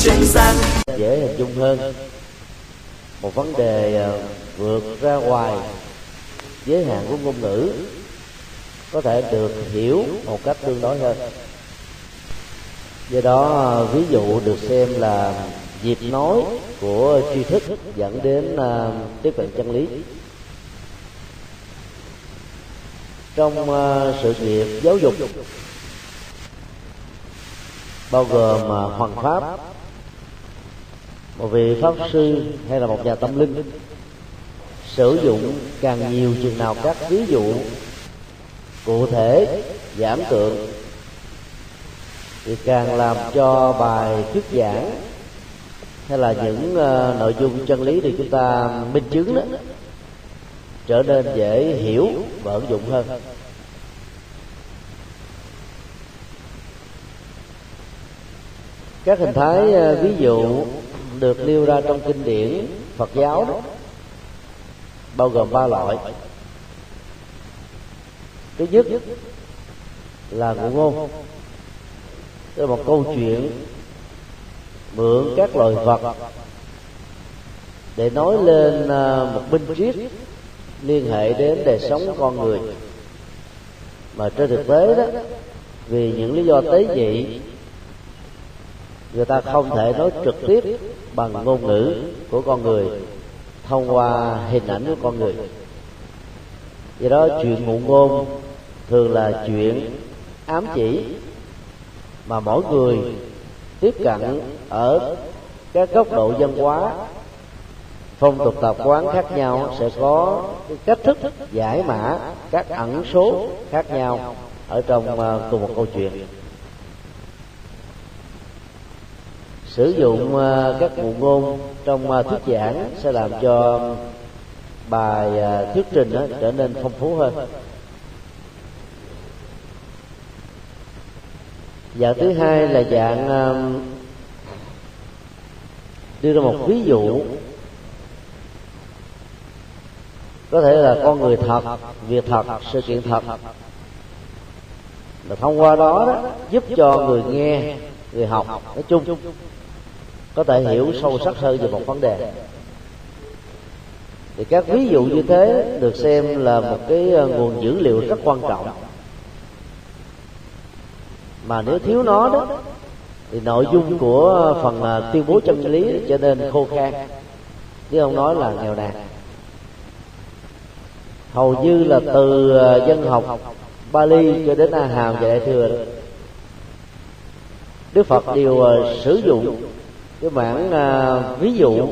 trên gian dễ hình dung hơn. Một vấn đề à, vượt ra ngoài giới hạn của ngôn ngữ có thể được hiểu một cách tương đối hơn. Do đó à, ví dụ được xem là dịp nói của tri thức dẫn đến uh, tiếp cận chân lý. Trong uh, sự nghiệp giáo dục bao gồm uh, hoàng pháp một vị pháp sư hay là một nhà tâm linh sử dụng càng nhiều chừng nào các ví dụ cụ thể giảm tượng thì càng làm cho bài thuyết giảng hay là những uh, nội dung chân lý được chúng ta minh chứng đó trở nên dễ hiểu và ứng dụng hơn. Các hình thái uh, ví dụ được nêu ra trong kinh điển Phật giáo đó. Bao gồm ba loại. Thứ nhất là ngụ ngôn. Tức là một câu chuyện mượn các loài vật để nói lên à, một binh triết liên hệ đến đời sống con người. Mà trên thực tế đó, vì những lý do tế nhị người ta không thể nói trực tiếp bằng ngôn ngữ của con người thông qua hình ảnh của con người. Do đó chuyện ngụ ngôn thường là chuyện ám chỉ mà mỗi người tiếp cận ở các góc độ văn hóa, phong tục tập quán khác nhau sẽ có cách thức giải mã các ẩn số khác nhau ở trong à, cùng một câu chuyện. Sử dụng uh, các bộ ngôn trong uh, thuyết giảng sẽ làm cho bài ờ, thuyết trình đó trở nên phong phú hơn. Dạng thứ hai là dạng đưa ra một ví dụ. Có thể là con người thật việc thật sự kiện thật. Và thông qua đó, đó giúp cho người nghe người học nói chung có thể hiểu sâu sắc hơn về một vấn đề. Thì các ví dụ như thế được xem là một cái ờ, nguồn dữ liệu rất quan trọng. mà nếu thiếu nó đó thì nội dung của phần à, tuyên bố chân lý trở nên khô khan. chứ không nói là nghèo nàn. hầu như là từ dân học Bali cho đến A Hàm và Đại thừa. Đó Đức Phật đều sử dụng cái bản à, ví dụ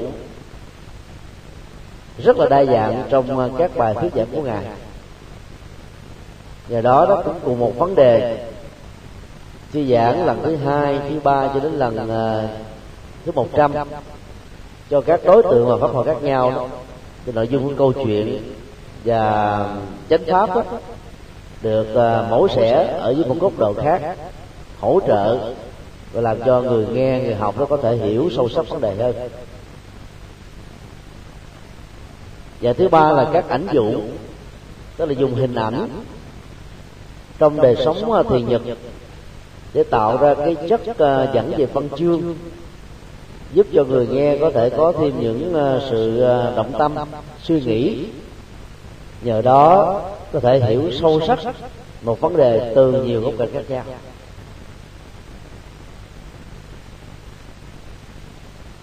rất là đa dạng trong à, các bài thuyết giảng của ngài. Và đó đó cũng cùng một vấn đề. Suy giảng lần thứ hai thứ ba cho đến lần uh, thứ một trăm cho các đối tượng và pháp hội khác nhau đó cái nội dung của câu chuyện và chánh pháp đó, được uh, mẫu xẻ ở dưới một góc độ khác hỗ trợ và làm cho người nghe, người học nó có thể hiểu sâu sắc vấn đề hơn. Và thứ ba là các ảnh dụ, tức là dùng hình ảnh trong đời sống à, thì nhật, để tạo ra cái chất à, dẫn về phân chương, giúp cho người nghe có thể có thêm những à, sự động tâm, suy nghĩ. Nhờ đó có thể hiểu sâu sắc một vấn đề từ nhiều góc cạnh khác nhau.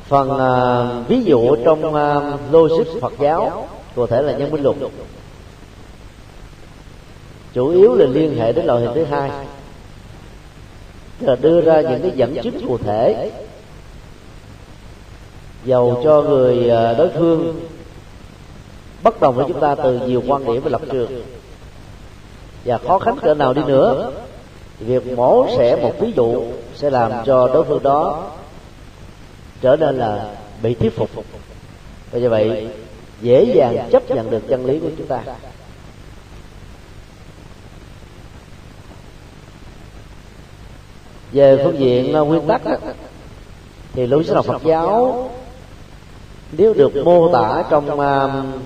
Phần uh, ví dụ trong uh, logic Phật giáo cụ thể là nhân minh luật. Chủ yếu là liên hệ đến loại hình thứ hai. Là đưa ra những cái dẫn chứng cụ thể. Dầu cho người à, đối phương. Bất đồng với chúng ta từ nhiều quan điểm và lập trường. Và khó khăn cỡ nào đi nữa việc mổ xẻ một ví dụ sẽ làm cho đối phương đó trở nên là bị thuyết phục. Và như vậy dễ dàng chấp nhận được chân lý của chúng ta. Về phương diện à, nguyên tắc thì lối sinh học Phật giáo nếu được mô tả trong uh,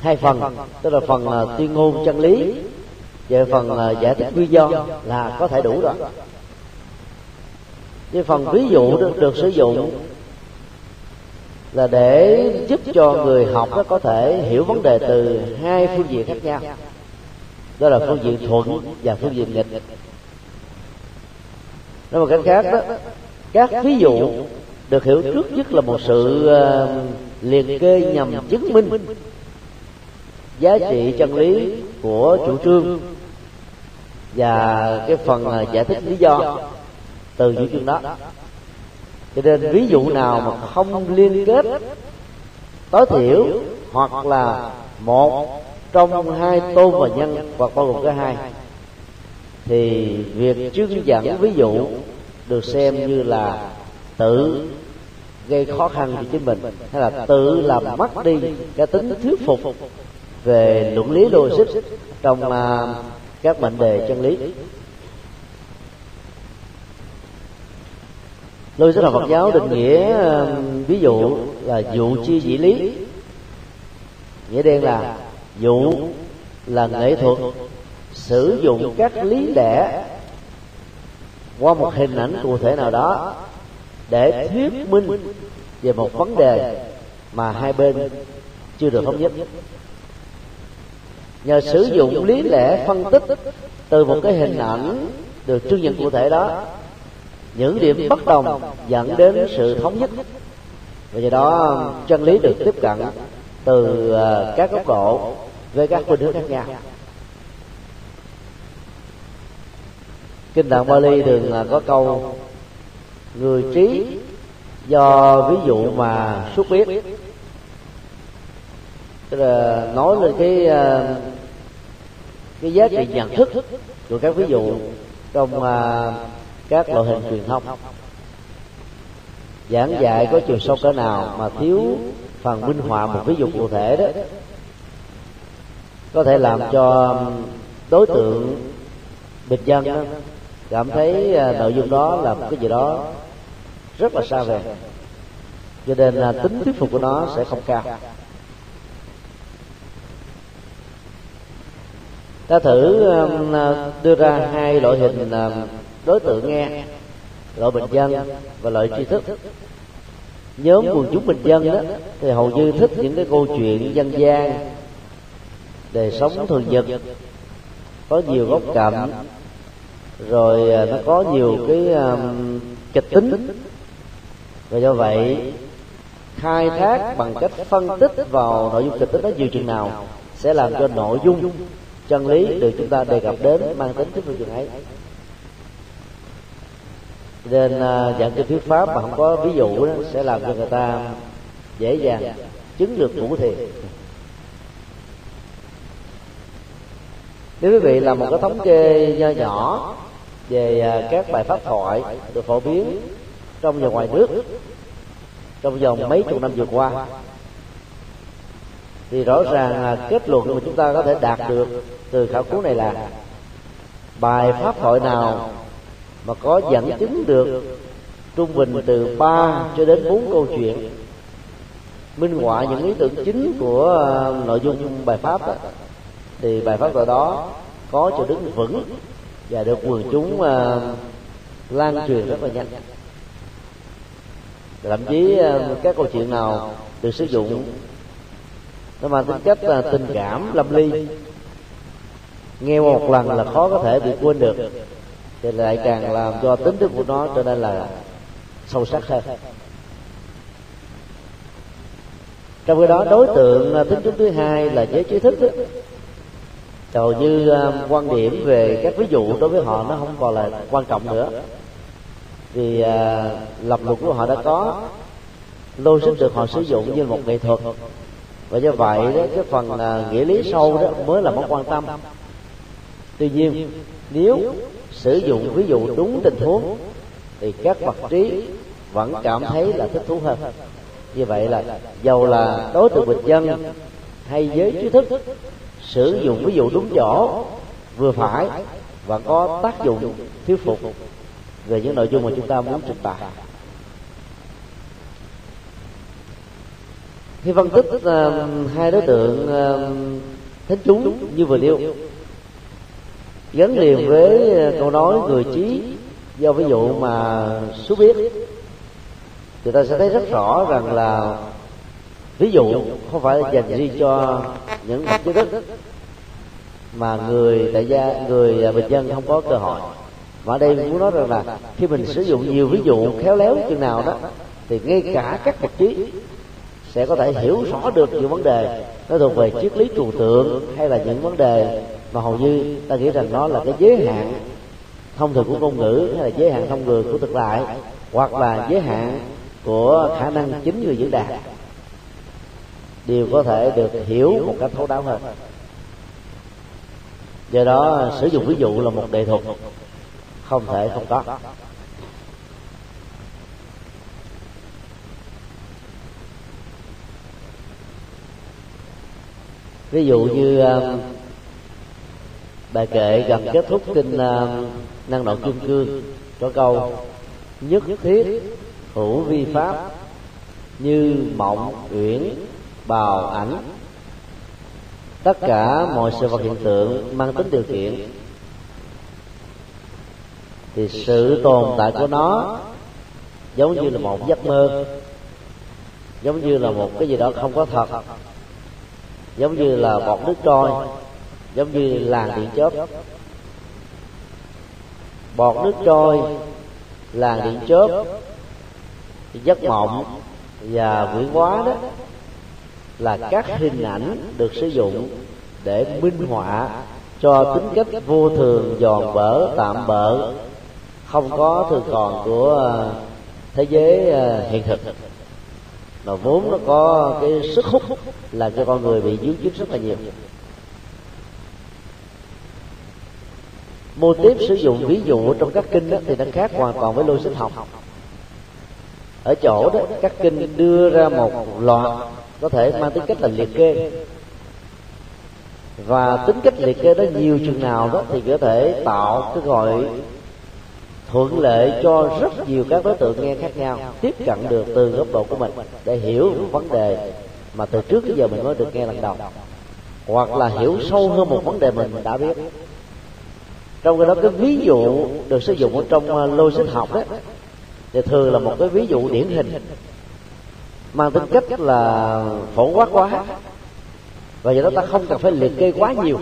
hai phần tức là phần uh, tuyên ngôn chân lý và phần uh, giải thích nguyên do là có thể đủ rồi cái phần ví dụ được, được sử dụng là để giúp cho người học nó có thể hiểu vấn đề từ hai phương diện khác nhau. Đó là phương diện thuận và phương diện nghịch. Nói một cách khác đó các ví dụ được hiểu trước nhất là một sự ờ, liệt kê nhằm chứng minh giá trị chân lý của chủ trương và cái phần ờ, giải thích lý do từ chủ trương đó. Cho nên ví dụ nào mà không liên kết tối thiểu hoặc là một trong hai tôn và nhân hoặc bao gồm cả hai, thì việc trưng dẫn ví dụ được xem như là tự gây khó khăn cho chính mình, hay là tự làm mất đi cái tính thuyết phục về luận lý logic trong à, các mệnh đề chân lý. Logic học Phật giáo định nghĩa ví dụ là dụ chi dĩ lý. nghĩa đen là dụ là nghệ thuật sử dụng các lý lẽ qua một hình ảnh cụ thể nào đó để thuyết minh về một vấn đề mà hai bên chưa được thống nhất. nhờ sử dụng lý lẽ phân tích từ một cái hình ảnh được trưng nhận cụ thể đó những điểm bất đồng dẫn đến sự thống nhất. Và do đó, chân lý được tiếp cận từ ờ, các góc độ với các khuynh hướng khác nhau. Kinh tạng Bali thường ờ, có câu, người trí do ví dụ mà xuất biết. Tức là nói lên cái ờ, cái giá trị nhận thức của các ví dụ trong các loại hình truyền thông. Giảng dạy có chiều sâu cỡ nào mà thiếu phần minh họa một ví dụ cụ thể đó có thể làm cho um, đối tượng bình dân đó, cảm thấy à, nội dung đó là một cái gì đó rất là xa vời cho nên là tính thuyết phục của nó sẽ không cao. Ta thử um, đưa ra hai loại hình um, đối tượng nghe loại bình dân và loại tri thức. Nhóm quần chúng bình dân đó thì hầu như thích những cái câu chuyện dân gian đời sống thường nhật. Có nhiều góc cạnh rồi à, nó có nhiều cái um, kịch tính. Và do vậy khai thác bằng cách phân tích vào nội dung kịch tính đó nhiều chừng nào sẽ làm cho nội dung chân lý được chúng ta đề cập đến mang tính thuyết phương ấy nên à, dạng kinh thuyết pháp mà không có ví dụ đó, sẽ làm cho người ta dễ dàng chứng được ngũ thiền nếu quý vị làm một cái thống kê nho nhỏ về à, các bài pháp thoại được phổ biến trong và ngoài nước trong vòng mấy chục năm vừa qua, thì rõ ràng là kết luận mà chúng ta có thể đạt được từ khảo cứu này là bài pháp thoại nào mà có dẫn chứng được trung bình từ 3 cho đến 4 câu chuyện. Minh họa những ý tưởng chính của ờ, nội dung bài pháp đó, thì bài pháp thoại đó có cho đứng vững và được quần chúng uh, lan truyền rất là nhanh. Thậm chí uh, các câu chuyện nào được sử dụng nó mang tính cách là tình cảm lâm ly. Nghe một lần là khó có thể bị quên được thì lại càng làm cho tính thức của nó trở nên là sâu sắc hơn. Trong khi đó đối tượng à, tính chúng thứ hai là giới trí thức hầu như à, quan điểm về các ví dụ đối với họ nó không còn là quan trọng nữa. Vì uh, lập luận của họ đã có logic được họ sử dụng như một nghệ thuật. Và do vậy đó cái phần uh, nghĩa lý sâu đó mới là món quan tâm. Tuy nhiên nếu sử dụng ví dụ đúng tình huống thì các vật trí vẫn cảm thấy là thích thú hơn. Như vậy là dầu là đối tượng bình dân hay giới trí thức sử dụng ví dụ đúng chỗ vừa phải và có tác dụng thuyết phục. Về những nội dung mà chúng ta muốn trình bày. Khi phân tích uh, hai đối tượng uh, thính chúng như vừa nêu gắn liền với uh, câu nói người trí. do ví dụ mà số biết người ta sẽ thấy rất rõ rằng là ví dụ không phải dành riêng cho những bậc trí thức mà người tại gia người bình dân không có cơ hội. Mà ở đây muốn nói rằng là khi mình sử dụng nhiều ví dụ khéo léo chừng nào đó thì ngay cả các bậc trí sẽ có thể hiểu rõ được những vấn đề. Nó thuộc về triết lý trừu tượng hay là những vấn đề mà hầu như ta nghĩ rằng nó là cái giới hạn thông thường của ngôn ngữ hay là giới hạn thông thường của thực tại, hoặc là giới hạn của khả năng chính người diễn đạt. Đều có thể được hiểu một cách thấu đáo hơn. Do đó, sử dụng ví dụ là một đề thuật. Không thể không có. Ví dụ như um, bài kệ gần kết thúc kinh uh, năng động kim cương có câu nhất thiết hữu vi pháp như mộng uyển bào ảnh. Tất cả mọi sự vật hiện tượng mang tính điều kiện. Thì sự tồn tại của nó giống như là một giấc mơ giống như là một cái gì đó không có thật giống như là bọt nước trôi giống như làng điện chớp. Bọt nước trôi làng điện chớp. Giấc mộng và quyển hóa đó là các hình ảnh được sử dụng để minh họa cho tính cách vô thường giòn bở tạm bỡ không có thường còn của à, thế giới à, hiện thực. Mà vốn nó có cái sức hút là cho con người bị dướng dính rất là nhiều. Mô tiếp sử dụng ví dụ trong các kinh đó, thì nó khác hoàn toàn với logic học. Ở chỗ đó các kinh đưa ra một loạt có thể mang tính cách là liệt kê. Và tính cách liệt kê đó nhiều chừng nào đó thì có thể tạo cái gọi thuận lợi cho rất nhiều các đối tượng nghe khác nhau tiếp cận được từ góc độ của mình để hiểu vấn đề mà từ trước đến giờ mình mới được nghe lần đầu. Hoặc là hiểu sâu hơn một vấn đề mình đã biết trong cái đó cái ví dụ được sử dụng ở trong à, logic học đó thì thường là một cái ví dụ điển hình mang tính cách là phổ quát quá và do đó ta không cần phải liệt kê quá nhiều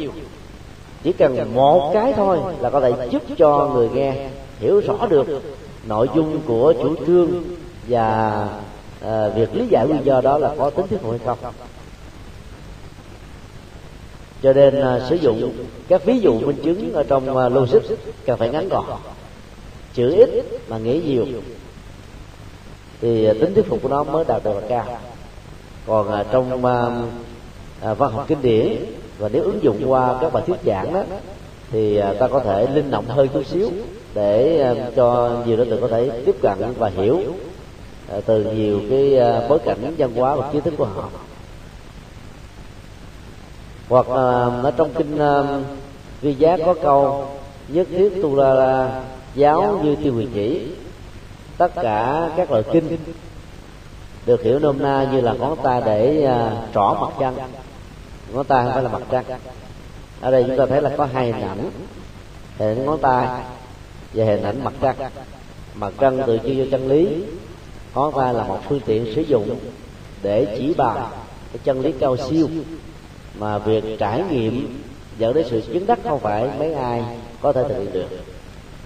chỉ cần một cái thôi là có thể giúp cho người nghe hiểu rõ được nội dung của chủ trương và à, việc lý giải nguyên do đó là có tính thuyết phục hay không cho nên à, sử dụng các ví dụ minh chứng ở trong à, logic cần phải ngắn gọn. Chữ ít mà nghĩ nhiều thì à, tính thuyết phục của nó mới đạt được là cao. Còn à, trong à, à, văn học kinh điển và nếu ứng dụng qua các bài thuyết giảng đó thì à, ta có thể linh động hơn chút xíu để à, cho nhiều đối tượng có thể tiếp cận và hiểu à, từ nhiều cái à, bối cảnh văn hóa và kiến thức của họ hoặc là ở trong kinh uh, vi giá có câu nhất thiết tu la la giáo như tiêu huyền chỉ. Tất cả các loại kinh được hiểu nôm na như là ngón tay để uh, trỏ mặt trăng. Ngón tay không phải là mặt trăng. Ở đây chúng ta thấy là có hai hình ảnh. Hình ngón tay và hình ảnh mặt trăng. Mặt trăng tự chi cho chân lý ngón tay là một phương tiện sử dụng để chỉ bàn cái chân lý cao siêu mà việc trải nghiệm dẫn đến sự chứng đắc không phải mấy ai có thể thực hiện được.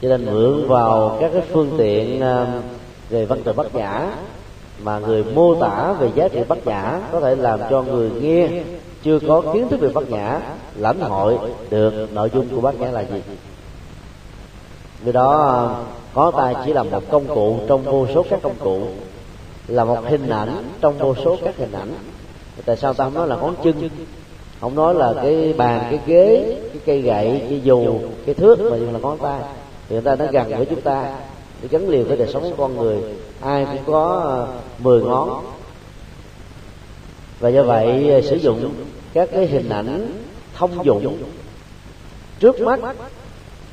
Cho nên mượn vào các cái phương tiện ờ, về văn tự bất nhã, mà người mô tả về giá trị bất nhã có thể làm cho người nghe chưa có kiến thức về bất nhã, lãnh hội được nội dung của bát nhã là gì. Vì đó, có tay chỉ là một công cụ trong vô số các công cụ, là một hình ảnh trong vô số các hình ảnh. Tại sao ta không nói là ngón chân? Không nói là cái bàn cái ghế cái cây gậy cái dù cái thước mà là ngón tay. Thì người ta nó gần với chúng ta. Để gắn liền với đời sống của con người. Ai cũng có ờ, 10 ngón. Và do vậy ờ, sử dụng các cái hình ảnh thông dụng trước mắt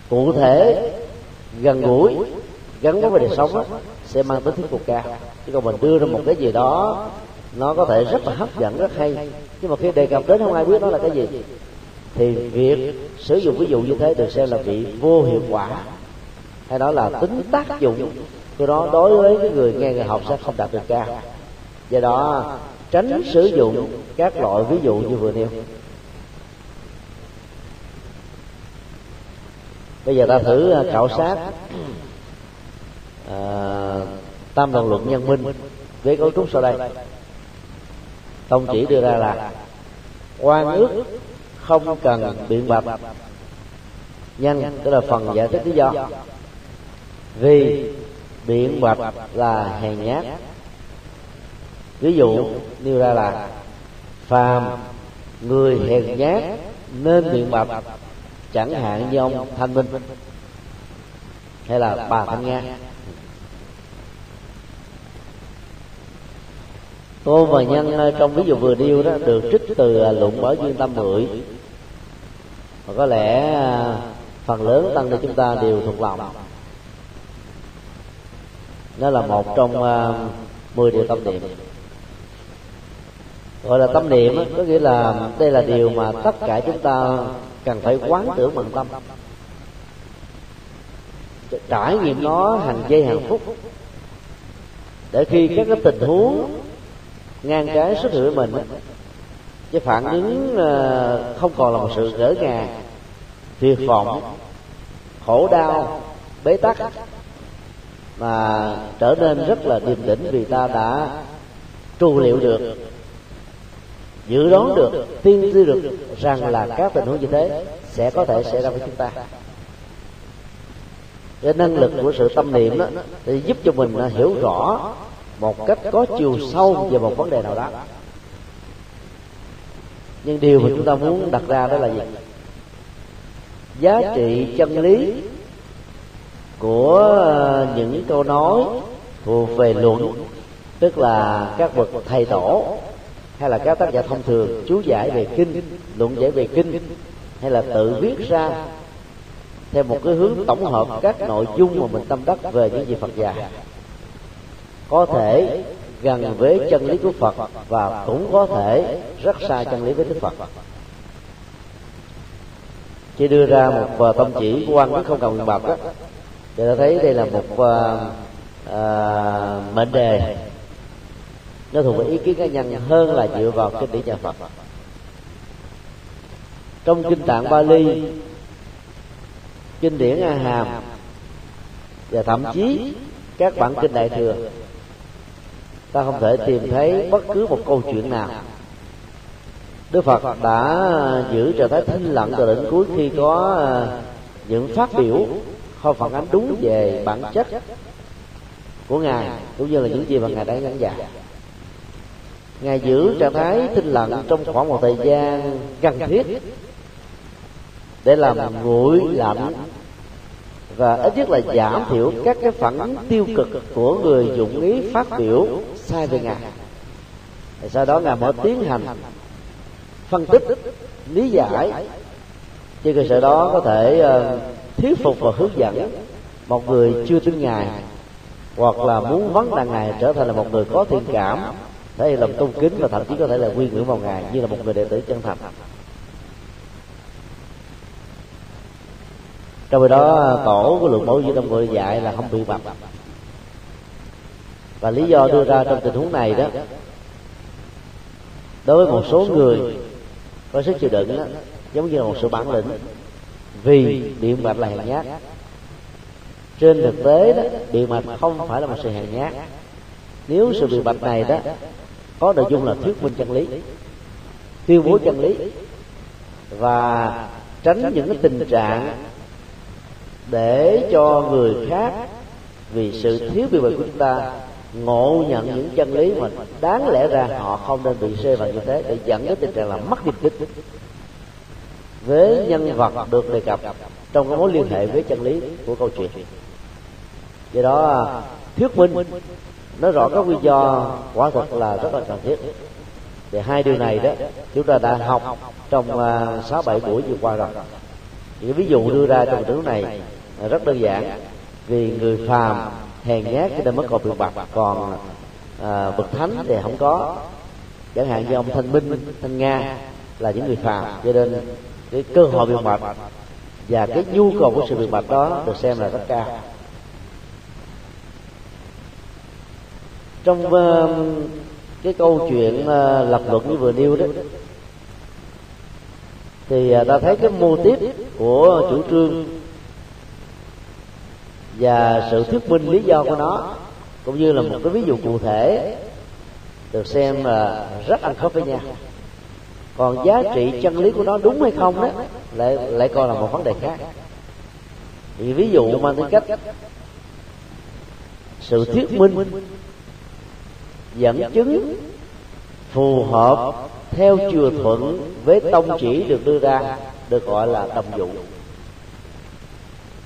cụ thể gần gũi gắn với đời sống đó, sẽ mang tính thuyết phục cao. Chứ còn mình đưa ra một cái gì đó nó có thể rất là hấp dẫn rất hay. Nhưng mà khi đề cập đến không ai biết nó là cái gì. Thì việc sử dụng ví dụ như thế được xem là bị vô hiệu quả. Hay nói là tính tác dụng của đó đối với cái người nghe người học sẽ không đạt được cao. Do đó tránh sử dụng các loại ví dụ như vừa nêu. Bây giờ ta thử à, khảo sát à, tam đồng luận nhân minh với cấu trúc sau đây tông chỉ đưa ra là quan ước không cần biện bạch nhân tức là phần giải thích lý do. Vì biện bạch là hèn nhát. Ví dụ nêu ra là phàm người hèn nhát nên biện bạch chẳng hạn như ông thanh minh hay là bà thanh nga. Cô và nhân ờ, trong ví dụ vừa nêu đó, được trích từ ờ, luận bảo duyên tâm mười. Và có lẽ ờ, phần lớn tăng ni chúng ta đều thuộc lòng. Nó là một trong mười điều tâm niệm. Gọi là tâm niệm có nghĩa là đây là điều mà tất cả chúng ta cần phải quán tưởng bằng tâm. Trải nghiệm nó hàng giây hàng phút để khi các cái tình huống ngang trái xuất hiện với mình. Chứ phản ứng ờ, không còn là một sự gỡ ngàng tuyệt vọng, khổ đau, bế tắc, mà trở nên rất là điềm tĩnh vì ta đã tru liệu được, dự đoán được, tiên tri được rằng là các tình huống như thế sẽ có thể xảy ra với chúng ta. Cái năng lực của sự tâm niệm đó, thì giúp cho mình ờ, hiểu rõ một cách có chiều sâu về một vấn đề nào đó. Nhưng điều mà chúng ta muốn đặt ra đó là gì? Giá trị chân lý của ờ, những câu nói thuộc về luận, tức là các bậc thầy tổ, hay là các tác giả thông thường, chú giải về kinh, luận giải về kinh, hay là tự viết ra theo một cái hướng tổng hợp các nội dung mà mình tâm đắc về những gì Phật dạy có thể gần với chân lý của Phật và cũng có thể rất xa chân lý với Đức Phật. Chỉ đưa ra một à, uh, tâm chỉ quan không cần nguyện bậc đó thì ta thấy đây là một uh, uh, mệnh đề. Nó thuộc về ý kiến cá nhân hơn là dựa vào kinh điển nhà Phật. Trong kinh tạng Bali kinh điển A Hàm và thậm chí các bản kinh đại thừa ta không thể tìm thấy bất cứ một câu chuyện nào. Đức Phật đã giữ trạng thái thinh lặng từ đến cuối khi có à, những phát biểu không phản ánh đúng về bản chất của ngài, cũng như là những gì mà ngài đã giảng dạy. Ngài giữ trạng thái thinh lặng trong khoảng một thời gian cần thiết để làm nguội lạnh và ít nhất là giảm thiểu các cái phản ứng tiêu cực của người dụng ý phát biểu sai về ngài. Sau đó ngài mới tiến hành. Phân tích, lý giải. Trên cơ sở đó có thể ờ, thuyết phục và hướng dẫn một người chưa tin ngài, hoặc là muốn vấn đàn ngài trở thành là một người có thiện cảm, thể hiện lòng tôn kính và thậm chí có thể là quy ngưỡng vào ngài như là một người đệ tử chân thành. Trong khi đó tổ của lượng mẫu giữa tâm người dạy là không bị bập và lý do đưa ra trong tình huống này đó đối với một số người có sức chịu đựng đó, giống như là một sự bản lĩnh vì điện mạch là hèn nhát. Trên thực tế đó điện mạch không phải là một sự hèn nhát. Nếu sự bị bạch này đó có nội dung là thuyết minh chân lý tuyên bố chân lý và tránh những cái tình trạng để cho người khác vì sự thiếu biện bạch của chúng ta ngộ nhận những chân lý mà đáng lẽ ra họ không nên bị rơi vào như thế để dẫn đến tình trạng là mất niềm tin. Với nhân vật được đề cập trong cái mối liên hệ với chân lý của câu chuyện. Do đó, thuyết minh nó rõ các nguyên do quả thật là rất là cần thiết. Thì hai điều này đó, chúng ta đã học trong à, sáu bảy buổi vừa qua rồi những ví dụ đưa ra trong tướng này à, rất đơn giản. Vì người phàm hèn nhát cho nên mới còn bị bạc còn à, bậc thánh thì không có. Chẳng hạn như ông thanh minh thanh nga là những người phàm cho nên cái cơ hội biện bạch và cái nhu cầu của sự biện bạch đó được xem là rất cao. Trong uh, cái câu chuyện uh, lập luận như vừa nêu đó thì à, ta thấy cái mô tiếp của chủ trương và sự thuyết minh lý do của nó, cũng như là một cái ví dụ cụ thể, được xem là rất ăn khớp với nhau. Còn giá trị chân lý của nó đúng hay không đó, lại lại coi là một vấn đề khác. Thì ví dụ mang tính cách, sự thuyết minh dẫn chứng phù hợp theo chùa thuận với tông chỉ được đưa ra được gọi là đồng dụ.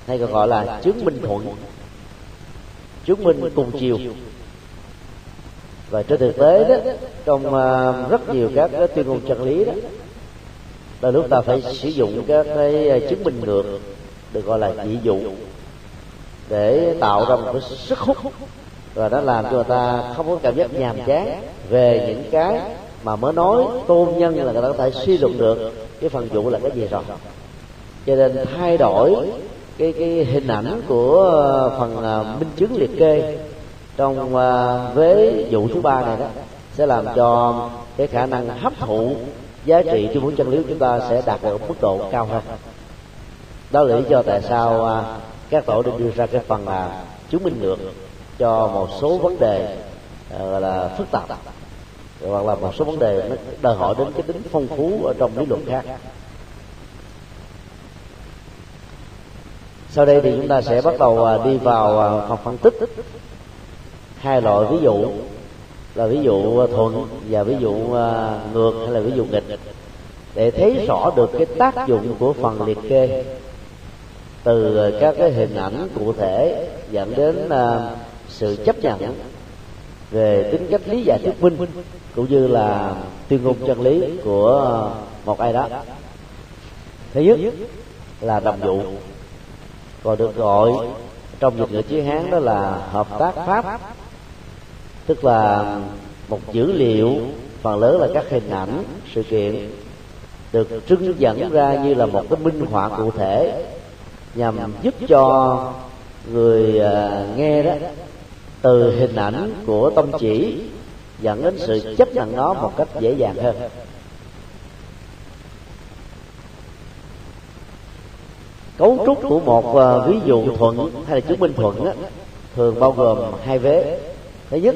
Hay còn gọi là chứng minh thuận. Chứng minh cùng chiều. Và trên thực tế đó trong uh, rất nhiều các cái tuyên ngôn chân lý đó là lúc ta phải sử dụng các cái à, chứng minh ngược được gọi là dị dụ để tạo ra một cái sức hút. Và nó làm cho người ta không có cảm giác nhàm chán về những cái mà mới nói tôn nhân là người ta có thể suy luận được cái phần vụ là cái gì rồi. Cho nên thay đổi cái cái hình ảnh của ờ, phần uh, minh chứng liệt kê trong uh, vế vụ thứ ba này đó sẽ làm cho cái khả năng hấp thụ giá trị chung bố chân lý của chúng ta sẽ đạt được mức độ cao hơn. Đó là lý do tại sao uh, các tổ được đưa ra cái phần là chứng minh được cho một số vấn đề uh, là phức tạp hoặc là một số vấn đề nó đòi hỏi đến cái tính phong phú ở trong lý luận khác. Sau đây thì chúng ta sẽ bắt đầu à, đi vào à, phần phân tích hai loại ví dụ. Là ví dụ à, thuận và ví dụ ngược hay là ví dụ nghịch. Để thấy rõ được cái tác dụng của phần liệt kê từ các cái hình ảnh cụ thể dẫn đến sự chấp nhận về tính cách lý giải thuyết minh cũng như là tuyên ngôn chân lý của ờ, một ai đó. Thứ nhất là đồng vụ, còn được gọi trong dịch ngữ chữ hán đó là hợp tác pháp. Tức là một dữ liệu phần lớn là các hình ảnh sự kiện được trưng dẫn ra như là một cái minh họa cụ thể nhằm giúp cho người ờ, nghe đó từ hình ảnh của tâm chỉ dẫn đến sự chấp nhận nó một cách dễ dàng hơn. Cấu trúc của một uh, ví dụ thuận hay là chứng minh thuận á, thường bao gồm hai vế. Thứ nhất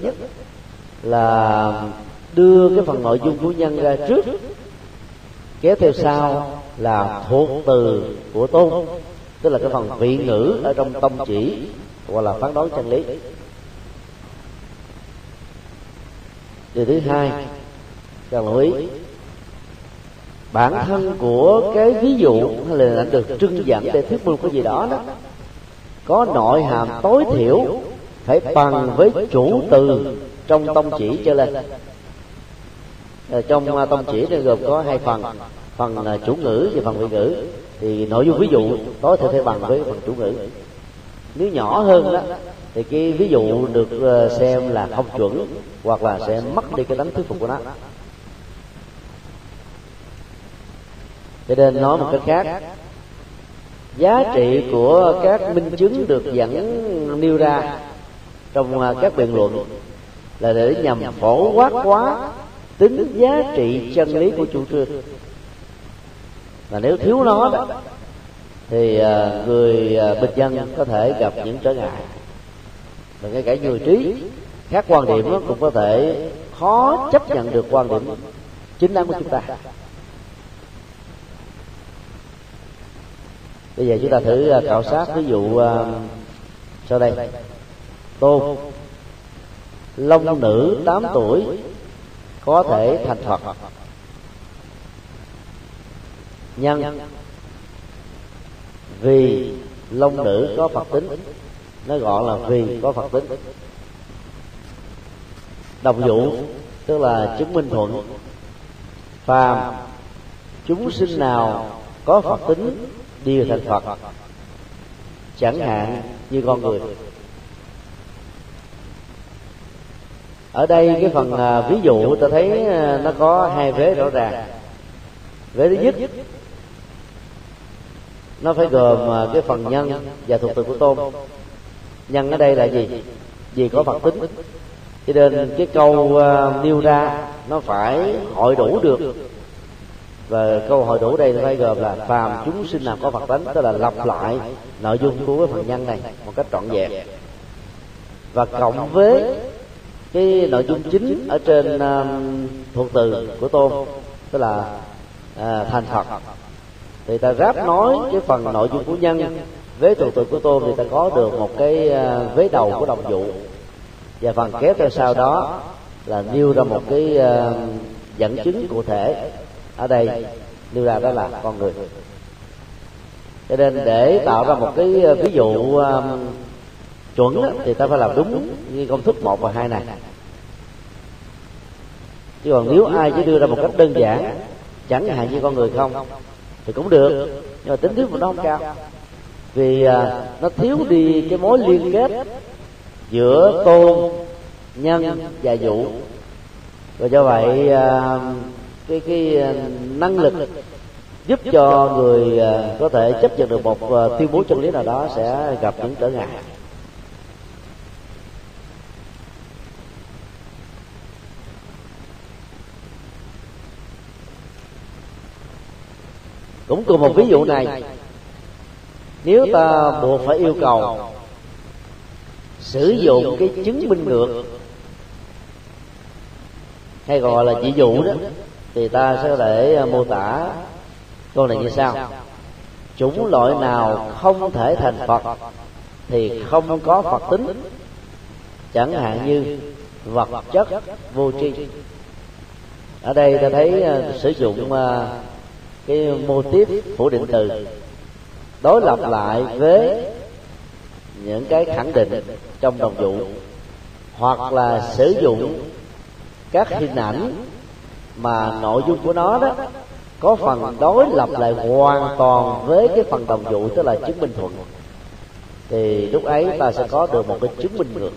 là đưa cái phần nội dung của nhân ra trước kéo theo sau là thuộc từ của tôn tức là cái phần vị ngữ ở trong tông chỉ hoặc là phán đoán chân lý. Điều thứ hai cần lưu ý. Bản thân của cái ví dụ hay là đã được trưng dẫn để thuyết minh cái gì đó đó, có nội hàm tối thiểu, phải bằng với chủ từ trong tông chỉ trở lên. Ờ, trong à, tông chỉ này gồm có hai phần phần là chủ ngữ và phần vị ngữ. Thì nội dung ví dụ tối thiểu phải bằng với phần chủ ngữ. Nếu nhỏ hơn đó thì cái ví dụ được ờ, xem là không chuẩn hoặc là sẽ mất đi cái tính thuyết phục của nó. Cho nên nói một cách khác, giá trị của các minh chứng được dẫn nêu ra trong ờ, các biện luận là để nhằm phổ quát quá tính giá trị chân lý của chủ trương. Và nếu thiếu nó đó, thì ờ, người bình dân có thể gặp những trở ngại và ngay cả người trí khác quan điểm cũng có thể khó chấp nhận được quan điểm chính đáng của chúng ta. Bây giờ chúng ta thử à, khảo sát ví dụ à, sau đây. Tôn long nữ 8 tuổi, có thể thành phật. Nhân, vì long nữ có phật tính nó gọi là vì có phật tính. Đồng dụ tức là chứng minh thuận. Phàm, chúng sinh nào có phật tính đều thành phật. Chẳng hạn như con người. Ở đây cái phần à, ví dụ ta thấy à, nó có hai vế rõ ràng. Vế thứ nhất, nó phải gồm à, cái phần nhân và thuộc từ của tôn nhân ở đây là gì? Vì có phật tính. Cho nên cái câu à, nêu ra nó phải hội đủ được. Và câu hội đủ đây phải gồm là phàm chúng sinh nào có phật tánh tức là lặp lại nội dung của cái phần nhân này một cách trọn vẹn. Và cộng với cái nội dung chính ở trên à, uh, thuộc từ của tôn tức là uh, thành phật. Thì ta ráp nói cái phần nội dung của nhân với thuộc từ của tôm thì ta có được một cái à, vế đầu của đồng dụ và phần kéo theo sau đó là nêu ra một cái à, dẫn chứng cụ thể. Ở đây nêu ra đó là con người. Cho nên để tạo ra một cái à, ví dụ um, chuẩn đó, thì ta phải làm đúng như công thức một và hai này. Chứ còn nếu ai chỉ đưa ra một cách đơn giản chẳng hạn như con người không thì cũng được. Nhưng mà tính thuyết của nó không cao vì à, nó thiếu đi cái mối liên kết giữa tôn, nhân và vũ. Và do vậy à, cái cái à, năng lực giúp cho người có thể chấp nhận được một tuyên bố chân lý nào đó sẽ gặp những trở ngại. Cũng cùng một ví dụ này nếu ta buộc phải yêu cầu sử dụng cái chứng minh ngược hay gọi là chỉ dụ đó thì ta sẽ để mô tả. Câu này như sau. chủng loại nào không thể thành phật thì không có phật tính. chẳng hạn như vật chất vô tri. ở đây ta thấy uh, sử dụng cái mô tiếp phủ định từ đối lập lại với những cái khẳng định trong đồng dụ hoặc là sử dụng các hình ảnh mà nội dung của nó đó, có phần đối lập lại hoàn toàn với cái phần đồng dụ tức là chứng minh thuận. Thì lúc ấy ta sẽ có được một cái chứng minh ngược.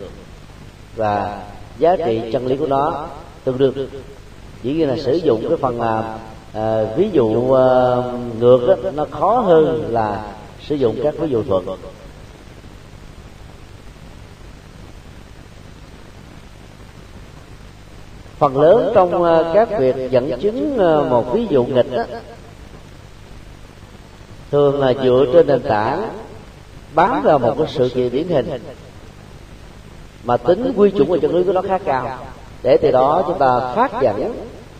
Và giá trị chân lý của nó tương đương. Chỉ như là sử dụng cái phần à, à, ví dụ à, ngược đó, nó khó hơn là sử dụng các ví dụ thuận phần lớn trong ờ, các việc dẫn chứng một ví dụ nghịch đó, thường là dựa trên nền tảng bám vào một cái sự kiện điển hình mà tính quy chuẩn và chân lý của nó khá cao. Để từ đó chúng ta phát dẫn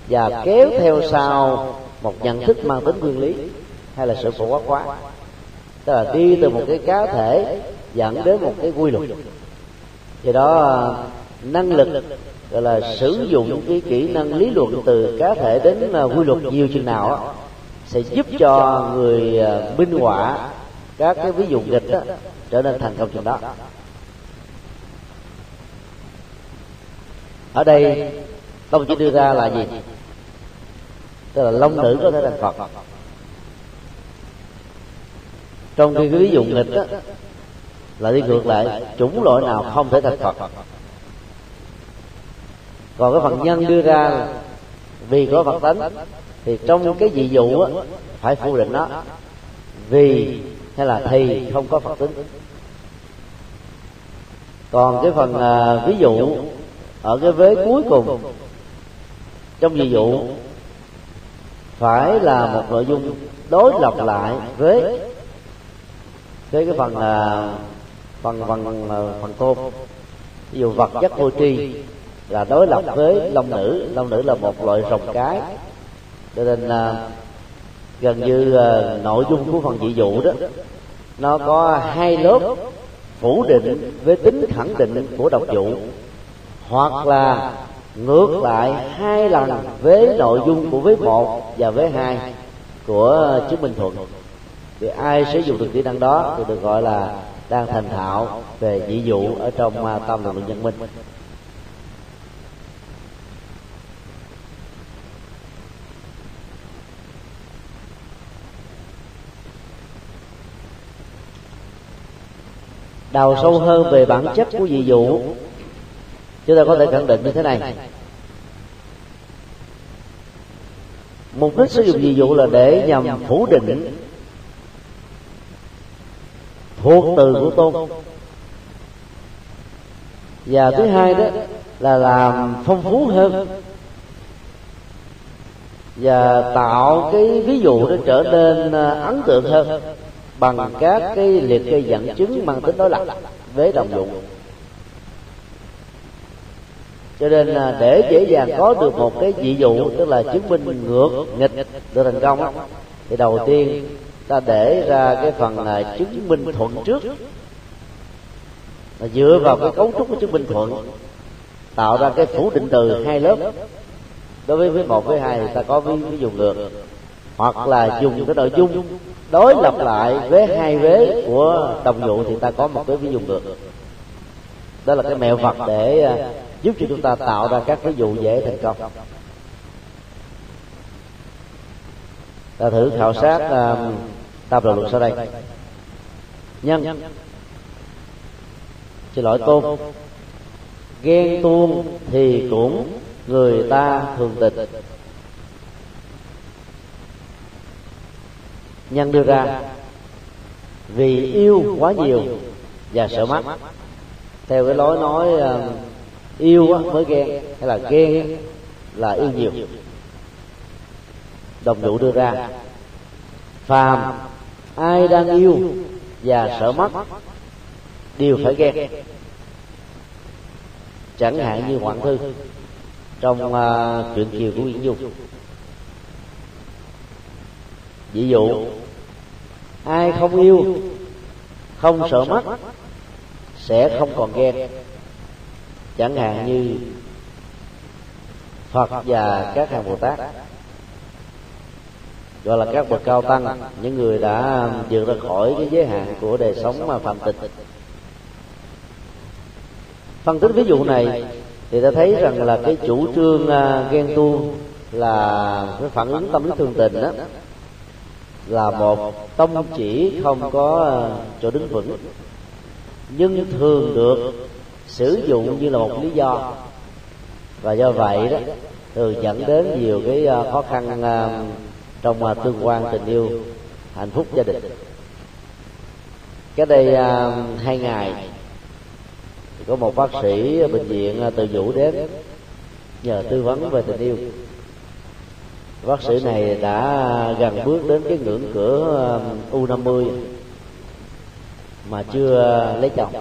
và kéo theo sau một nhận thức mang tính nguyên lý hay là sự phổ quát quá. Tức là đi từ một cái cá thể dẫn đến một cái quy luật. Do đó năng lực gọi là sử dụng cái kỹ năng lý luận từ cá thể đến quy luật nhiều chừng nào sẽ giúp cho người minh họa các cái ví dụ nghịch đó, trở nên thành công chừng đó. Ở đây công chỉ đưa ra là gì tức là long nữ có thể thành phật. Trong khi cái ví dụ nghịch đó, là đi ngược lại chủng loại nào không thể thành phật. Còn cái phần nhân đưa ra vì có phật tánh thì trong cái dị dụ á, phải phủ định nó. Vì hay là thì không có phật tính còn cái phần à, ví dụ ở cái vế cuối cùng trong ví dụ phải là một nội dung đối lập lại với với cái phần là phần phần à, phần tôn. Ví dụ vật chất vô tri là đối lập với long nữ. Long nữ là một loại rồng cái. Cho nên là gần như à, nội dung của phần dị dụ đó, nó có hai lớp phủ định với tính khẳng định của độc dụ. Hoặc là ngược lại hai lần với nội dung của vế một và vế hai của chứng minh thuận. Thì ai sử dụng được kỹ năng đó thì được gọi là đang thành thạo về dị dụ ở trong à, tâm lực nhân minh. Đào sâu hơn về bản chất của dị dụ chúng ta có thể khẳng định như thế này. Mục đích sử dụng dị dụ là để nhằm phủ định thuộc từ của tôn. Và thứ hai đó là làm phong phú hơn. và tạo cái ví dụ để trở nên à, ấn tượng hơn bằng các cái liệt kê dẫn chứng mang tính đối lập với đồng dụng cho nên là để dễ dàng có được một cái dị dụ tức là chứng minh ngược nghịch được thành công thì đầu tiên ta để ra cái phần là chứng minh thuận trước. Và dựa vào cái cấu trúc của chứng minh thuận tạo ra cái phủ định từ hai lớp. Đối với với một với hai thì ta có ví, ví dụ ngược hoặc là dùng cái nội dung đối lập lại với hai vế của đồng dụ thì ta có một cái ví dụ ngược. Đó là cái mẹo vật để à, giúp cho chúng ta tạo ra các ví dụ dễ thành công. Ta thử khảo sát uh, tam đầu luật sau đây. Nhân. Xin lỗi tôn ghen tuông thì cũng người ta thường tình nhân đưa ra vì yêu quá nhiều và sợ mất theo cái lối nói uh, yêu mới ghen hay là ghen là yêu nhiều. Đồng dụ đưa ra phàm ai đang yêu và sợ mất đều phải ghen. Chẳng hạn như hoạn thư trong à, uh, chuyện kiều của nguyễn dung ví dụ ai không yêu không sợ mất sẽ không còn ghen chẳng hạn như phật và các hàng bồ tát, gọi là các bậc cao tăng, những người đã vượt ra khỏi cái giới hạn của đời sống mà phạm tịch. Phân tích ví dụ này thì ta thấy rằng là cái chủ trương à, ghen tu là cái phản ứng tâm lý thương tình đó là một tông chỉ không có à, chỗ đứng vững. Nhưng thường được sử dụng như là một lý do. Và do vậy đó, thường dẫn đến nhiều cái ờ, khó khăn ờ, trong ờ, tương quan tình yêu, hạnh phúc gia đình. Cái đây hai ngày thì có một bác sĩ bệnh viện từ vũ đến nhờ tư vấn về tình yêu. Bác sĩ này đã gần bước đến cái ngưỡng cửa u 50 mà chưa lấy chồng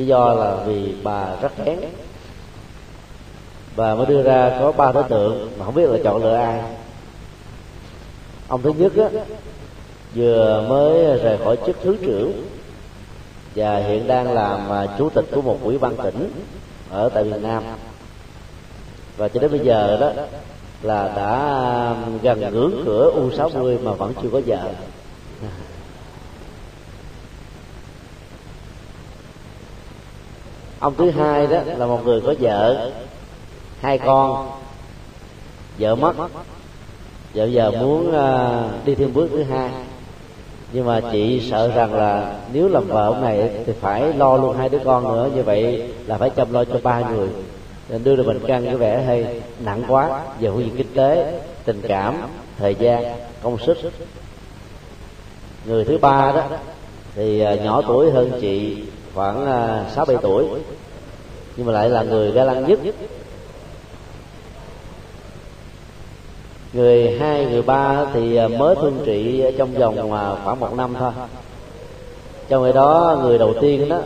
lý do là vì bà rất kén. Và mới đưa ra có ba đối tượng mà không biết là chọn lựa ai. Ông thứ nhất á, vừa mới rời khỏi chức thứ trưởng và hiện đang làm à, chủ tịch của một ủy ban tỉnh ở tại miền Nam. Và cho đến bây giờ đó là đã à, gần ngưỡng cửa U60 mà vẫn chưa có vợ. Ông thứ hai đó là một người có vợ. Hai con. vợ mất. vợ giờ muốn uh, đi thêm bước thứ hai. Nhưng mà chị sợ rằng là nếu làm vợ ông này thì phải lo luôn hai đứa con nữa. Như vậy là phải chăm lo cho ba người. Nên đưa ra bệnh căn có vẻ hơi nặng quá về phương diện kinh tế tình cảm thời gian công sức. Người thứ ba đó thì uh, nhỏ tuổi hơn chị khoảng à, sáu bảy tuổi. Nhưng mà lại là người ga lăng nhất. Người hai, người ba thì à, mới thương trị trong vòng à, khoảng một năm thôi. Trong khi đó, người đầu tiên đó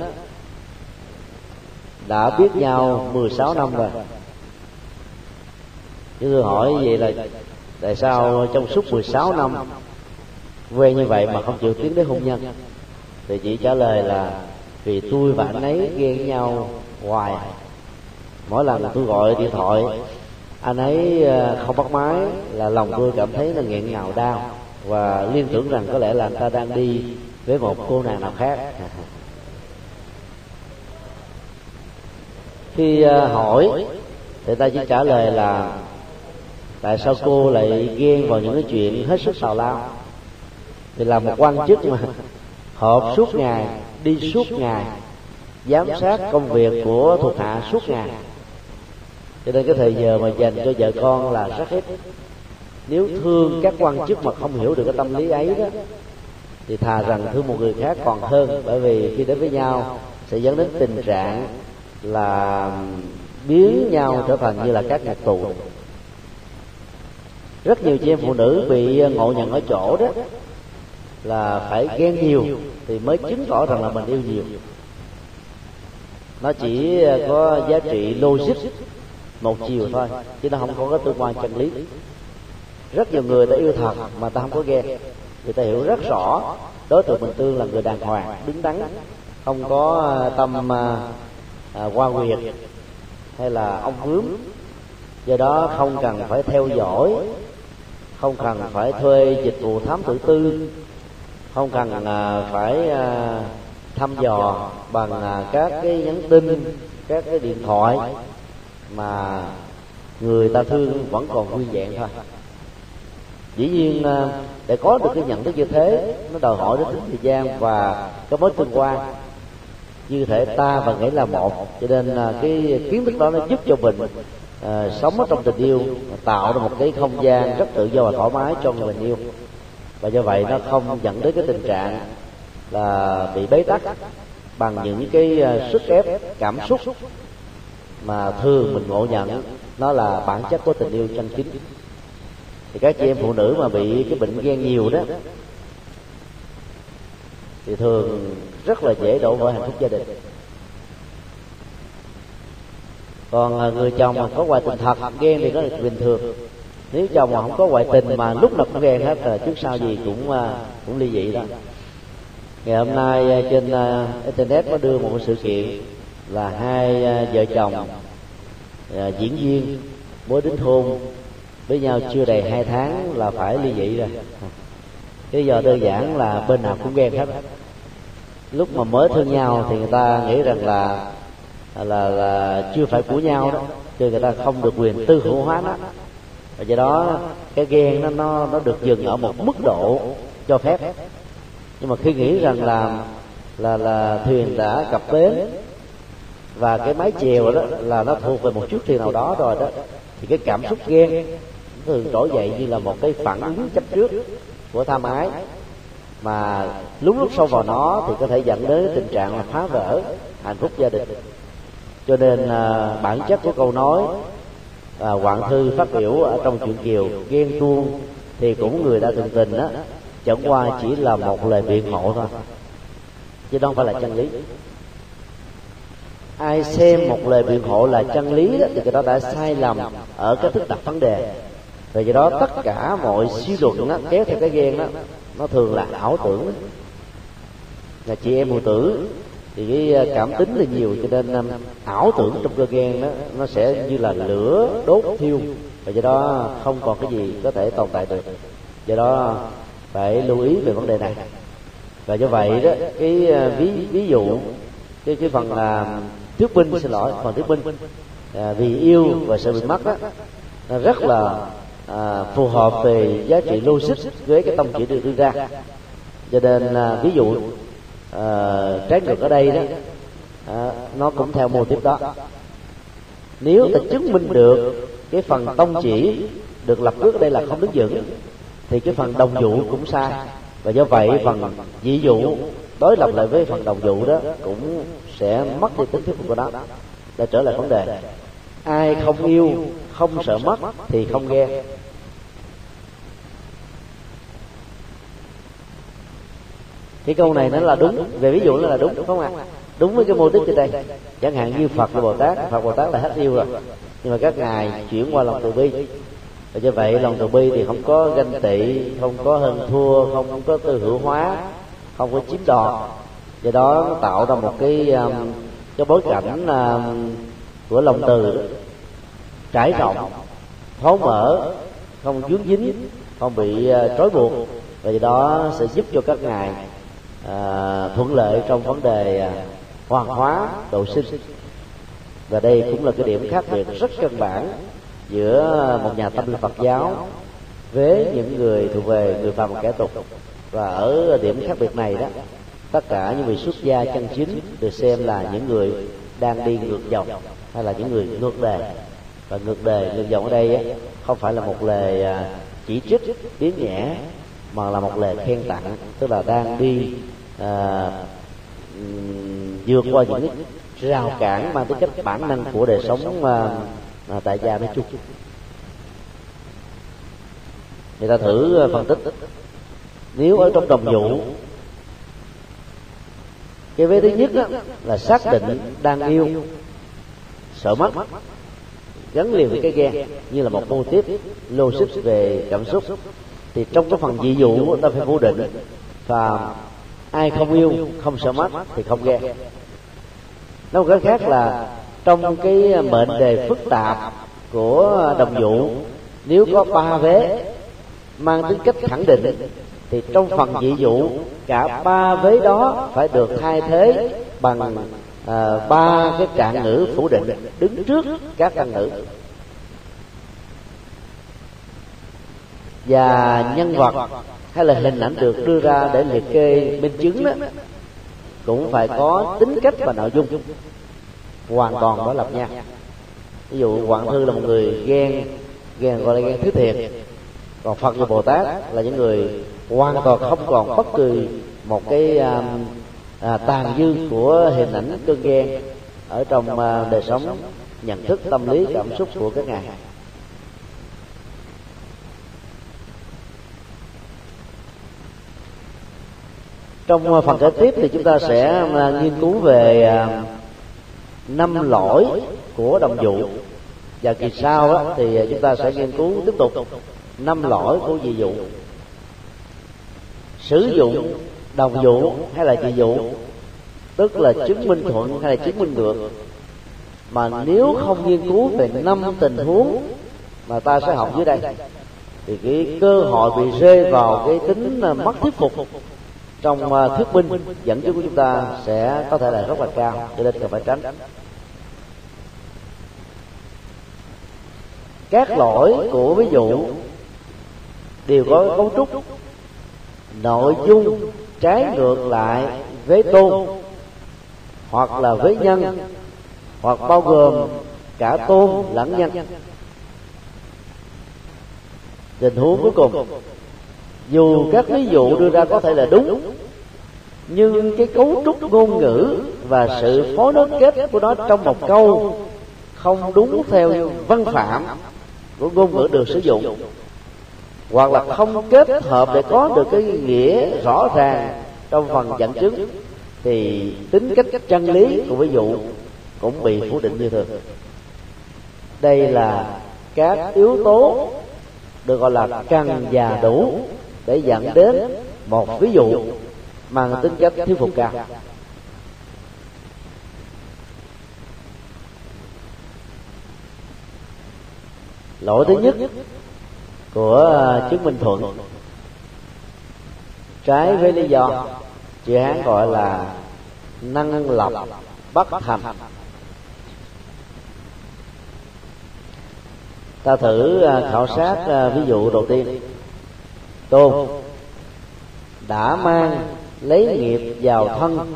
đã biết nhau 16 năm rồi. Chứ tôi hỏi vậy là tại sao trong suốt 16 năm quen như vậy mà không chịu tiến đến hôn nhân? Thì chị trả lời là vì tôi và anh ấy ghen nhau hoài. Mỗi lần tôi gọi điện thoại, anh ấy ờ, không bắt máy là lòng tôi cảm thấy là nghẹn ngào đau. Và liên tưởng rằng có lẽ là anh ta đang đi với một cô nàng nào khác. Khi ờ, hỏi, thì ta chỉ trả lời là, tại sao cô lại ghen vào những cái chuyện hết sức tào lao? Thì là một quan chức mà họp suốt ngày đi suốt ngày, giám sát công việc của thuộc hạ suốt ngày. Cho nên cái thời giờ mà dành cho vợ con là rất ít. Nếu thương các quan chức mà không hiểu được cái tâm lý ấy đó, thì thà rằng thương một người khác còn hơn, bởi vì khi đến với nhau sẽ dẫn đến tình trạng là biến nhau trở thành như là các nhạc tù. Rất nhiều chị em phụ nữ bị ngộ nhận ở chỗ đó là phải ghen nhiều thì mới chứng tỏ rằng là mình yêu nhiều. Nó chỉ có giá trị logic một chiều thôi chứ nó không có cái tương quan chân lý. Rất nhiều người ta yêu thật mà ta không có ghen. Người ta hiểu rất rõ đối tượng mình tương là người đàng hoàng đứng đắn không có à, tâm à, à, qua quyệt hay là ông bướm do đó không cần phải theo dõi không cần phải thuê dịch vụ thám tử tư không cần à, phải à, thăm dò bằng à, các cái nhắn tin các cái điện thoại mà người ta thương vẫn còn nguyên vẹn thôi. dĩ nhiên à, để có được cái nhận thức như thế nó đòi hỏi đến tính thời gian và cái mối tương quan. như thể ta và nghĩ là một cho nên à, cái kiến thức đó nó giúp cho mình à, sống ở trong tình yêu tạo ra một cái không gian rất tự do và thoải mái cho người mình yêu và do vậy nó không dẫn đến cái tình trạng là bị bế tắc bằng những cái ờ, sức ép, cảm xúc mà thường mình ngộ nhận. Nó là bản chất của tình yêu chân chính. Thì các chị em phụ nữ mà bị cái bệnh ghen nhiều đó, thì thường rất là dễ đổ vỡ hạnh phúc gia đình. Còn ờ, người chồng mà có hoài tình thật, ghen thì nó là bình thường nếu chồng mà không có ngoại tình mà lúc nào cũng ghen hết là trước sau gì cũng ờ, cũng ly dị đó. Ngày hôm nay ờ, trên internet có đưa một sự kiện là hai vợ chồng diễn viên mới đến hôn với nhau chưa đầy hai tháng là phải ly dị rồi. Cái giờ đơn giản là bên nào cũng ghen hết. Lúc mà mới thương nhau thì người ta nghĩ rằng là là là chưa phải của nhau đó, cho người ta không được quyền tư hữu hóa nó và do đó cái ghen nó nó nó được dừng ở một mức độ cho phép. Nhưng mà khi nghĩ rằng là là là thuyền đã cập bến và cái mái chèo đó là nó thuộc về một chút thuyền nào đó rồi đó thì cái cảm xúc ghen thường trỗi dậy như là một cái phản ứng chấp trước của tham ái mà lúc lúc sâu vào nó thì có thể dẫn đến tình trạng là phá vỡ hạnh phúc gia đình. Cho nên à, bản chất của câu nói à, hoàng thư phát biểu ở trong chuyện kiều ghen tuông thì cũng người đã từng tình đó chẳng qua chỉ là một lời biện hộ thôi. Chứ không phải là chân lý. Ai xem một lời biện hộ là chân lý đó thì cái đó đã sai lầm ở cái thức đặt vấn đề. Và do đó tất cả mọi suy luận đó, kéo theo cái ghen đó nó thường là ảo tưởng. Là chị em phụ tử thì cái à, cảm tính là nhiều cho nên à, ảo tưởng trong cơ ghen đó nó sẽ như là lửa đốt thiêu. Và do đó không còn cái gì có thể tồn tại được. Do đó phải lưu ý về vấn đề này. Và do vậy đó cái à, ví ví dụ cái cái phần là thuyết binh xin lỗi phần thuyết binh. À, vì yêu và sợ bị mất đó nó rất là à, phù hợp về giá trị logic với cái tông chỉ được đưa ra. Cho nên à, ví dụ uh, trái ngược ở đây đó uh, nó cũng theo mô tiếp đó. Nếu ta chứng minh được cái phần tông chỉ được lập trước ở đây là không đứng vững thì cái phần đồng dụ cũng sai. Và do vậy phần dị dụ đối lập lại với phần đồng dụ đó cũng sẽ mất đi tính thuyết phục của nó. Để trở lại vấn đề. Ai không yêu không sợ mất thì không ghen cái câu này nó là đúng. về ví dụ nó là đúng đúng không ạ? Đúng với cái mô típ trên đây. Chẳng hạn như phật và bồ tát. Phật bồ tát là hết yêu rồi. Nhưng mà các ngài chuyển qua lòng từ bi. Và như vậy lòng từ bi thì không có ganh tị không có hơn thua không có tư hữu hóa không có chiếm đoạt. Do đó nó tạo ra một cái um, cái bối cảnh um, của lòng từ trải rộng thấu mở không dướng dính không bị uh, trói buộc. Và do đó sẽ giúp cho các ngài à, thuận lợi trong vấn đề à, hoàn hóa độ sinh. Và đây cũng là cái điểm khác biệt rất căn bản giữa một nhà tâm linh Phật giáo với những người thuộc về người phàm và kẻ tục. Và ở điểm khác biệt này đó tất cả những vị xuất gia chân chính được xem là những người đang đi ngược dòng hay là những người ngược đề. Và ngược đề ngược dòng ở đây ấy, không phải là một lời à, chỉ trích biến nhẹ mà là một lời khen tặng tức là đang đi à, vượt qua những rào cản mang tính cách bản năng của đời sống à, à, tại gia nói chung. Người ta thử phân tích. Nếu ở trong đồng vụ cái vế thứ nhất đó, là xác định đang yêu sợ mất gắn liền với cái ghen như là một mô tiếp logic về cảm xúc thì trong cái phần dị dụ ta phải phủ định và ai không yêu không sợ mất thì không ghen. Nói một cách khác là trong cái mệnh đề phức tạp của đồng vụ nếu có ba vế mang tính cách khẳng định thì trong phần dị vụ cả ba vế đó phải được thay thế bằng à, ba cái trạng ngữ phủ định đứng trước các căn ngữ. Và nhân vật hay là hình ảnh được đưa ra để liệt kê minh chứng đó cũng phải có tính cách và nội dung. Hoàn toàn đối lập nhau ví dụ hoàng thư là một người ghen ghen gọi là ghen thứ thiệt. Còn phật và bồ tát là những người hoàn toàn không còn bất kỳ một cái à, à, tàn dư của hình ảnh cơn ghen ở trong à, đời sống nhận thức tâm lý cảm xúc của các ngài. Trong ờ, phần kế tiếp thì chúng ta sẽ ờ, nghiên cứu về ờ, năm lỗi của đồng dụ. Và kỳ sau đó, thì chúng ta sẽ nghiên cứu tiếp tục năm lỗi của dị dụ. Sử dụng đồng dụ hay là dị dụ tức là chứng minh thuận hay là chứng minh ngược. Mà nếu không nghiên cứu về năm tình huống mà ta sẽ học dưới đây thì cái cơ hội bị rơi vào cái tính mất thuyết phục trong thuyết minh dẫn chứng của chúng ta sẽ có thể là rất là cao cho nên cần phải tránh. Các lỗi của ví dụ đều có cấu trúc. nội dung trái ngược lại với tôn hoặc là với nhân hoặc bao gồm cả tôn lẫn nhân. Tình huống cuối cùng dù các ví dụ đưa ra có thể là đúng, nhưng cái cấu trúc ngôn ngữ và sự phối nối kết của nó trong một câu không đúng theo văn phạm của ngôn ngữ được sử dụng, hoặc là không kết hợp để có được cái nghĩa rõ ràng trong phần dẫn chứng, thì tính cách chân lý của ví dụ cũng bị phủ định như thường. Đây là các yếu tố được gọi là cần và đủ để dẫn đến một ví dụ mang tính chất thuyết phục cao lỗi thứ nhất của à, chứng minh thuận. Trái với lý do chữ hán gọi là năng lập bất thành. Ta thử à, khảo sát à, ví dụ đầu tiên tôn đã mang lấy nghiệp vào thân.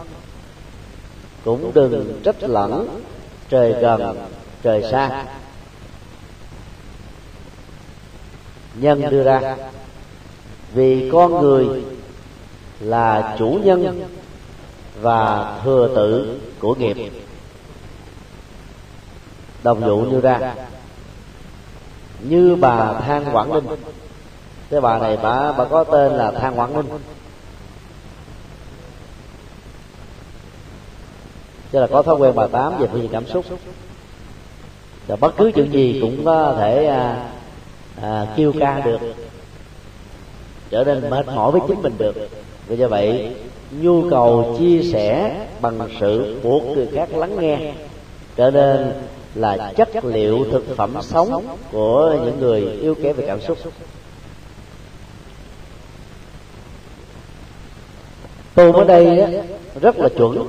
Cũng đừng trách lẫn trời gần, trời xa. Nhân đưa ra, vì con người là chủ nhân và thừa tự của nghiệp. Đồng dụ như ra, như bà than quảng ninh cái bà này bà bà có tên là Thang quảng ninh. Tức là có thói quen bà tám về phương diện cảm xúc. Và bất cứ chuyện gì cũng có thể à, à, kêu ca được. Trở nên mệt mỏi với chính mình được. Vì do vậy nhu cầu chia sẻ bằng sự buộc người khác lắng nghe trở nên là chất liệu thực phẩm sống của những người yêu kém về cảm xúc. Tôn ở đây rất là chuẩn.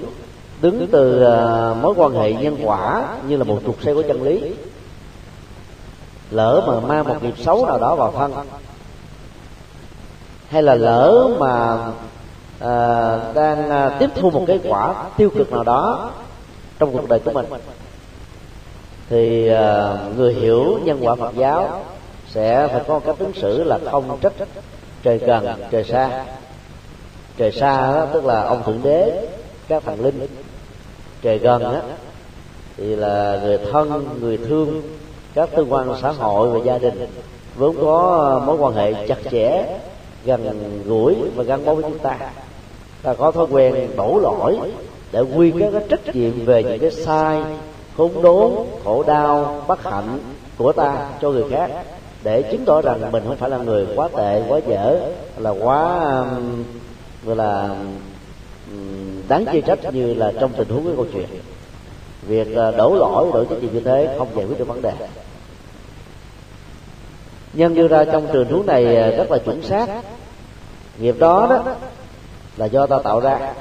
Đứng từ à, mối quan hệ nhân quả như là một trục xe của chân lý. Lỡ mà mang một nghiệp xấu nào đó vào thân hay là lỡ mà à, đang à, tiếp thu một cái quả tiêu cực nào đó trong cuộc đời của mình thì à, người hiểu nhân quả Phật giáo sẽ phải có cách ứng xử là không trách trời gần trời xa trời xa đó, tức là ông thượng đế các thần linh. Trời gần á thì là người thân người thương các tương quan xã hội và gia đình. Vốn có mối quan hệ chặt chẽ gần gũi và gắn bó với chúng ta. Ta có thói quen đổ lỗi để quy các cái trách nhiệm về những cái sai khốn đốn khổ đau bất hạnh của ta cho người khác để chứng tỏ rằng mình không phải là người quá tệ quá dở là quá gọi là đáng chê trách như là trong tình huống cái câu chuyện. Việc ờ, đổ lỗi đổ trách nhiệm như thế không giải quyết được vấn đề. Nhân đưa ra trong trường huống này ờ, rất là chuẩn xác. Nghiệp đó đó là do ta tạo ra.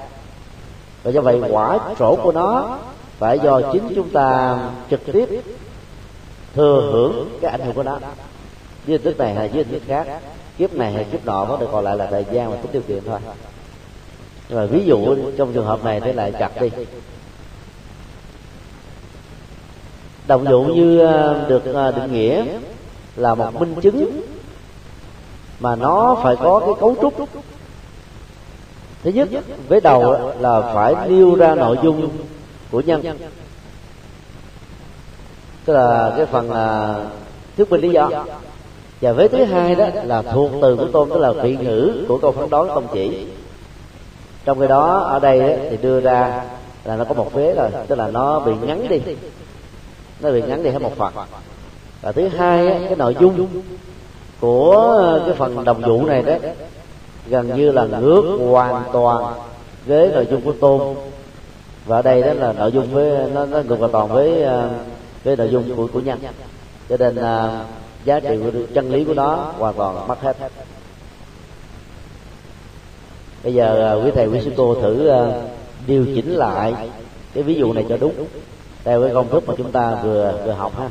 Và do vậy, quả trổ của nó phải do chính chúng ta trực tiếp thừa hưởng cái ảnh hưởng của nó. Với hình thức này hay với hình thức khác kiếp này hay kiếp nọ có được còn lại là thời gian và tính điều kiện thôi. Và ví dụ trong trường hợp này thế lại chặt đi. Đồng dụ như ờ, được ờ, định nghĩa là một minh chứng mà nó phải có cái cấu trúc. Thứ nhất với đầu là phải nêu ra nội dung của nhân. Tức là cái phần là thuyết minh lý do và với thứ hai đó là thuộc từ của tôn tức là vị ngữ của câu phán đoán tông chỉ. Trong cái đó ở đây thì đưa ra là nó có một vế rồi tức là nó bị ngắn đi. Nó bị ngắn đi hết một phần. Và thứ hai cái nội dung của cái phần đồng vụ này đó gần như là ngược hoàn toàn với nội dung của tôn. Và ở đây đó là nội dung với nó, nó ngược hoàn toàn với à, với nội dung của của nhân. Cho nên uh, giá trị của chân lý của nó hoàn toàn mất hết. Bây giờ à, quý thầy quý sư cô thử uh, điều chỉnh lại cái ví dụ này cho đúng theo cái công thức mà chúng ta vừa vừa học ha.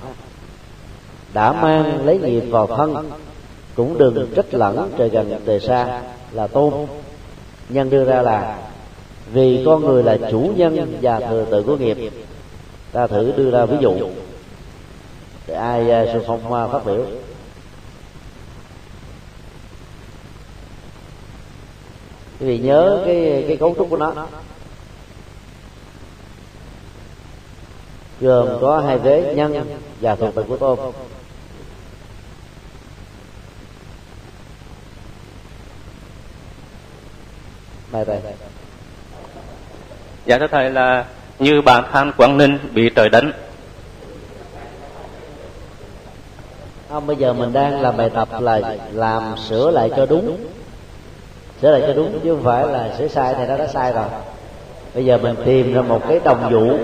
Đã mang lấy nghiệp vào thân cũng đừng trách lẫn trời gần trời xa là tôn. Nhân đưa ra là vì con người là chủ nhân và thừa tự của nghiệp. Ta thử đưa ra ví dụ thì ai à, sư phong phát biểu? Quý vị nhớ cái cái cấu trúc của nó. Gồm có hai vế, nhân và thuộc tự của tôm bài bài dạ thưa thầy là như bản than quảng ninh bị trời đánh không bây giờ mình đang làm bài tập là làm sửa lại cho đúng. Sửa lại cho đúng chứ không phải là sửa sai thì nó đã sai rồi. Bây giờ mình tìm ra một cái đồng vụ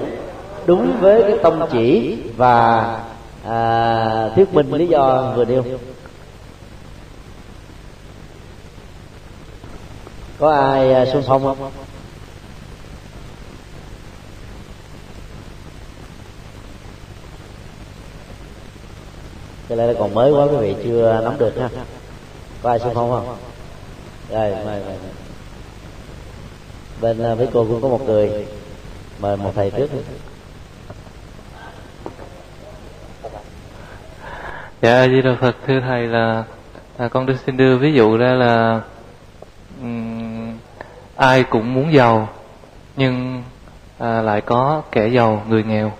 đúng với cái tông chỉ và à, thuyết minh lý do vừa nêu. Có ai à, xung phong không? Cái này còn mới quá quý vị chưa nắm được ha. Có ai xung phong không? Rồi mời, mời. bên à, với cô cũng có một người. Mời một thầy trước dạ di đà phật thưa thầy là à, con đưa xin đưa ví dụ ra là um, ai cũng muốn giàu nhưng à, lại có kẻ giàu người nghèo.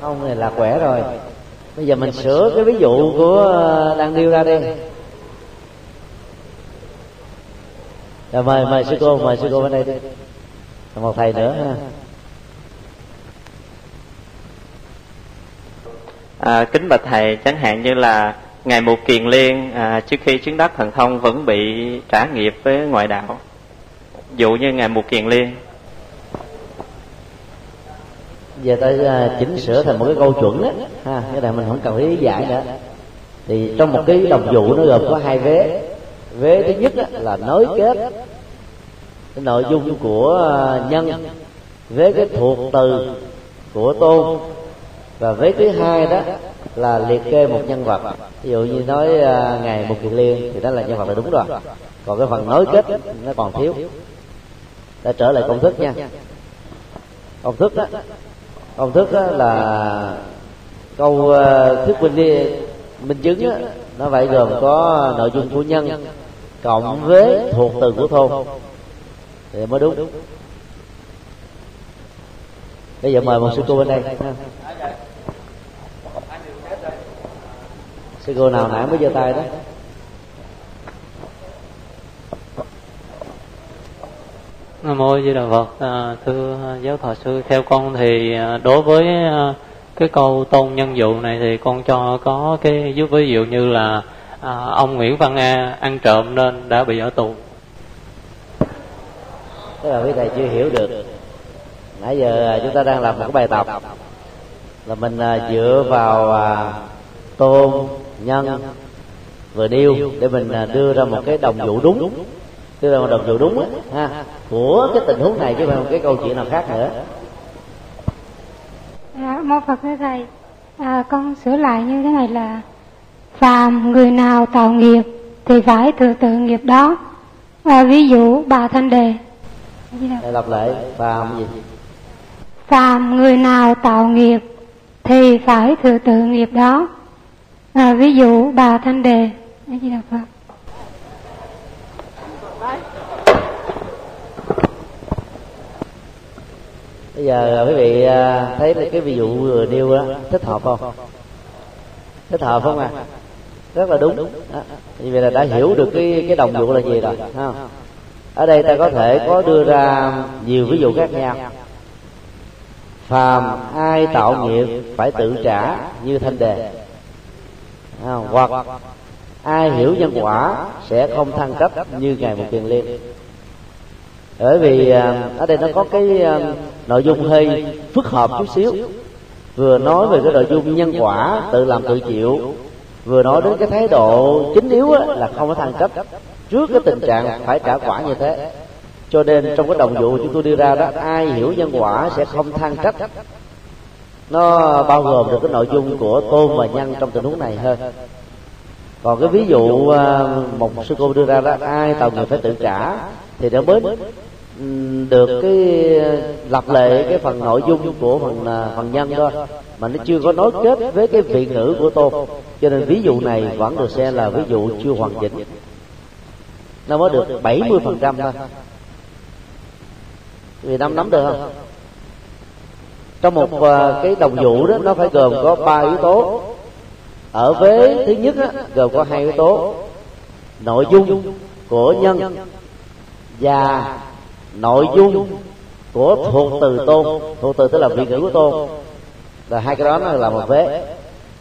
Không này là khỏe rồi bây giờ mình sửa cái ví dụ của à, đang nêu ra đi. Rồi mời mời sư cô mời sư cô bên đây đi. Một thầy nữa ha. À, kính bạch thầy chẳng hạn như là ngài mục kiền liên à, trước khi chứng đắc thần thông vẫn bị trả nghiệp với ngoại đạo. Dụ như ngài mục kiền liên giờ ta à, chỉnh sửa thành một cái câu chuẩn đó ha cái này mình không cần lý giải nữa. Thì trong một cái đồng dụ nó gồm có hai vế. Vế thứ nhất là nối kết. Cái nội dung của à, nhân. Với cái thuộc từ của tôn. Và vế thứ hai đó là liệt kê một nhân vật. Ví dụ như nói uh, ngày một kiệt liên thì đó là nhân vật là đúng rồi. Còn cái phần nối kết nó còn thiếu. Ta trở lại công thức nha. Công thức đó công thức đó là câu ờ, uh, thuyết minh đi minh chứng đó, nó phải gồm có nội dung của nhân cộng với thuộc từ của thôn. Thì mới đúng. Bây giờ mời một sư cô bên đây. Sư cô nào nãy mới giơ tay đó. Nam mô Di Đà Phật. À, thưa giáo thọ sư, theo con thì à, đối với à, cái câu tôn nhân dụ này thì con cho có cái giúp ví dụ như là à, ông Nguyễn Văn A ăn trộm nên đã bị ở tù. Tức là quý thầy chưa hiểu được. Nãy giờ à, chúng ta đang làm một cái bài tập là mình à, dựa vào à, tôn nhân vừa nêu để mình à, đưa ra một cái đồng dụ đúng đưa ra một đồng dụ đúng á, ha của cái tình huống này chứ không cái câu chuyện nào khác nữa. Dạ, mô Phật thưa Thầy, à, con sửa lại như thế này là Phàm người nào tạo nghiệp thì phải thừa tự nghiệp đó. À, Ví dụ bà Thanh Đề. Đây đọc lại phàm gì? Phàm người nào tạo nghiệp thì phải thừa tự nghiệp đó. À, Ví dụ bà Thanh Đề. A Di Đà Phật bây giờ quý vị à, thấy cái ví dụ vừa nêu đó thích hợp không? Thích hợp không à rất là đúng. Đó. vì vậy là đã hiểu được cái cái đồng dụng là gì rồi, ha. Ở đây ta có thể có đưa ra nhiều ví dụ khác nhau. Phàm ai tạo nghiệp phải tự trả như thanh đề. Hoặc ai hiểu nhân quả sẽ không thăng cấp như ngày một tiền liên. Bởi vì à, ở đây nó có cái à, nội dung hơi phức hợp chút xíu. Vừa nói về cái nội dung nhân quả tự làm tự chịu. Vừa nói đến cái thái độ chính yếu á, là không có thăng cấp. Trước cái tình trạng phải trả quả như thế. Cho nên trong cái đồng dụ chúng tôi đưa ra đó ai hiểu nhân quả sẽ không thăng cấp, nó bao gồm được cái nội dung của tôn và nhân trong tình huống này hơn. Còn cái ví dụ à, một sư cô đưa ra đó ai tạo nghiệp phải tự trả thì nó mới được cái lập lệ cái phần nội dung của phần à, phần nhân thôi mà nó chưa có nối kết với cái vị ngữ của tôn cho nên ví dụ này vẫn được xem là ví dụ chưa hoàn chỉnh. Nó mới được 70% phần trăm thôi. Vì năm nắm được không? Trong một cái đồng dụ đó nó phải gồm có ba yếu tố. Ở vế thứ nhất á, gồm có hai yếu tố. Nội dung của nhân và nội dung của thuộc từ tôn. thuộc từ tức là vị ngữ của tôn. Là hai cái đó nó là một vế.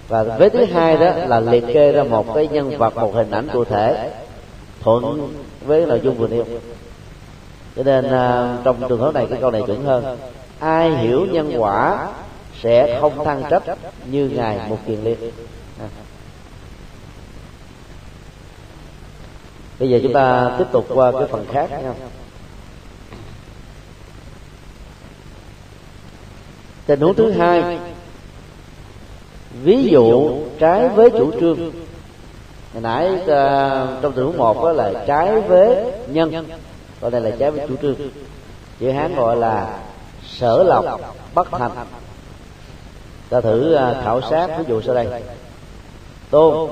Và vế thứ hai đó là liệt kê ra một cái nhân vật một hình ảnh cụ thể thuận với nội dung vừa nêu. Cho nên uh, trong trường hợp này cái câu này chuẩn hơn. Ai hiểu nhân quả sẽ không thăng trách như ngài một kiền liên. À. bây giờ chúng ta tiếp tục qua cái phần khác nha tình huống thứ hai. ví dụ trái với chủ trương. hồi nãy uh, trong tình huống một đó là trái với nhân. còn đây là trái với chủ trương. chữ hán gọi là sở lộc bất thành ta thử uh, khảo sát ví dụ sau đây. tôn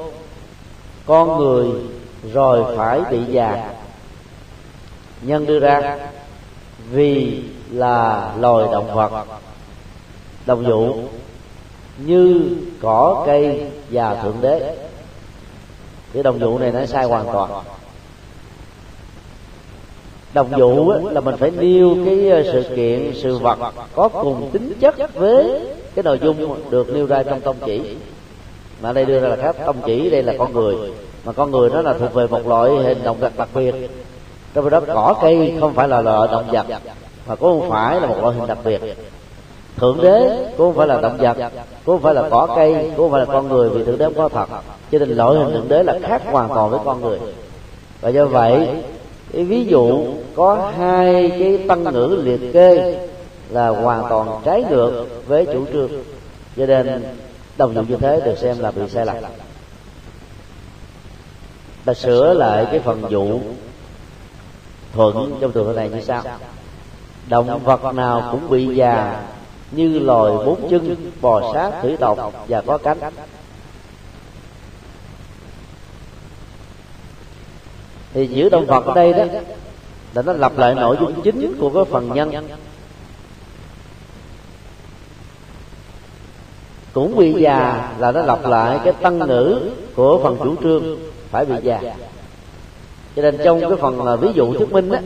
con người rồi phải bị già. nhân đưa ra vì là loài động vật đồng dụ như cỏ cây và thượng đế. Cái đồng dụ này nó sai hoàn toàn. Đồng dụ là mình phải nêu cái ờ, sự kiện, sự vật có cùng tính chất với cái nội dung được nêu ra trong tông chỉ. Mà đây đưa ra là khác, tông chỉ đây là con người. Mà con người nó là thuộc về một loại hình động vật đặc biệt. Trong đó cỏ cây không phải là loại động vật, mà cũng không phải là một loại hình đặc biệt thượng đế, cũng không phải là động vật, cũng không phải là cỏ cây, cũng không phải là con người, vì thượng đế không có thật. Cho nên loại hình thượng đế là khác hoàn toàn với con người. Và do vậy, cái ví dụ có hai cái tăng ngữ liệt kê là hoàn toàn trái ngược với chủ trương. Cho nên, đồng dụng như thế được xem là bị sai lầm. Ta sửa lại cái phần dụ thuận trong trường hợp này như sau. Động vật nào cũng bị già như loài bốn chân, bò sát, thủy tộc và có cánh. Thì giữa động vật ở đây đó, là nó lặp lại nội dung chính của cái phần nhân. Cũng bị già là nó lặp lại cái tăng ngữ của phần chủ trương, phải bị già. Cho nên trong cái phần ví dụ thuyết minh đó,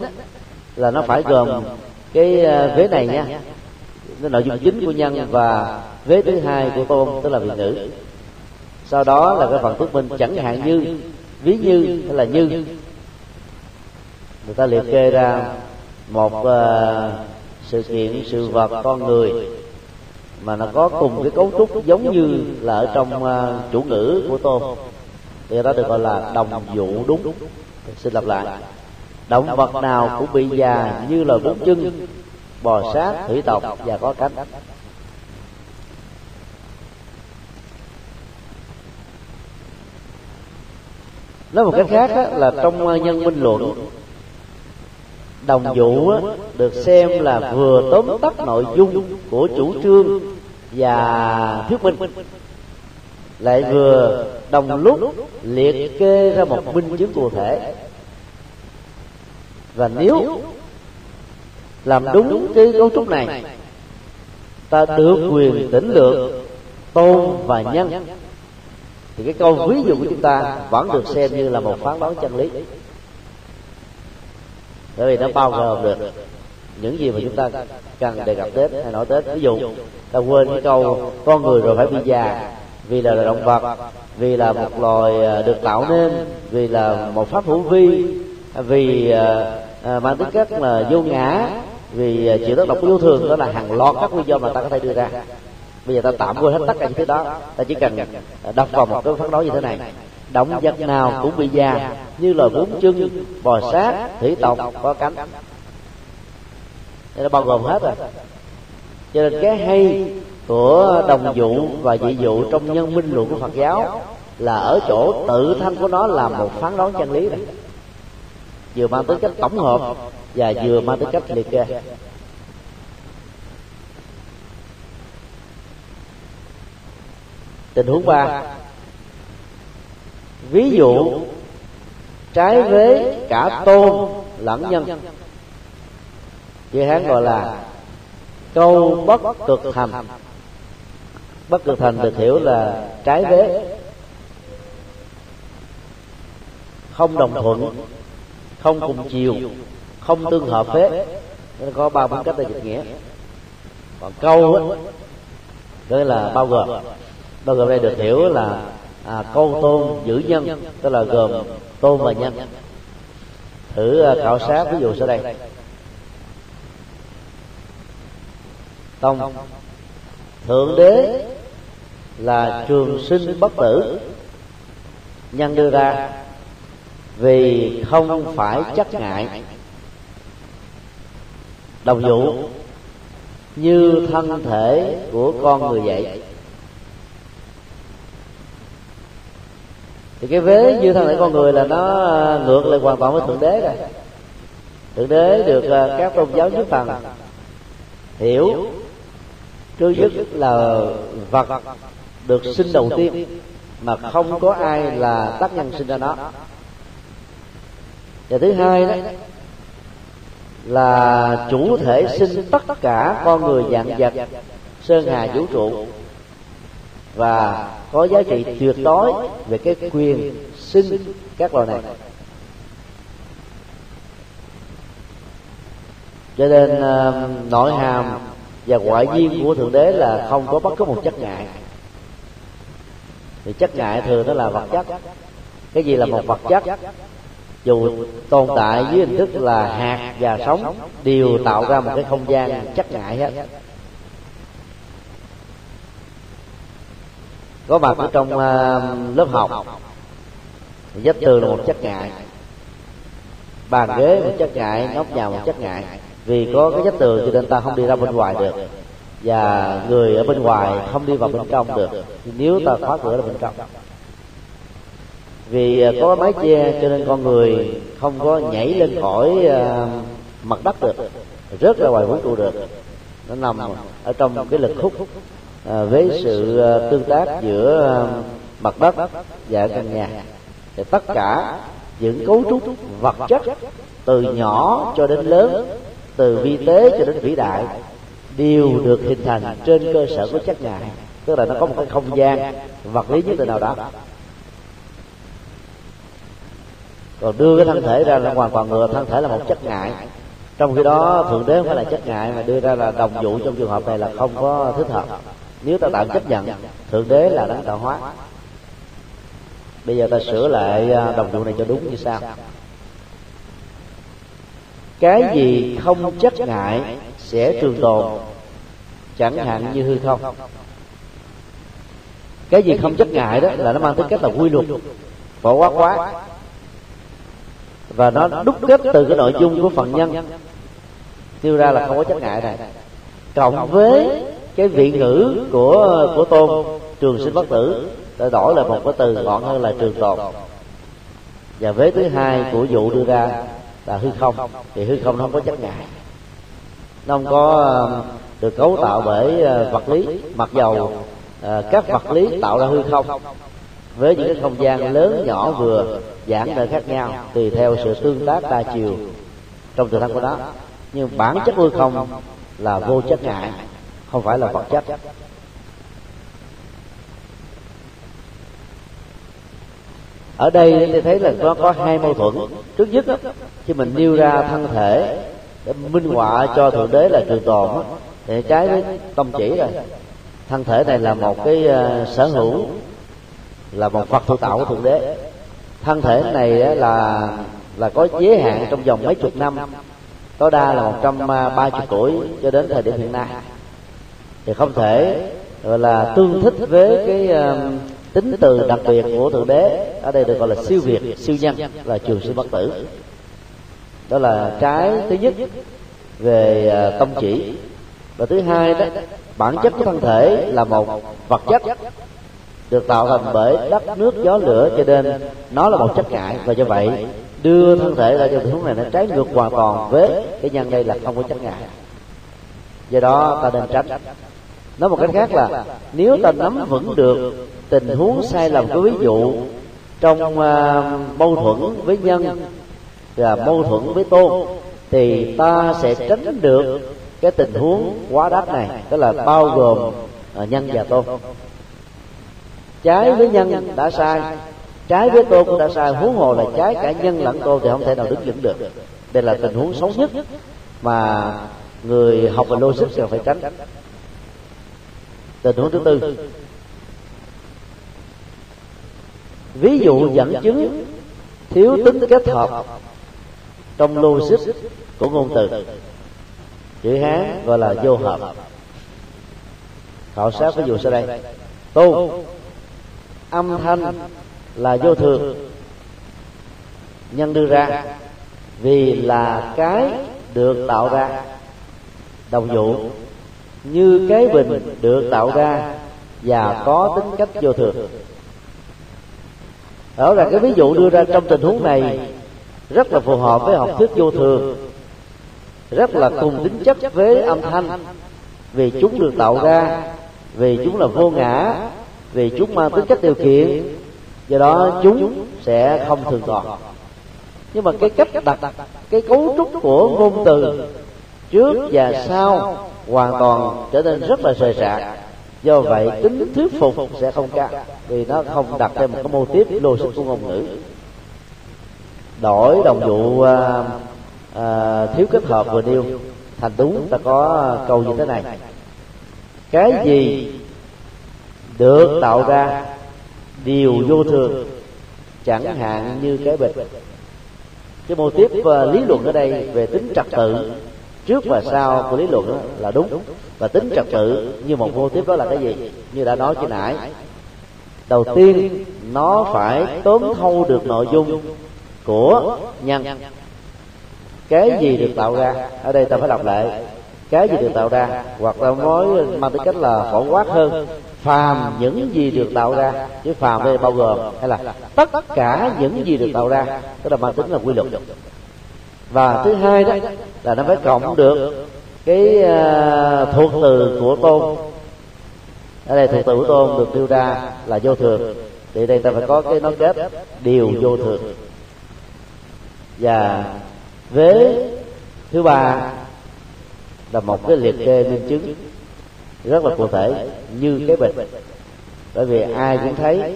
là nó phải gồm cái à, vế này nha nó nội dung chính của nhân và vế thứ hai của tôn tức là vị nữ. Sau đó là cái phần thuyết minh chẳng hạn như ví như hay là như. Người ta liệt kê ra một uh, sự kiện sự vật con người mà nó có cùng cái cấu trúc giống như là ở trong uh, chủ ngữ của tôn. Thì đó được gọi là đồng dụ đúng xin lặp lại. Động vật nào cũng bị già như là bốn chân bò sát thủy tộc và có cánh. Nói một cách khác á, là trong nhân minh luận đồng dụ á, được xem là vừa tóm tắt nội dung của chủ trương và thuyết minh. Lại vừa đồng lúc liệt kê ra một minh chứng cụ thể. Và nếu làm đúng cái cấu trúc này ta được quyền tỉnh lược tôn và nhân. Thì cái câu ví dụ của chúng ta vẫn được xem như là một phán đoán chân lý. Bởi vì nó bao gồm được những gì mà chúng ta cần đề cập tết hay nói tết. Ví dụ ta quên cái câu con người rồi phải bị già vì là, là động vật vì là một loài à, được tạo nên vì là một pháp hữu vi vì à, à, mang tính cách là vô ngã vì ờ, chịu tác động của vô thường đó là hàng loạt các nguyên do mà ta có thể đưa ra. Bây giờ ta tạm quên hết tất cả những thứ đó. Ta chỉ cần ờ, đọc vào một cái phán đoán như thế này. Động vật nào cũng bị già, như là bốn chân, bò sát, thủy tộc, có cánh. Nó bao gồm hết rồi. Cho nên cái hay của đồng dụ và dị dụ trong nhân minh luận của Phật giáo là ở chỗ tự thân của nó là một phán đoán chân lý này vừa mang tới cách tổng hợp và vừa mang tính cách liệt kê. Tình huống ba. Ví dụ, trái vế cả tôn lẫn nhân. Chữ hán gọi là câu bất cực thành bất cực thành được hiểu là trái vế không đồng thuận, không cùng chiều không tương hợp vế nên có ba bốn cách để dịch nghĩa. còn câu á đó là bao gồm. bao gồm. Đây được hiểu là à, câu tôn giữ nhân tức là gồm tôn và nhân. thử à, khảo sát ví dụ sau đây. tông. Thượng đế là trường sinh bất tử. nhân đưa ra vì không phải chắc ngại đồng dụ như thân thể của con người vậy. Thì cái vế như thân thể con người là nó ờ, ngược lại hoàn toàn với thượng đế rồi. Thượng đế được ờ, các tôn giáo nhất phần hiểu trước nhất là vật được sinh đầu tiên mà không có ai là tác nhân sinh ra nó. Và thứ hai đó là chủ thể sinh tất cả con người dạng vật sơn hà vũ trụ. Và có giá trị tuyệt đối về cái quyền sinh các loài này. Cho nên uh, nội hàm và ngoại duyên của thượng đế là không có bất cứ một chất ngại. Thì chất ngại thường nó là vật chất. Cái gì là một vật chất? Dù tồn tại dưới hình thức là hạt và sống đều tạo ra một cái không gian chất ngại hết. Có mặt ở trong uh, lớp học vách tường là một chất ngại. Bàn ghế một chất ngại nóc nhà một chất ngại. Vì có cái vách tường cho nên ta không đi ra bên ngoài được. Và người ở bên ngoài không đi vào bên trong được. Nếu ta khóa cửa là bên trong vì à, có mái che cho nên con người không có nhảy lên khỏi à, mặt đất được, rớt ra ngoài vũ trụ được. Nó nằm ở trong cái lực hút à, với sự tương tác giữa mặt đất và căn nhà. Thì tất cả những cấu trúc vật chất từ nhỏ cho đến lớn, từ vi tế cho đến vĩ đại, đều được hình thành trên cơ sở của chất ngài. Tức là nó có một cái không gian vật lý nhất định nào đó. Còn đưa cái thân thể ra là hoàn toàn ngừa thân thể là một chất ngại. Trong khi đó, thượng đế không phải là chất ngại, mà đưa ra là đồng vụ trong trường hợp này là không có thích hợp nếu ta tạm chấp nhận, thượng đế là đáng tạo hóa. Bây giờ ta sửa lại à, đồng vụ này cho đúng như sau. Cái gì không chất ngại sẽ trường tồn, chẳng hạn như hư không. Cái gì không chất ngại đó là nó mang tính cách là quy luật, phổ quát quá và nó đúc kết từ cái nội dung của phần nhân. Tiêu ra là không có chất ngại này. Cộng với cái vị ngữ của của tôn, trường sinh bất tử đã đổi là một cái từ gọn hơn là trường tồn. Và vế thứ hai của vụ đưa ra là hư không. Thì hư không nó không có chất ngại. Nó không có um, được cấu tạo bởi uh, vật lý, mặc dầu uh, các vật lý tạo ra hư không với những cái không gian lớn nhỏ vừa giảng đời khác nhau tùy theo sự tương tác đa chiều. Trong tự thân của nó nhưng bản chất hư không là vô chất ngại không phải là vật chất. Ở đây thì thấy là nó có hai mâu thuẫn. Trước nhất đó, khi mình nêu ra thân thể để minh họa cho thượng đế là trường tồn đó, thì trái với tâm chỉ rồi. Thân thể này là một cái ờ, sở hữu là một phật thuộc tạo của thượng đế. Thân thể này là là có giới hạn trong vòng mấy chục năm. Tối đa là một trăm à, ba chục tuổi cho đến thời điểm hiện nay. Thì không thể gọi là tương thích với cái uh, tính từ đặc biệt của thượng đế. Ở đây được gọi là siêu việt siêu nhân là trường sinh bất tử. Đó là trái thứ nhất về uh, tâm chỉ. Và thứ hai đó bản chất của thân thể là một vật chất được tạo thành bởi đất nước gió lửa cho nên nó là một chất ngại. Và do vậy đưa thân thể ra trong tình huống này nó trái ngược hoàn toàn với cái nhân đây là không có chất ngại. Do đó ta nên tránh. Nói một cách khác là nếu ta nắm vững được tình huống sai lầm của ví dụ trong uh, mâu thuẫn với nhân và mâu thuẫn với tôn thì ta sẽ tránh được cái tình huống quá đắt này. Tức là bao gồm uh, nhân và tôn trái với nhân đã sai. trái với tôn cũng đã sai. huống hồ là trái cả nhân lẫn tôn thì không thể nào đứng vững được. Đây là tình huống xấu nhất mà người học về logic cần phải tránh. Tình huống thứ tư. Ví dụ dẫn chứng thiếu tính kết hợp trong logic của ngôn từ. Chữ hán gọi là vô hợp. Khảo sát ví dụ sau đây. Tu âm thanh là vô thường. Nhân đưa ra vì là cái được tạo ra. Đồng dụ, như cái bình được tạo ra và có tính cách vô thường. Đó là cái ví dụ đưa ra trong tình huống này rất là phù hợp với học thuyết vô thường, rất là cùng tính chất với âm thanh. Vì chúng được tạo ra, vì chúng là vô ngã vì chúng mang tính chất điều kiện do đó chúng sẽ không thường còn nhưng mà cái cách đặt cái cấu trúc của ngôn từ trước và sau hoàn toàn trở nên rất là rời rạc. do vậy tính thuyết phục sẽ không cao vì nó không đặt thêm một cái mô tiếp logic của ngôn ngữ. đổi đồng dụ à, à, thiếu kết hợp vừa nêu. Thành đúng ta có câu như thế này. cái gì được tạo ra điều vô thường chẳng hạn như cái bịch. cái mô tiếp và lý luận ở đây về tính trật tự. trước và sau của lý luận đó là đúng. Và tính trật tự như một mô tiếp đó là cái gì? như đã nói khi nãy. đầu tiên nó phải tóm thâu được nội dung của nhân. cái gì được tạo ra? ở đây ta phải đọc lại. cái gì được tạo ra? hoặc là nói mang tính cách là phổ quát hơn phàm những gì được tạo ra chứ phàm đây bao gồm hay là tất cả những gì được tạo ra tức là mang tính là quy luật. Và thứ hai đó là nó phải cộng được cái uh, thuộc từ của tôn. Ở đây thuộc từ của tôn được đưa ra là vô thường. Thì đây ta phải có cái nói kết điều vô thường. Và vế thứ ba là một cái liệt kê minh chứng rất là cụ thể như cái bình. Bởi vì ai cũng thấy,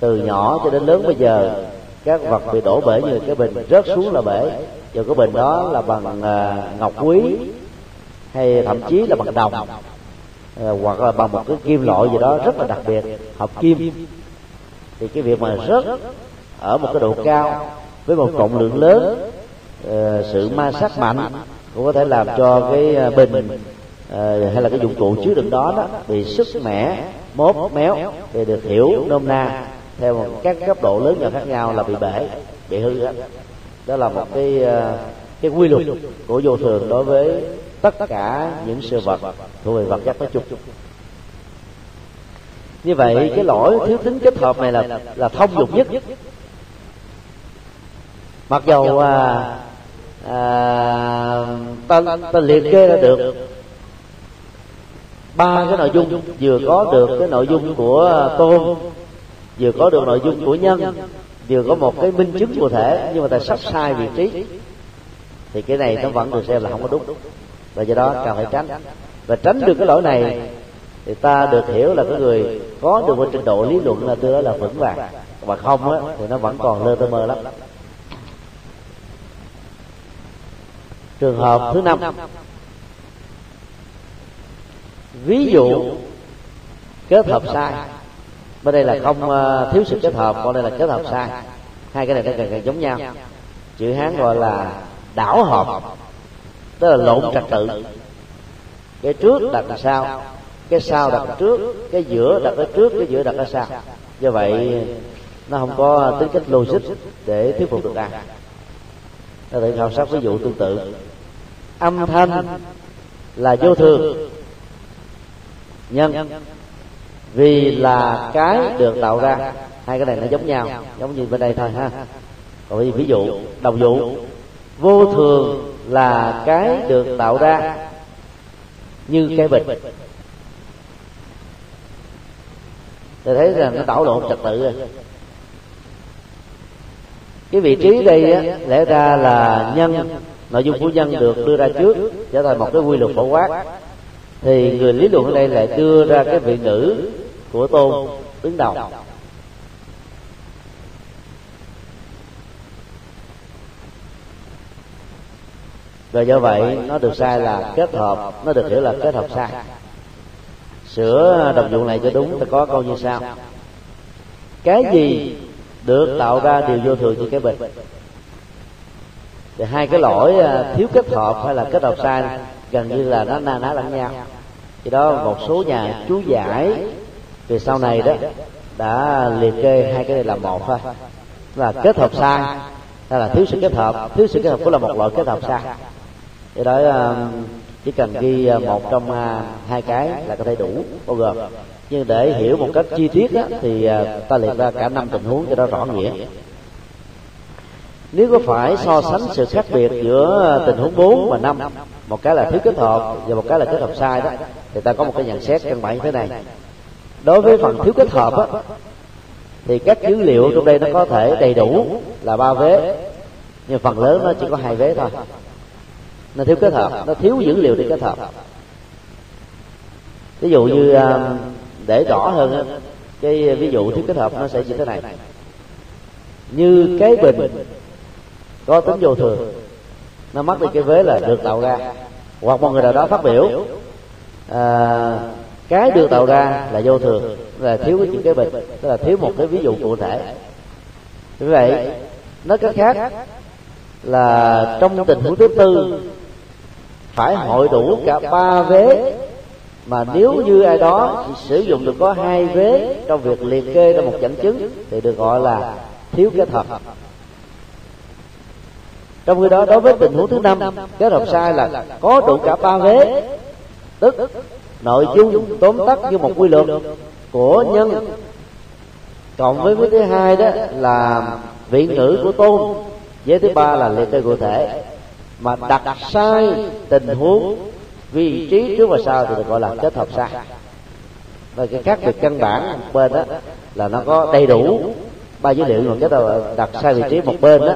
từ nhỏ cho đến lớn bây giờ, các vật bị đổ bể như cái bình rớt xuống là bể. Và cái bình đó là bằng à, ngọc quý, hay thậm chí là bằng đồng à, hoặc là bằng một cái kim loại gì đó rất là đặc biệt, hợp kim. Thì cái việc mà rớt ở một cái độ cao với một trọng lượng lớn à, sự ma sát mạnh cũng có thể làm cho cái bình Ờ, hay là cái dụng cụ chứa đựng đó đó bị sức mẻ mốt méo thì được hiểu nôm na theo một các cấp độ lớn nhỏ khác nhau là bị bể bị hư đó. đó là một cái ờ, cái quy luật của vô thường đối với tất cả những sự vật thuộc về vật chất nói chung như vậy cái lỗi thiếu tính kết hợp này là là thông dụng nhất mặc dầu à, à, ta, ta liệt kê ra được ba cái nội dung vừa có được cái nội dung của tôn, vừa có được nội dung của nhân, vừa có một cái minh chứng cụ thể, nhưng mà ta sắp sai vị trí, thì cái này nó vẫn được xem là không có đúng. Và do đó cần phải tránh. Và tránh được cái lỗi này, thì ta được hiểu là cái người có được một trình độ lý luận là tương đối là vững vàng. Và không á, thì nó vẫn còn lơ tơ mơ lắm. Trường hợp thứ năm ví dụ kết hợp sai. Bên đây là không uh, thiếu sự kết hợp còn đây là kết hợp sai. hai cái này nó gần gần giống nhau. chữ hán gọi là đảo hợp. tức là lộn trật tự. cái trước đặt là sau cái sau đặt ở trước cái giữa đặt ở trước cái giữa đặt ở sau. do vậy nó không có tính cách logic để thuyết phục được ai. ta thử khảo sát ví dụ tương tự. âm thanh là vô thường nhân. Vì là cái được tạo ra. Hai cái này nó giống nhau giống như bên đây thôi ha. Còn ví dụ đồng dụ. Vô thường là cái được tạo ra như cái bịch tôi thấy rằng nó đảo lộn trật tự rồi. Cái vị trí đây á, lẽ ra là nhân. Nội dung của nhân được đưa ra trước trở thành một cái quy luật phổ quát thì người lý luận ở đây lại đưa ra cái vị ngữ của tôn đứng đầu và do vậy, nó được sai là kết hợp, nó được hiểu là kết hợp sai. Sửa đồng dụng này cho đúng ta có câu như sau cái gì được tạo ra đều vô thường như cái bình? Thì hai cái lỗi à, thiếu kết hợp hay là kết hợp sai gần như là nó na ná lẫn nhau thì đó một số nhà chú giải. về sau này đó đã liệt kê hai cái này là một thôi là kết hợp sai hay là thiếu sự kết hợp. thiếu sự kết hợp cũng là một loại kết hợp sai do đó um, chỉ cần ghi uh, một trong uh, hai cái là có thể đủ. bao gồm nhưng để hiểu một cách chi tiết á, thì uh, ta liệt ra cả năm tình huống cho nó rõ nghĩa. nếu có phải so sánh sự khác biệt giữa tình huống 4 và 5 một cái là thiếu kết hợp và một cái là kết hợp sai đó thì ta có một cái nhận xét căn bản như thế này. Đối với phần thiếu kết hợp á, thì các dữ liệu trong đây nó có thể đầy đủ là ba vế. Nhưng phần lớn nó chỉ có hai vế thôi. Nó thiếu kết hợp nó thiếu dữ liệu để kết hợp. Ví dụ như à, để rõ hơn cái ví dụ thiếu kết hợp nó sẽ như thế này. Như cái bình có tính vô thường nó mất đi cái vế là được tạo ra. Hoặc một người nào đó phát biểu à, cái được tạo ra là vô thường là thiếu cái chữ cái bình tức là thiếu một cái ví dụ cụ thể. Vì vậy nói cách khác là trong tình huống thứ tư phải hội đủ cả ba vế mà nếu như ai đó chỉ sử dụng được có hai vế trong việc liệt kê ra một dẫn chứng thì được gọi là thiếu kết hợp trong khi đó đối với tình huống thứ năm kết hợp sai là có đủ cả ba vế tức. Nội dung tóm tắt như một quy luật của nhân. Cộng với cái thứ hai đó là vị ngữ của tôn. Với thứ ba là liệt kê cụ thể. Mà đặt sai tình huống, vị trí trước và sau thì được gọi là kết hợp sai. Và cái khác biệt căn bản bên đó là nó có đầy đủ ba dữ liệu. Còn cái đầu đặt sai vị trí một bên đó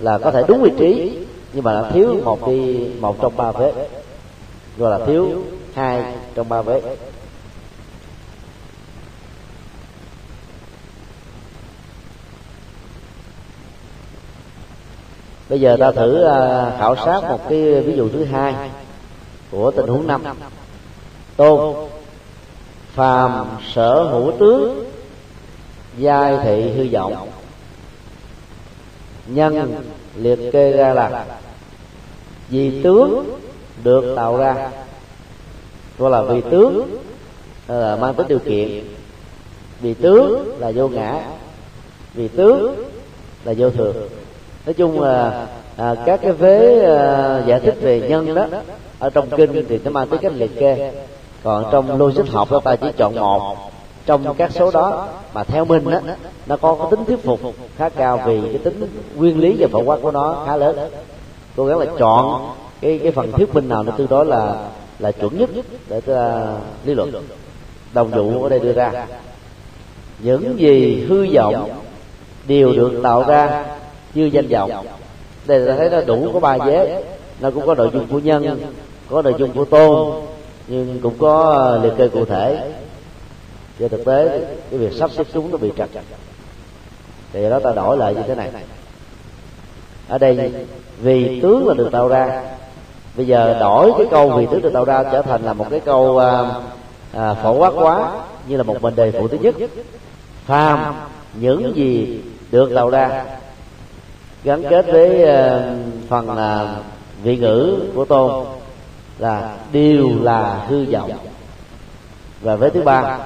là có thể đúng vị trí, nhưng mà nó thiếu một đi một trong ba vế gọi là thiếu hai trong ba vế. Bây giờ ta thử à, khảo sát một cái ví dụ thứ hai của tình huống năm. Tôn, phàm sở hữu tướng giai thị hư vọng. Nhân liệt kê ra là vì tướng được tạo ra gọi là vị tướng là mang tính điều kiện. Vị tướng là vô ngã vị tướng là vô thường. Nói chung là à, các cái vế à, giải thích về nhân đó ở trong kinh thì nó mang tới cách liệt kê. Còn trong logic học đó ta chỉ chọn một. Trong các số đó mà theo mình đó, nó có cái tính thuyết phục khá cao vì cái tính nguyên lý và phổ quát của nó khá lớn. Cố gắng là chọn cái cái phần thuyết minh nào nó tương đối là là chuẩn nhất để ta lý luận. Đồng dụ ở đây đưa ra. Những gì hư vọng đều được tạo ra như danh vọng. đây ta thấy nó đủ có ba vế. Nó cũng có nội dung của nhân có nội dung của tôn nhưng cũng có liệt kê cụ thể. Trên thực tế cái việc sắp xếp chúng nó bị trật. Thì đó ta đổi lại như thế này. Ở đây vì tướng là được tạo ra bây giờ đổi cái câu vì tướng được tạo ra trở thành là một cái câu à, à, phổ quát quá như là một mệnh đề phụ thứ nhất. phàm những gì được tạo ra. gắn kết với uh, phần uh, vị ngữ của tôn là đều là hư vọng. và với thứ ba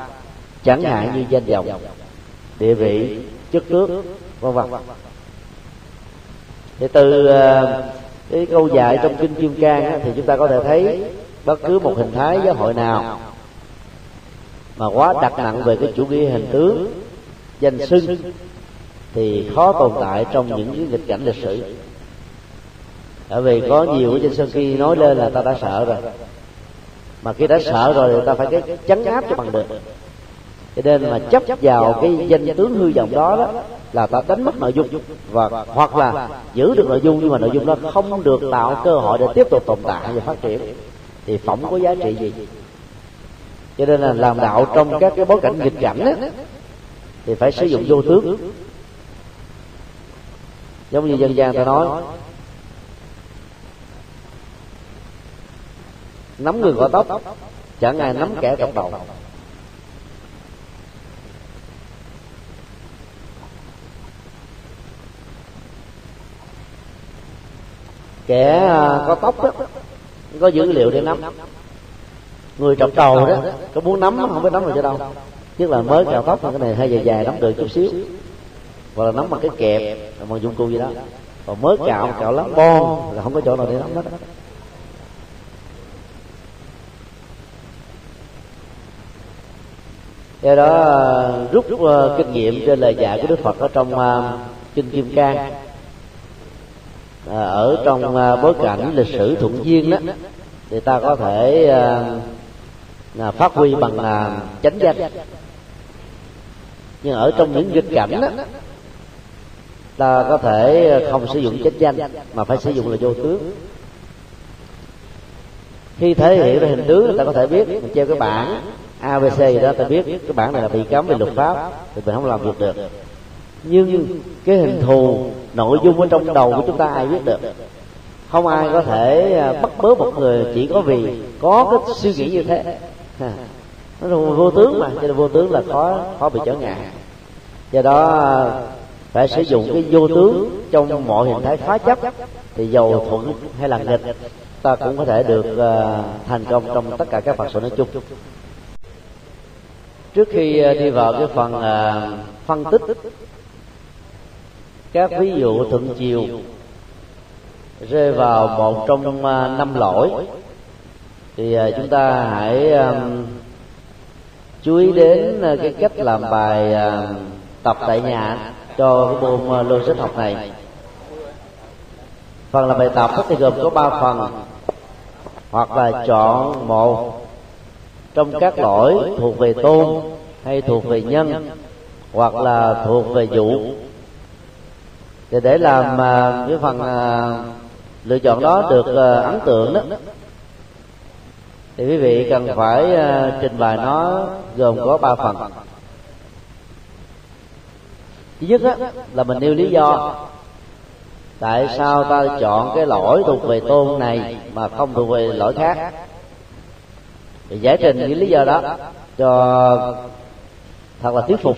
chẳng hạn như danh vọng địa vị chức nước vân vân. thì từ cái câu dạy trong kinh kim cang thì chúng ta có thể thấy bất cứ một hình thái giáo hội nào mà quá đặt nặng về cái chủ nghĩa hình tướng, danh xưng, thì khó tồn tại trong những cái nghịch cảnh lịch sử. Bởi vì có nhiều cái danh xưng khi nói lên là ta đã sợ rồi. Mà khi đã sợ rồi thì ta phải cái chấn áp cho bằng được. Cho nên mà chấp vào cái danh tướng hư vọng đó đó là ta đánh mất nội dung và hoặc là giữ được nội dung nhưng mà nội dung đó không được tạo cơ hội để tiếp tục tồn tại và phát triển, thì phỏng có giá trị gì? Cho nên là làm đạo trong các cái bối cảnh nghịch cảnh đó thì phải sử dụng vô tướng. Giống như dân gian ta nói, nắm người có tóc, chẳng ai nắm kẻ cọc đầu. Kẻ à, có tóc đó có dữ liệu để nắm. Người trọc đầu đó có muốn nắm không biết nắm được cho đâu. Nhất là mới cạo tóc cái này hơi dài dài nắm được chút xíu. Hoặc là nắm bằng cái kẹp bằng dụng cụ gì đó. Còn mới cạo cạo lắm bon là không có chỗ nào để nắm hết. Do đó à, rút uh, kinh nghiệm trên lời dạy của đức phật ở trong uh, kinh kim cang Ờ, ở trong ờ, bối cảnh lịch sử thuận duyên đó, thì ta có thể ờ, à, phát huy bằng à, chánh danh. Nhưng ở trong những nghịch cảnh đó, ta có thể không sử dụng chánh danh, mà phải sử dụng là vô tướng. Khi thể hiện ra hình tướng, ta có thể biết, mình treo cái bảng abc gì đó, ta biết cái bảng này là bị cấm về luật pháp, thì mình không làm việc được. Nhưng cái hình thù nội dung ở trong đầu của chúng ta ai biết được? Không ai có thể à, bắt bớ một người chỉ có vì có cái suy nghĩ như thế. Nó là vô tướng mà cho nên vô tướng là khó khó bị trở ngại. Do đó à, phải sử dụng cái vô tướng trong mọi hình thái phá chấp thì dầu thuận hay là nghịch ta cũng có thể được uh, thành công trong tất cả các phật sự nói chung. Trước khi uh, đi vào cái phần uh, phân tích các ví dụ thuận chiều. Rơi vào một trong à, năm lỗi. Thì à, chúng ta hãy à, chú ý đến cái cách làm bài tập tại nhà cho cái môn logic học này. Phần làm bài tập thì gồm có ba phần, hoặc là chọn một trong các lỗi thuộc về tôn hay thuộc về nhân, hoặc là thuộc về vụ thì để làm uh, cái phần uh, lựa chọn đó được uh, ấn tượng đó thì quý vị cần phải uh, trình bày nó gồm có ba phần. Thứ nhất á, là mình nêu lý do tại sao ta chọn cái lỗi thuộc về tôn này mà không thuộc về lỗi khác. Để giải trình những lý do đó cho thật là thuyết phục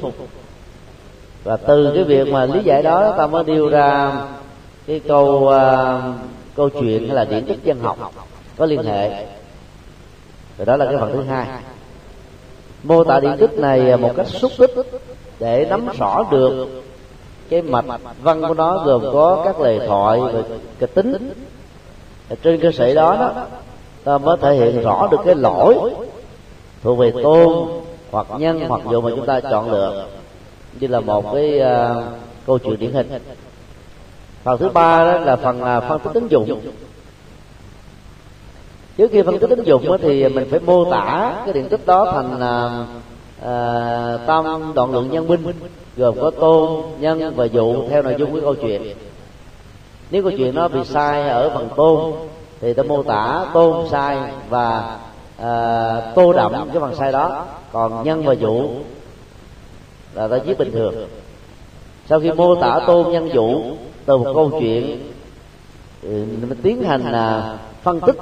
và từ cái việc mà lý giải đó ta mới nêu ra cái câu uh, câu chuyện hay là điển tích dân học. có liên hệ. rồi đó là cái phần thứ hai. mô tả điển tích này một cách xúc tích để nắm rõ được cái mạch văn của nó gồm có các lời thoại và kịch tính. trên cơ sở đó đó ta mới thể hiện rõ được cái lỗi thuộc về tôn hoặc nhân hoặc dụ mà chúng ta chọn lựa như là một cái uh, câu chuyện điển hình. Phần thứ ba đó là phần uh, phân tích ứng dụng. Trước khi phân tích ứng dụng thì mình phải mô tả cái điện tích đó thành à, uh, uh, tam đoạn lượng nhân binh gồm có tôn nhân và dụ theo nội dung của câu chuyện. Nếu câu chuyện nó bị sai ở phần tôn thì ta mô tả tôn sai và uh, tô đậm cái phần sai đó. Còn nhân và dụ là ta viết bình thường. Sau khi mô tả tôn nhân dụ từ một câu chuyện mình tiến hành là phân tích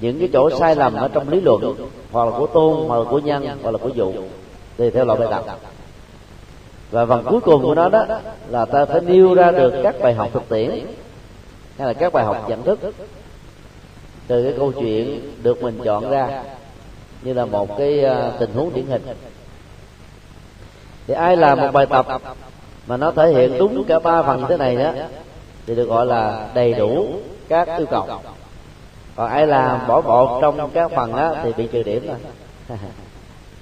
những cái chỗ sai lầm ở trong lý luận hoặc là của tôn hoặc là của nhân hoặc là của dụ tùy theo loại bài tập. và phần cuối cùng của nó đó là ta phải nêu ra được các bài học thực tiễn hay là các bài học nhận thức. Từ cái câu chuyện được mình chọn ra như là một cái à, tình huống điển hình thì ai làm một bài tập mà nó thể hiện đúng cả ba phần thế này đó, thì được gọi là đầy đủ các yêu cầu. Còn ai làm bỏ một trong các phần á thì bị trừ điểm rồi.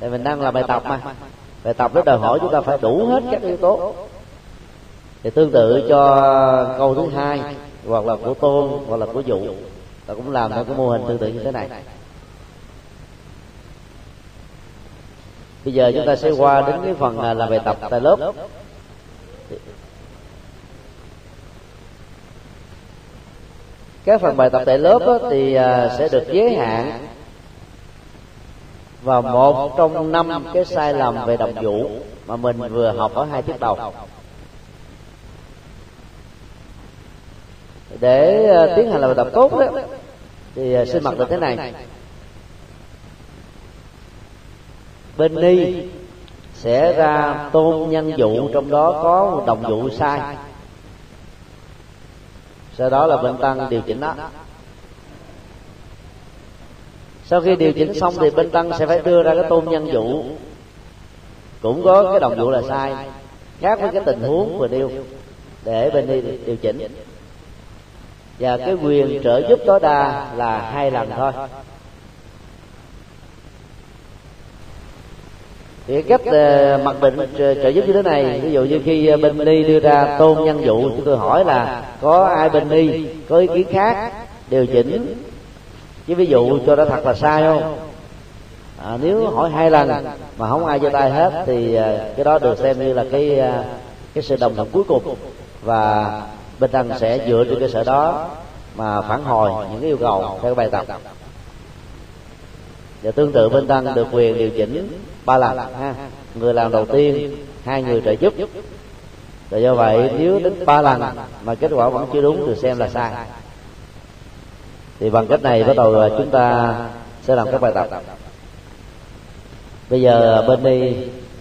Tại mình đang làm bài tập mà. Bài tập nó đòi hỏi chúng ta phải đủ hết các yếu tố. Thì tương tự cho câu thứ hai, hoặc là của tôn, hoặc là của dụ, ta cũng làm theo cái mô hình tương tự như thế này. Bây giờ chúng ta sẽ qua đến cái phần à, là bài tập tại lớp. Các phần bài tập tại lớp thì à, sẽ được giới hạn vào một trong năm cái sai lầm về đồng vụ mà mình vừa học ở hai tiết đầu. Để à, tiến hành làm bài tập tốt đó, thì xin mặc được thế này. Bên ni sẽ ra tôn nhân dụ trong đó có một đồng dụ sai. Sau đó là bên tăng điều chỉnh đó. Sau khi điều chỉnh xong thì bên tăng sẽ phải đưa ra cái tôn nhân dụ cũng có cái đồng dụ là sai, khác với cái tình huống vừa nêu, để bên đi điều chỉnh. Và cái quyền trợ giúp tối đa là hai lần thôi. Thì cách uh, ờ, mặc định trợ giúp như thế này ví dụ như khi ờ, bên ni đưa ra tôn nhân dụ chúng tôi hỏi là có ai bên ni có ý kiến khác điều chỉnh? Chứ ví dụ cho nó thật là sai không? À, nếu hỏi hai lần mà không ai giơ tay hết thì uh, cái đó được xem như là cái uh, cái sự đồng thuận cuối cùng. Và bên tăng sẽ dựa trên cơ sở đó mà phản hồi những cái yêu cầu theo bài tập. Và tương tự bên tăng được quyền điều chỉnh ba lần ha. Người làm đầu tiên hai người trợ giúp. Rồi do vậy nếu đến ba lần mà kết quả vẫn chưa đúng thì xem là sai. Thì bằng cách này bắt đầu à, chúng ta sẽ làm các bài tập. Bây giờ à, bên đi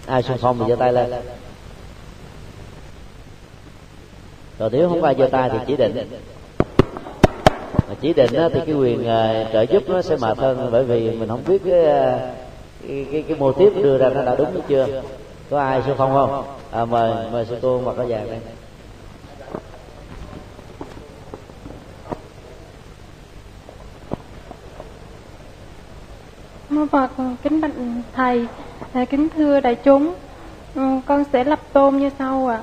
ai xung phong thì giơ tay lên. Rồi nếu không ai giơ tay thì chỉ định. Mà chỉ định á, thì cái quyền trợ giúp nó sẽ mệt hơn bởi vì mình không biết cái cái, cái, cái mô tiếp đưa ra nó đã đúng hay chưa? Có ai sư phong không? À, mời mời sư cô mặc áo vàng đây mô phật kính bạch thầy à, kính thưa đại chúng. Ừ, con sẽ lập tôn như sau ạ.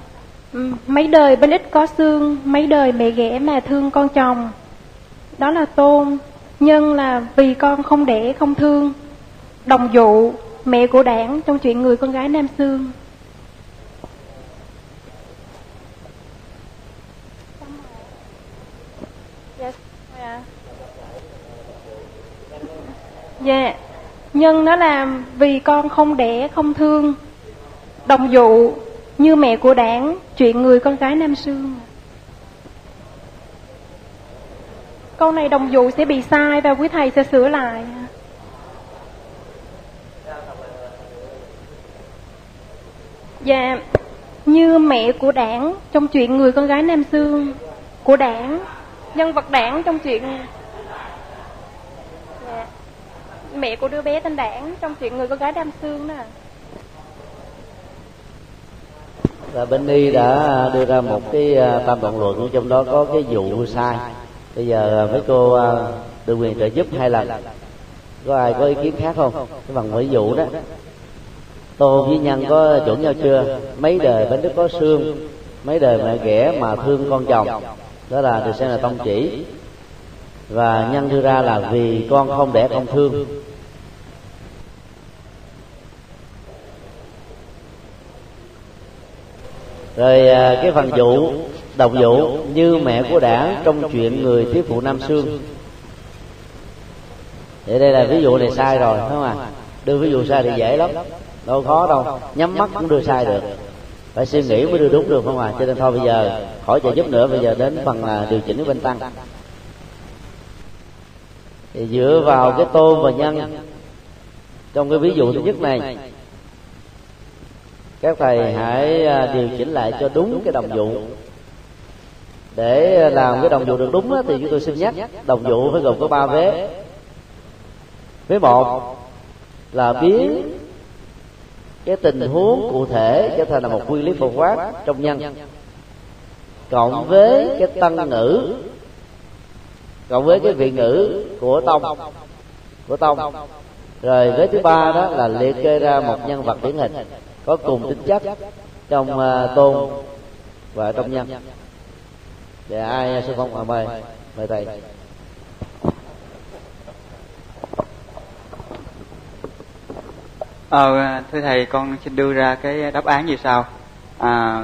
À. mấy đời bên ít có xương mấy đời mẹ ghẻ mà thương con chồng. Đó là tôn nhân là vì con không đẻ không thương đồng dụ mẹ của đảng trong chuyện người con gái nam xương dạ. dạ. Nhân nó làm vì con không đẻ, không thương. Đồng dụ như mẹ của đảng, chuyện người con gái nam sương. Câu này đồng dụ sẽ bị sai và quý thầy sẽ sửa lại. Dạ như mẹ của đảng trong chuyện người con gái nam sương của đảng, nhân vật đảng trong chuyện dạ. mẹ của đứa bé tên đảng trong chuyện người con gái nam sương đó là bên y đã đưa ra một cái à, tam đoạn luận, trong đó có cái vụ sai. Bây giờ à, mấy cô à, được quyền trợ giúp hai lần. Có ai có ý kiến khác không? Cái bằng ví dụ đó tô với nhân có chuẩn nhau chưa? Mấy đời bánh đức có xương, mấy đời mẹ ghẻ mà thương con chồng. Đó là được xem là tông chỉ. Và nhân đưa ra là vì con không đẻ không thương. Rồi à, cái phần dụ đồng dụ như mẹ của đảng trong chuyện người thiếu phụ nam sương vậy đây là ví dụ này sai rồi, phải không ạ? Đưa ví dụ sai thì dễ lắm đâu khó đâu, nhắm mắt cũng đưa sai được phải suy nghĩ mới đưa đúng được không à? cho nên thôi bây giờ, khỏi trợ giúp nữa, bây giờ đến phần là điều chỉnh bên tăng thì dựa vào cái tôn và nhân, trong cái ví dụ thứ nhất này, các thầy hãy à, điều chỉnh lại cho đúng cái đồng vụ. để làm cái đồng vụ được đúng thì chúng tôi xin nhắc, đồng vụ phải gồm có ba vế vế một là biến cái tình huống cụ thể trở thành là một nguyên lý phổ quát trong nhân. Cộng với cái tăng ngữ cộng với cái vị ngữ của tông của tông. Rồi với thứ ba đó là liệt kê ra một nhân vật điển hình có cùng tính chất trong uh, tôn và trong nhân. Để ai à, sư phong à, mời mời thầy. Ờ, thưa thầy, con xin đưa ra cái đáp án như sau. À,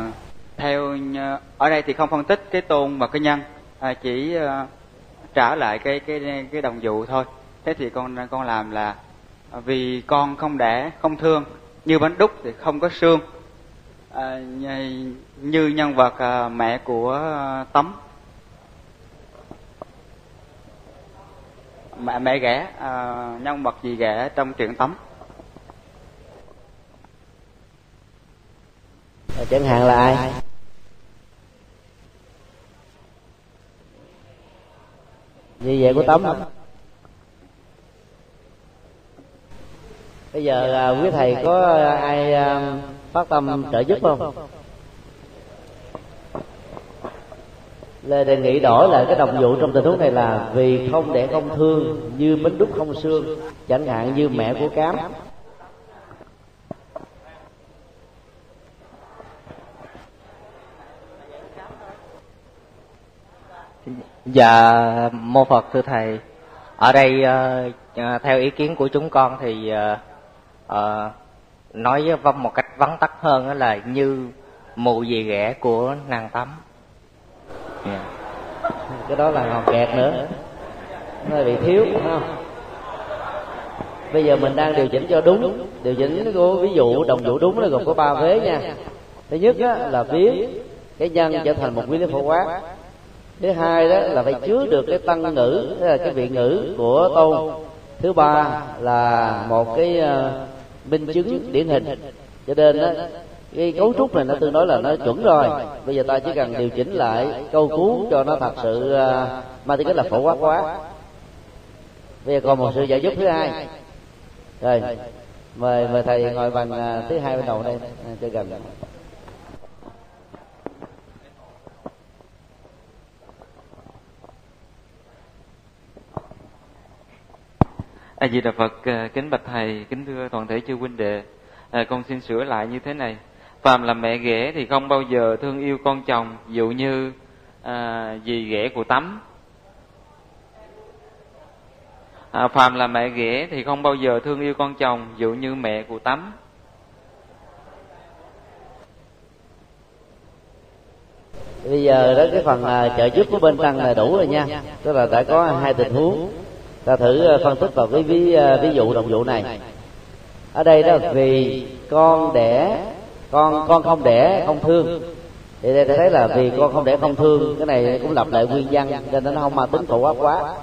theo ở đây thì không phân tích cái tôn và cái nhân, à, chỉ uh, trả lại cái cái cái đồng dụ thôi. Thế thì con con làm là vì con không đẻ, không thương, như bánh đúc thì không có xương, à, như nhân vật à, mẹ của à, tấm mẹ mẹ ghẻ à, nhân vật gì ghẻ trong truyện tấm chẳng hạn là ai? Như vậy của tấm bây giờ à, quý thầy có ai à, phát tâm trợ giúp không? Lê đề nghị đổi lại cái đồng dụ trong tình huống này là vì không để không thương như bánh đúc không xương chẳng hạn như mẹ của cám Dạ mô Phật thưa thầy. Ở đây uh, theo ý kiến của chúng con thì uh, uh, nói vong một cách vắn tắt hơn là như mù gì ghẻ của nàng tắm. Yeah. Cái đó là còn kẹt nữa. Nó bị thiếu không? Bây giờ mình đang điều chỉnh cho đúng. Điều chỉnh của ví dụ đồng dụ đúng là gồm có ba vế nha. Thứ nhất á, là biến cái nhân trở thành một nguyên lý phổ quát thứ hai đó là phải chứa được cái tăng ngữ là cái vị ngữ của tôn. Thứ ba là một cái ờ, minh chứng điển hình. Cho nên đó, cái cấu trúc này nó tương đối là nó chuẩn rồi. Bây giờ ta chỉ cần điều chỉnh lại câu cú cho nó thật sự ờ, mang tính cách là phổ quát quá bây giờ còn một sự giải giúp thứ hai. Rồi, mời mời thầy ngồi bằng ờ, thứ hai bên đầu đây, cho gần. A di đà phật à, kính bạch thầy kính thưa toàn thể chư huynh đệ. À, con xin sửa lại như thế này. Phàm là mẹ ghẻ thì không bao giờ thương yêu con chồng dụ như à, dì ghẻ của tắm. À, phàm là mẹ ghẻ thì không bao giờ thương yêu con chồng dụ như mẹ của tắm. Bây giờ đó cái phần à, trợ giúp của bên tăng là đủ rồi nha. Tức là đã có hai tình huống ta thử ờ, phân tích vào cái ví ờ, ví dụ đồng dụ này. Ở đây đó vì con đẻ con con không đẻ không thương. Thì đây ta thấy là vì con không đẻ không thương cái này cũng lặp lại nguyên văn cho nên nó không mang tính phổ quát quá.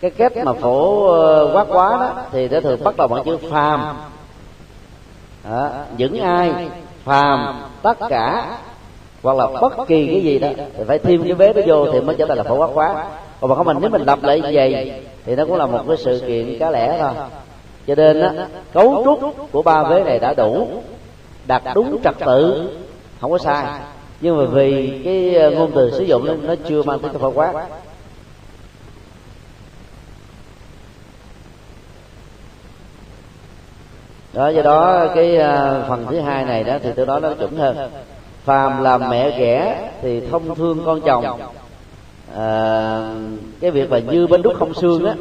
Cái cách mà phổ ờ, quát quá đó thì nó thường bắt đầu bằng chữ phàm. Đó, những ai phàm tất cả hoặc là bất kỳ cái gì đó thì phải thêm cái vế đó vô thì mới trở thành là phổ quát quá. Còn mà không mình nếu mình lặp lại như vậy thì nó cũng là một cái sự kiện cá lẻ thôi. Cho nên á cấu trúc của ba vế này đã đủ đặt đúng trật tự không có sai. nhưng mà vì cái ờ, ngôn từ sử dụng nó, nó chưa mang tính phổ quát. Đó do đó cái ờ, phần thứ hai này đó thì tôi nói nó chuẩn hơn. Phàm làm mẹ ghẻ thì thông thương con chồng à, cái việc mà như bên đúc không xương á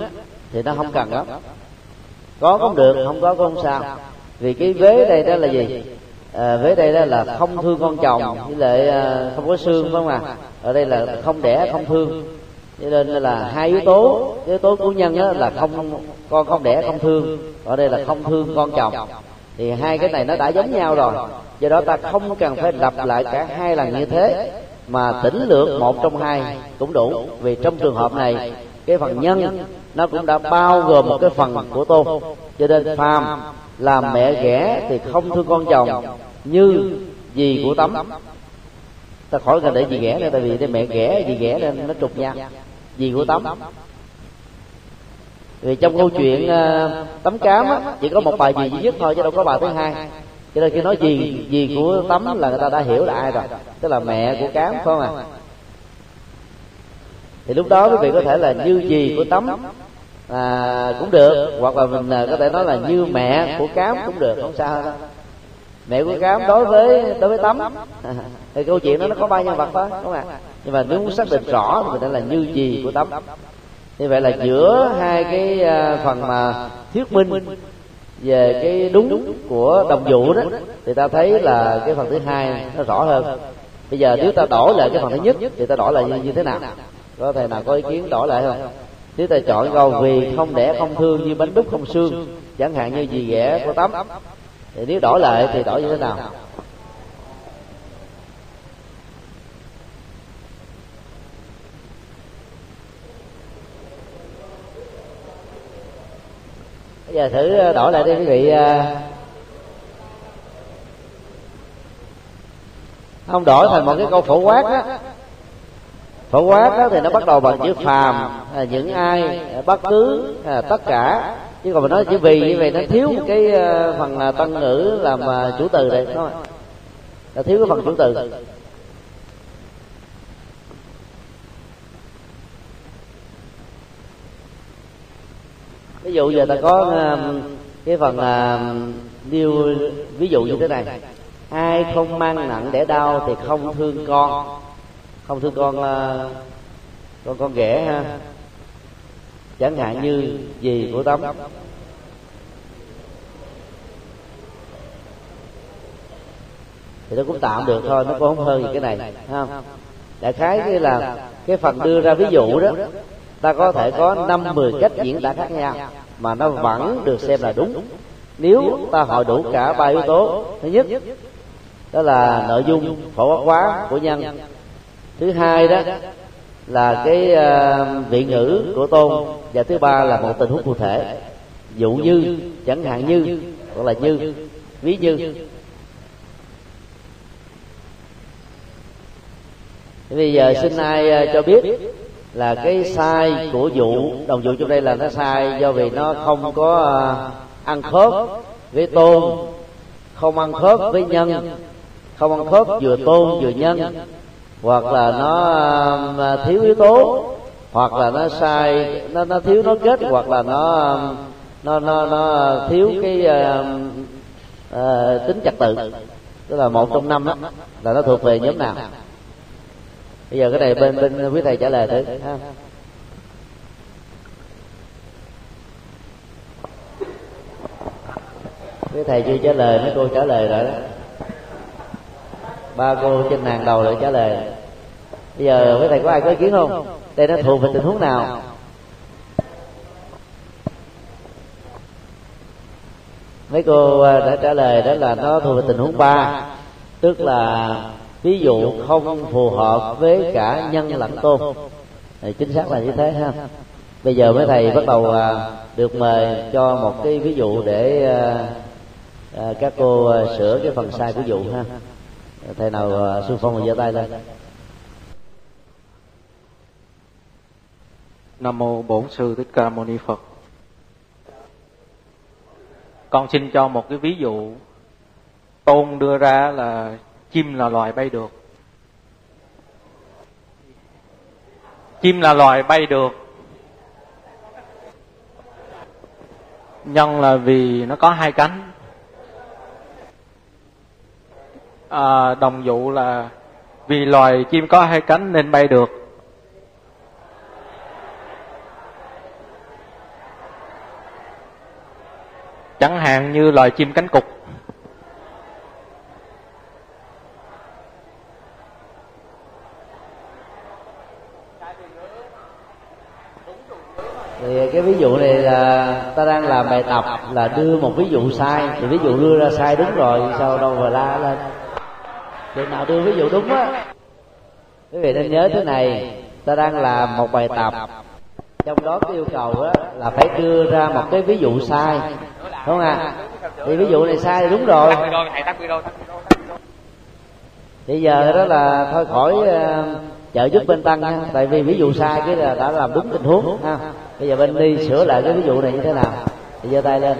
thì nó không cần lắm. Có cũng được không có cũng không sao. Vì cái vế đây đó là gì? À, vế đây đó là không thương con chồng với lại à, không có xương phải không à? ở đây là không đẻ không thương. Cho nên là hai yếu tố yếu tố của nhân đó là không con không đẻ không thương. Ở đây là không thương con chồng. Thì hai cái này nó đã giống nhau rồi. Do đó ta không cần phải lặp lại cả hai lần như thế mà tỉnh lược một trong hai cũng đủ. Vì trong trường hợp này cái phần nhân nó cũng đã bao gồm một cái phần của tôn. Cho nên phàm làm mẹ ghẻ thì không thương con chồng như gì của tấm. Ta khỏi cần để gì ghẻ nữa tại vì đây mẹ ghẻ gì ghẻ nên nó trục nhau gì của tấm. Vì trong câu chuyện ờ, tấm cám á, chỉ có một bài gì duy nhất thôi chứ đâu có bài thứ hai cho nên khi nói gì gì của tấm là người ta đã hiểu là ai rồi. Tức là mẹ của cám phải không à thì lúc đó quý vị có thể là như gì của tấm à, cũng được. Hoặc là mình à, có thể nói là như mẹ của cám cũng được không sao đâu mẹ của cám đối với đối với tấm. Thì câu chuyện đó nó có ba nhân vật thôi đúng không ạ? Nhưng mà nếu muốn xác định rõ thì mình là như gì của tấm. Như vậy là giữa hai cái à, phần mà thuyết minh về cái đúng của đồng vụ đó thì ta thấy là cái phần thứ hai nó rõ hơn. Bây giờ nếu ta đổi lại cái phần thứ nhất thì ta đổi lại như, như thế nào? Có thể nào có ý kiến đổi lại không? Nếu ta chọn câu vì không đẻ không thương như bánh đúc không xương chẳng hạn như gì ghẻ của tấm thì nếu đổi lại thì đổi như thế nào bây giờ thử đổi lại đi quý vị à, không đổi thành một cái câu phổ quát á phổ quát đó thì nó bắt đầu bằng chữ phàm à, những ai à, bất cứ à, tất cả. Chứ còn mình nói chữ vì như vậy nó thiếu một cái phần uh, tân ngữ làm chủ từ đúng không là thiếu cái phần chủ từ ví dụ giờ ta có um, cái phần um, uh, nêu ví dụ như thế này. Ai không mang nặng để đau thì không thương con. Không thương con uh, con con ghẻ ha. Chẳng hạn như gì của tấm. Thì nó cũng tạm được thôi nó cũng không hơn gì cái này không? Đại khái như là cái phần đưa ra ví dụ đó ta có thể có năm mười cách diễn tả khác nhau mà nó vẫn được xem là đúng. nếu ta hội đủ cả ba yếu tố thứ nhất đó là nội dung phổ quát hóa của nhân. thứ hai đó là cái uh, vị ngữ của tôn và thứ ba là một tình huống cụ thể. dụ như chẳng hạn như hoặc là như. ví như. bây giờ xin ai uh, cho biết là cái sai của dụ đồng dụ trong đây là nó sai do vì nó không có uh, ăn khớp với tôn không ăn khớp với nhân không ăn khớp vừa tôn vừa nhân. hoặc là nó thiếu yếu tố. hoặc là nó sai nó nó thiếu nó kết. hoặc là nó nó nó, nó thiếu cái uh, uh, tính trật tự. Tức là một trong năm đó là nó thuộc về nhóm nào bây giờ cái này bên bên quý thầy trả lời thử, ha. Quý thầy chưa trả lời, mấy cô trả lời rồi đó. Ba cô trên nàng đầu lại trả lời. Bây giờ quý thầy có ai có ý kiến không? Đây nó thuộc về tình huống nào? Mấy cô à, đã trả lời đó là nó thuộc về tình huống ba, tức là ví dụ không phù hợp với cả nhân lẫn tôn. Thì chính xác là như thế ha. Bây giờ mấy thầy bắt đầu à, được mời cho một cái ví dụ để à, à, các cô sửa cái phần sai của dụ ha. Thầy nào xung phong và giơ tay lên. Nam mô bổn sư thích ca mâu ni phật. Con xin cho một cái ví dụ tôn đưa ra là chim là loài bay được. Chim là loài bay được. Nhân là vì nó có hai cánh. À, đồng dụ là vì loài chim có hai cánh nên bay được. Chẳng hạn như loài chim cánh cụt. Thì cái ví dụ này là ta đang làm bài tập là đưa một ví dụ sai. Thì ví dụ đưa ra sai đúng rồi, sao đâu mà la lên? Đường nào đưa ví dụ đúng á. Quý vị nên nhớ thế này, ta đang làm một bài tập. Trong đó cái yêu cầu á là phải đưa ra một cái ví dụ sai. Đúng không ạ? À? thì ví dụ này sai thì đúng rồi. Bây giờ đó là thôi khỏi ờ, trợ giúp bên tăng nha. Tại vì ví dụ sai cái là đã làm đúng tình huống, ha bây giờ bên đi sửa lại cái ví dụ này như thế nào? thì giơ tay lên.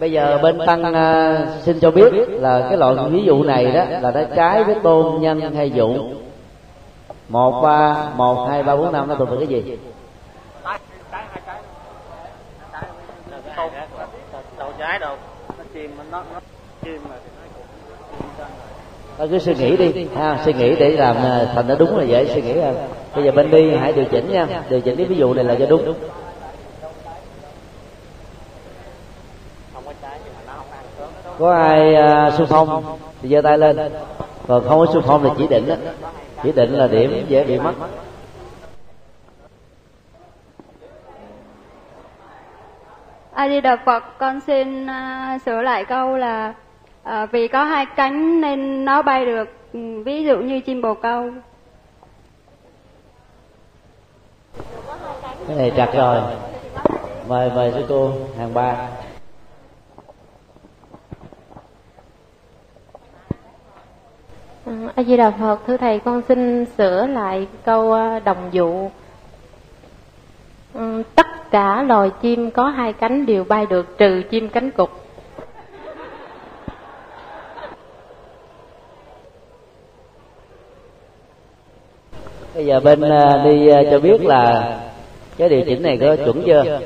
Bây giờ bên tăng uh, xin cho biết là cái loại ví dụ này đó là nó trái với tôn nhân hay dụ. Một ba một hai ba bốn năm nó thuộc về cái gì đầu trái đâu nó chim nó nó chim mà ta cứ suy nghĩ đi. Ha suy nghĩ để làm à, thành nó đúng là dễ suy nghĩ hơn bây giờ bên đi hãy điều chỉnh nha. Điều chỉnh cái ví dụ này là cho đúng. Có ai uh, xung phong thì giơ tay lên. Còn không có xung phong thì chỉ định đó chỉ định là điểm dễ bị mất. A di đà phật con xin uh, sửa lại câu là uh, vì có hai cánh nên nó bay được ví dụ như chim bồ câu. Cái này chặt rồi. Mời mời sư cô hàng ba. A di đà phật thưa thầy con xin sửa lại câu đồng dụ. Tất cả loài chim có hai cánh đều bay được trừ chim cánh cụt bây giờ bên à, đi à, cho biết là cái điều chỉnh này có chuẩn chưa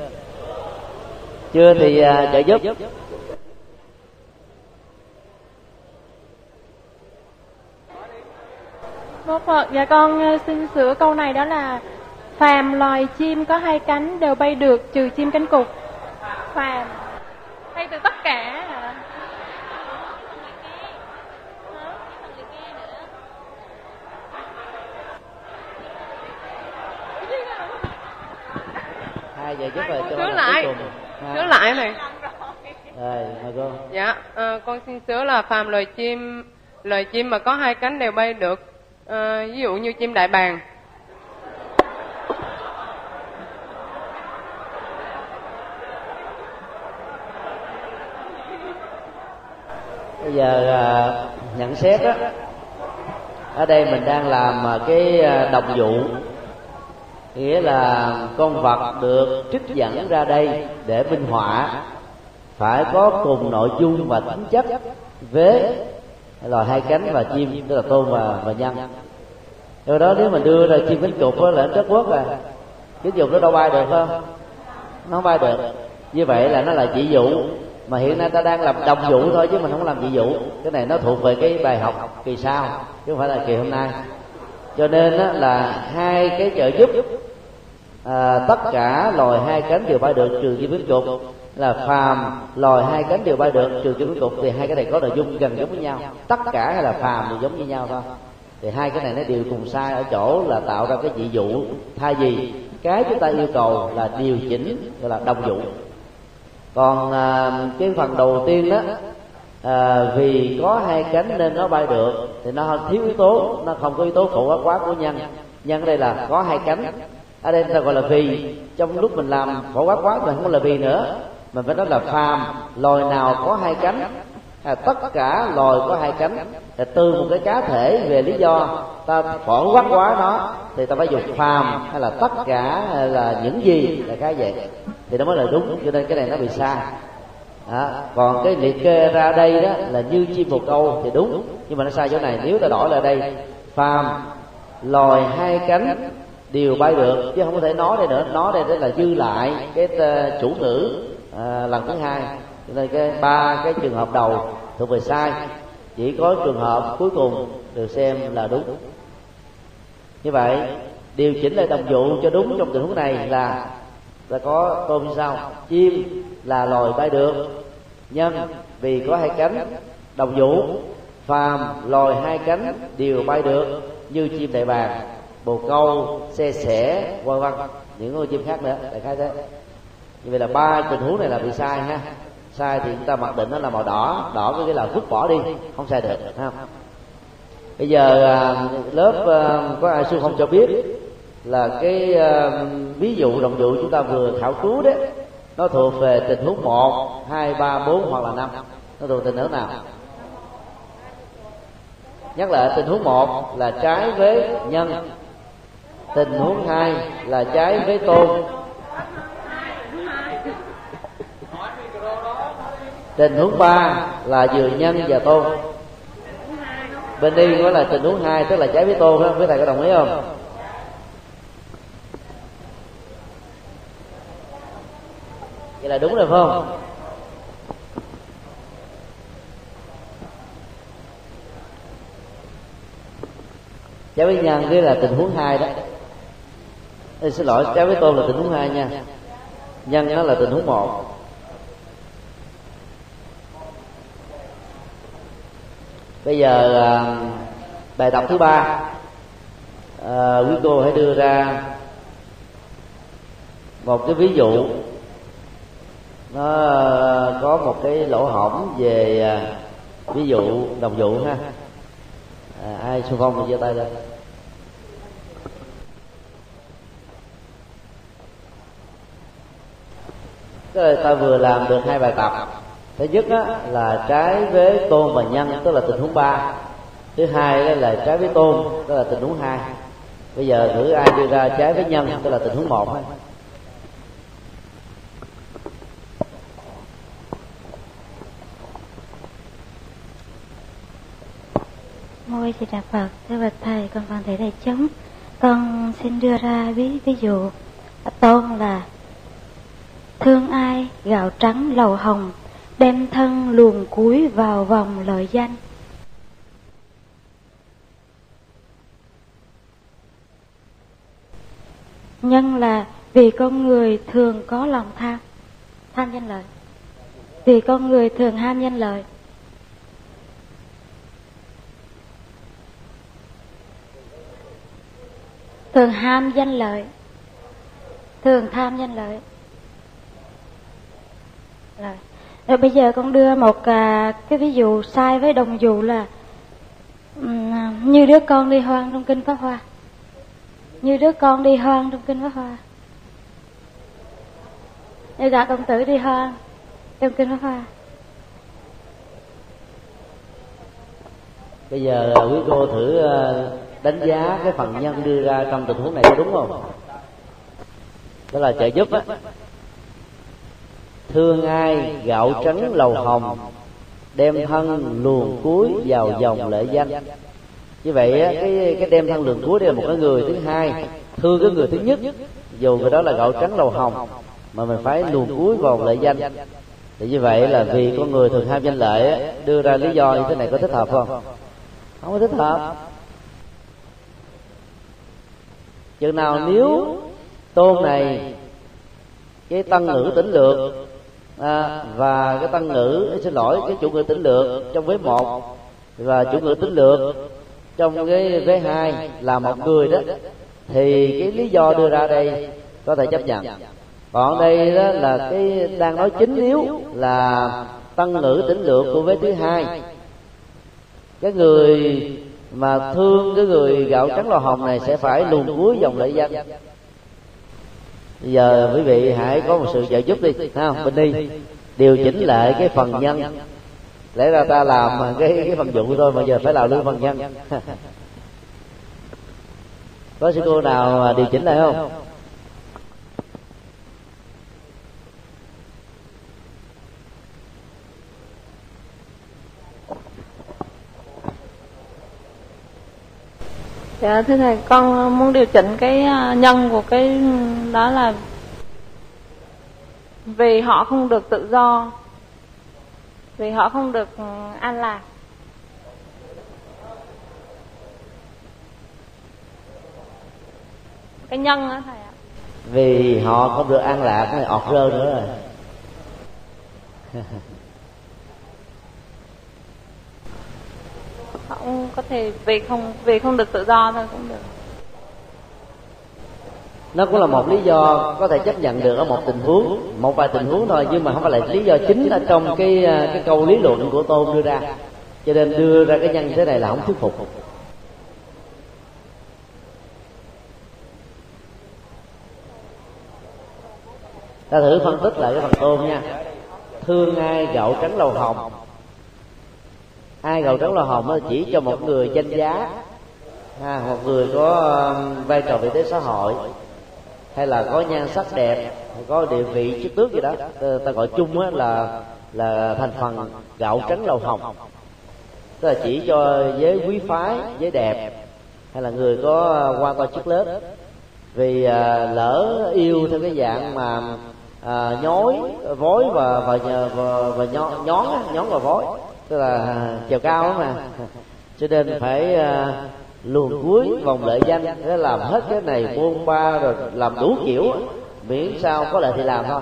chưa thì à, trợ giúp Bố Phật, dạ con xin sửa câu này đó là Phàm loài chim có hai cánh đều bay được trừ chim cánh cụt. Phàm. Hay từ tất cả hai giờ giúp rồi cho sửa lại? sửa lại này. Rồi mời cô. Dạ à, con xin sửa là phàm loài chim loài chim mà có hai cánh đều bay được. À, ví dụ như chim đại bàng. Bây giờ à, nhận xét á ở đây mình đang làm à, cái à, đồng dụ nghĩa là con vật được trích dẫn ra đây để minh họa. Phải có cùng nội dung và tính chất với loài hai cánh và chim, tức là tôm và và nhân. Do đó, nếu mà đưa ra chim cánh cụt là nó rất quốc à. Cái dục nó đâu bay được không? Nó không bay được. Như vậy là nó là chỉ dụ mà hiện nay ta đang làm đồng dụ thôi, chứ mình không làm chỉ dụ cái này nó thuộc về cái bài học kỳ sau, chứ không phải là kỳ hôm nay. Cho nên đó là hai cái trợ giúp à, tất cả loài hai cánh đều bay được trừ chim cánh cục là phàm loài hai cánh đều bay được trừ chim cánh cục thì hai cái này có nội dung gần giống với nhau. Tất cả hay là phàm đều giống như nhau thôi. Thì hai cái này nó đều cùng sai ở chỗ là tạo ra cái dị dụ. Thay vì cái chúng ta yêu cầu là điều chỉnh gọi là đồng dụ. Còn à, cái phần đầu tiên đó à, vì có hai cánh nên nó bay được thì nó thiếu yếu tố nó không có yếu tố phụ quá quá của nhân. Nhân ở đây là có hai cánh ở đây ta gọi là vì trong lúc mình làm phổ quát quá mình không là vì nữa. Mình phải nói là phàm loài nào có hai cánh à, tất cả loài có hai cánh là từ một cái cá thể về lý do ta phổ quát quá nó thì ta phải dùng phàm hay là tất cả hay là những gì là cái vậy. Thì nó mới là đúng cho nên cái này nó bị sai. À, còn cái liệt kê ra đây đó là như chim bồ câu thì đúng nhưng mà nó sai chỗ này. Nếu ta đổi lại đây phàm loài hai cánh đều bay được chứ không có thể nói đây nữa. Nói đây đó là dư lại cái ờ, chủ ngữ à, lần thứ hai. Cho nên cái ba cái trường hợp đầu thuộc về sai. Chỉ có trường hợp cuối cùng được xem là đúng. Như vậy điều chỉnh lại đồng dụ cho đúng trong tình huống này là ta có tôm như sau chim là loài bay được. Nhân vì có hai cánh đồng dụ phàm loài hai cánh đều bay được như chim đại bàng bồ câu, xe sẻ vân vân. Những con chim khác nữa, đại khái thế. Như vậy là ba tình huống này là bị sai ha. Sai thì chúng ta mặc định nó là màu đỏ. Đỏ có nghĩa là vứt bỏ đi, không sai được ha bây giờ à, lớp à, có ai sư không cho biết là cái à, ví dụ động dụ chúng ta vừa khảo cứu đấy, nó thuộc về tình huống một, hai, ba, bốn hoặc là năm. Nó thuộc tình huống nào? Nhắc lại, tình huống một là trái với nhân tình huống hai là trái với tôn tình huống ba là vừa nhân và tôn bên đi nói là tình huống hai, tức là trái với tôn đó quý thầy có đồng ý không? Vậy là đúng rồi, phải không? Trái với nhân cái là tình huống hai đó. Ê, xin lỗi trái với tôm là tình huống hai nha. Nhân nó là tình huống một. Bây giờ à, bài tập thứ ba. À, quý cô hãy đưa ra một cái ví dụ. Nó à, có một cái lỗ hổng về à, ví dụ đồng dụ ha. À, ai xung phong thì giơ tay lên Cái ta vừa làm được hai bài tập. Thứ nhất á, là trái với tôn và nhân tức là tình huống ba. Thứ hai đó là trái với tôn tức là tình huống hai. Bây giờ thử ai đưa ra trái với nhân tức là tình huống một Môi Di Đà Phật, thưa bậc thầy, con còn thể đại chúng, con xin đưa ra ví ví dụ. Tôn là thương ai, gạo trắng, lầu hồng, đem thân luồn cuối vào vòng lợi danh. Nhân là vì con người thường có lòng tham tham danh lợi. Vì con người thường ham danh lợi. Thường ham danh lợi. Thường tham danh lợi. Rồi bây giờ con đưa một à, cái ví dụ sai với đồng dụ là um, như đứa con đi hoang trong kinh pháp hoa. Như đứa con đi hoang trong kinh pháp hoa. Như gã công tử đi hoang trong kinh pháp hoa. Bây giờ quý cô thử à, đánh giá cái phần nhân đưa ra trong tình huống này có đúng không? Đó là trợ giúp á thương ai, gạo trắng lầu hồng, đem thân luồn cuối vào dòng lễ danh. Như vậy cái cái đem thân luồn cuối đây là một cái người thứ hai, thương cái người thứ nhất, dù người đó là gạo trắng lầu hồng, mà mình phải luồn cuối vào lễ danh. Thì như vậy là vì con người thường ham danh lợi đưa ra lý do như thế này có thích hợp không? Không có thích hợp. Chừng nào nếu tôn này, cái tăng ngữ tỉnh lược à, và cái tăng ngữ xin lỗi cái chủ ngữ tính lược trong vế một và chủ ngữ tính lược trong cái vế hai là một người đó. Thì cái lý do đưa ra đây có thể chấp nhận. Còn đây đó là cái đang nói chính yếu là tăng ngữ tính lược của vế thứ hai. Cái người mà thương cái người gạo trắng lò hồng này sẽ phải luồn cuối dòng lệ danh bây giờ quý vị hãy có một sự trợ giúp đi ha bên đi. Điều chỉnh lại cái phần nhân. Lẽ ra ta làm cái cái phần dụng thôi, mà giờ phải làm luôn phần nhân. Có sư cô nào điều chỉnh lại không? Dạ thưa thầy, con muốn điều chỉnh cái à, nhân của cái đó là vì họ không được tự do, vì họ không được ừ, an lạc. Cái nhân á thầy ạ. Vì họ không được an lạc này ọt rơ nữa rồi. không có thể về không về không được tự do thôi, cũng được. Nó cũng là một lý do có thể chấp nhận được ở một tình huống, một vài tình huống thôi, nhưng mà không phải là lý do chính ở trong cái à, cái câu lý luận của tôn đưa ra. Cho nên đưa ra cái nhân thế này là không thuyết phục. Ta thử phân tích lại cái phần tôn nha. Thương ai, gạo trắng, lầu hồng hai gầu trắng lò hồng chỉ cho một người danh giá. À, một người có um, vai trò vị thế xã hội hay là có nhan sắc đẹp có địa vị chức tước gì đó. Ta, ta gọi chung á là là thành phần gạo trắng lầu hồng. Tức là chỉ cho giới quý phái giới đẹp hay là người có uh, quan to chức lớn vì à, lỡ yêu theo cái dạng mà à, nhói vối và và và, và, và nhón nhón nhón và vối tức là chiều cao mà. cho nên phải uh, luồn cuối vòng lợi danh để làm hết cái này buôn ba rồi làm đủ kiểu. miễn sao có lợi thì làm thôi.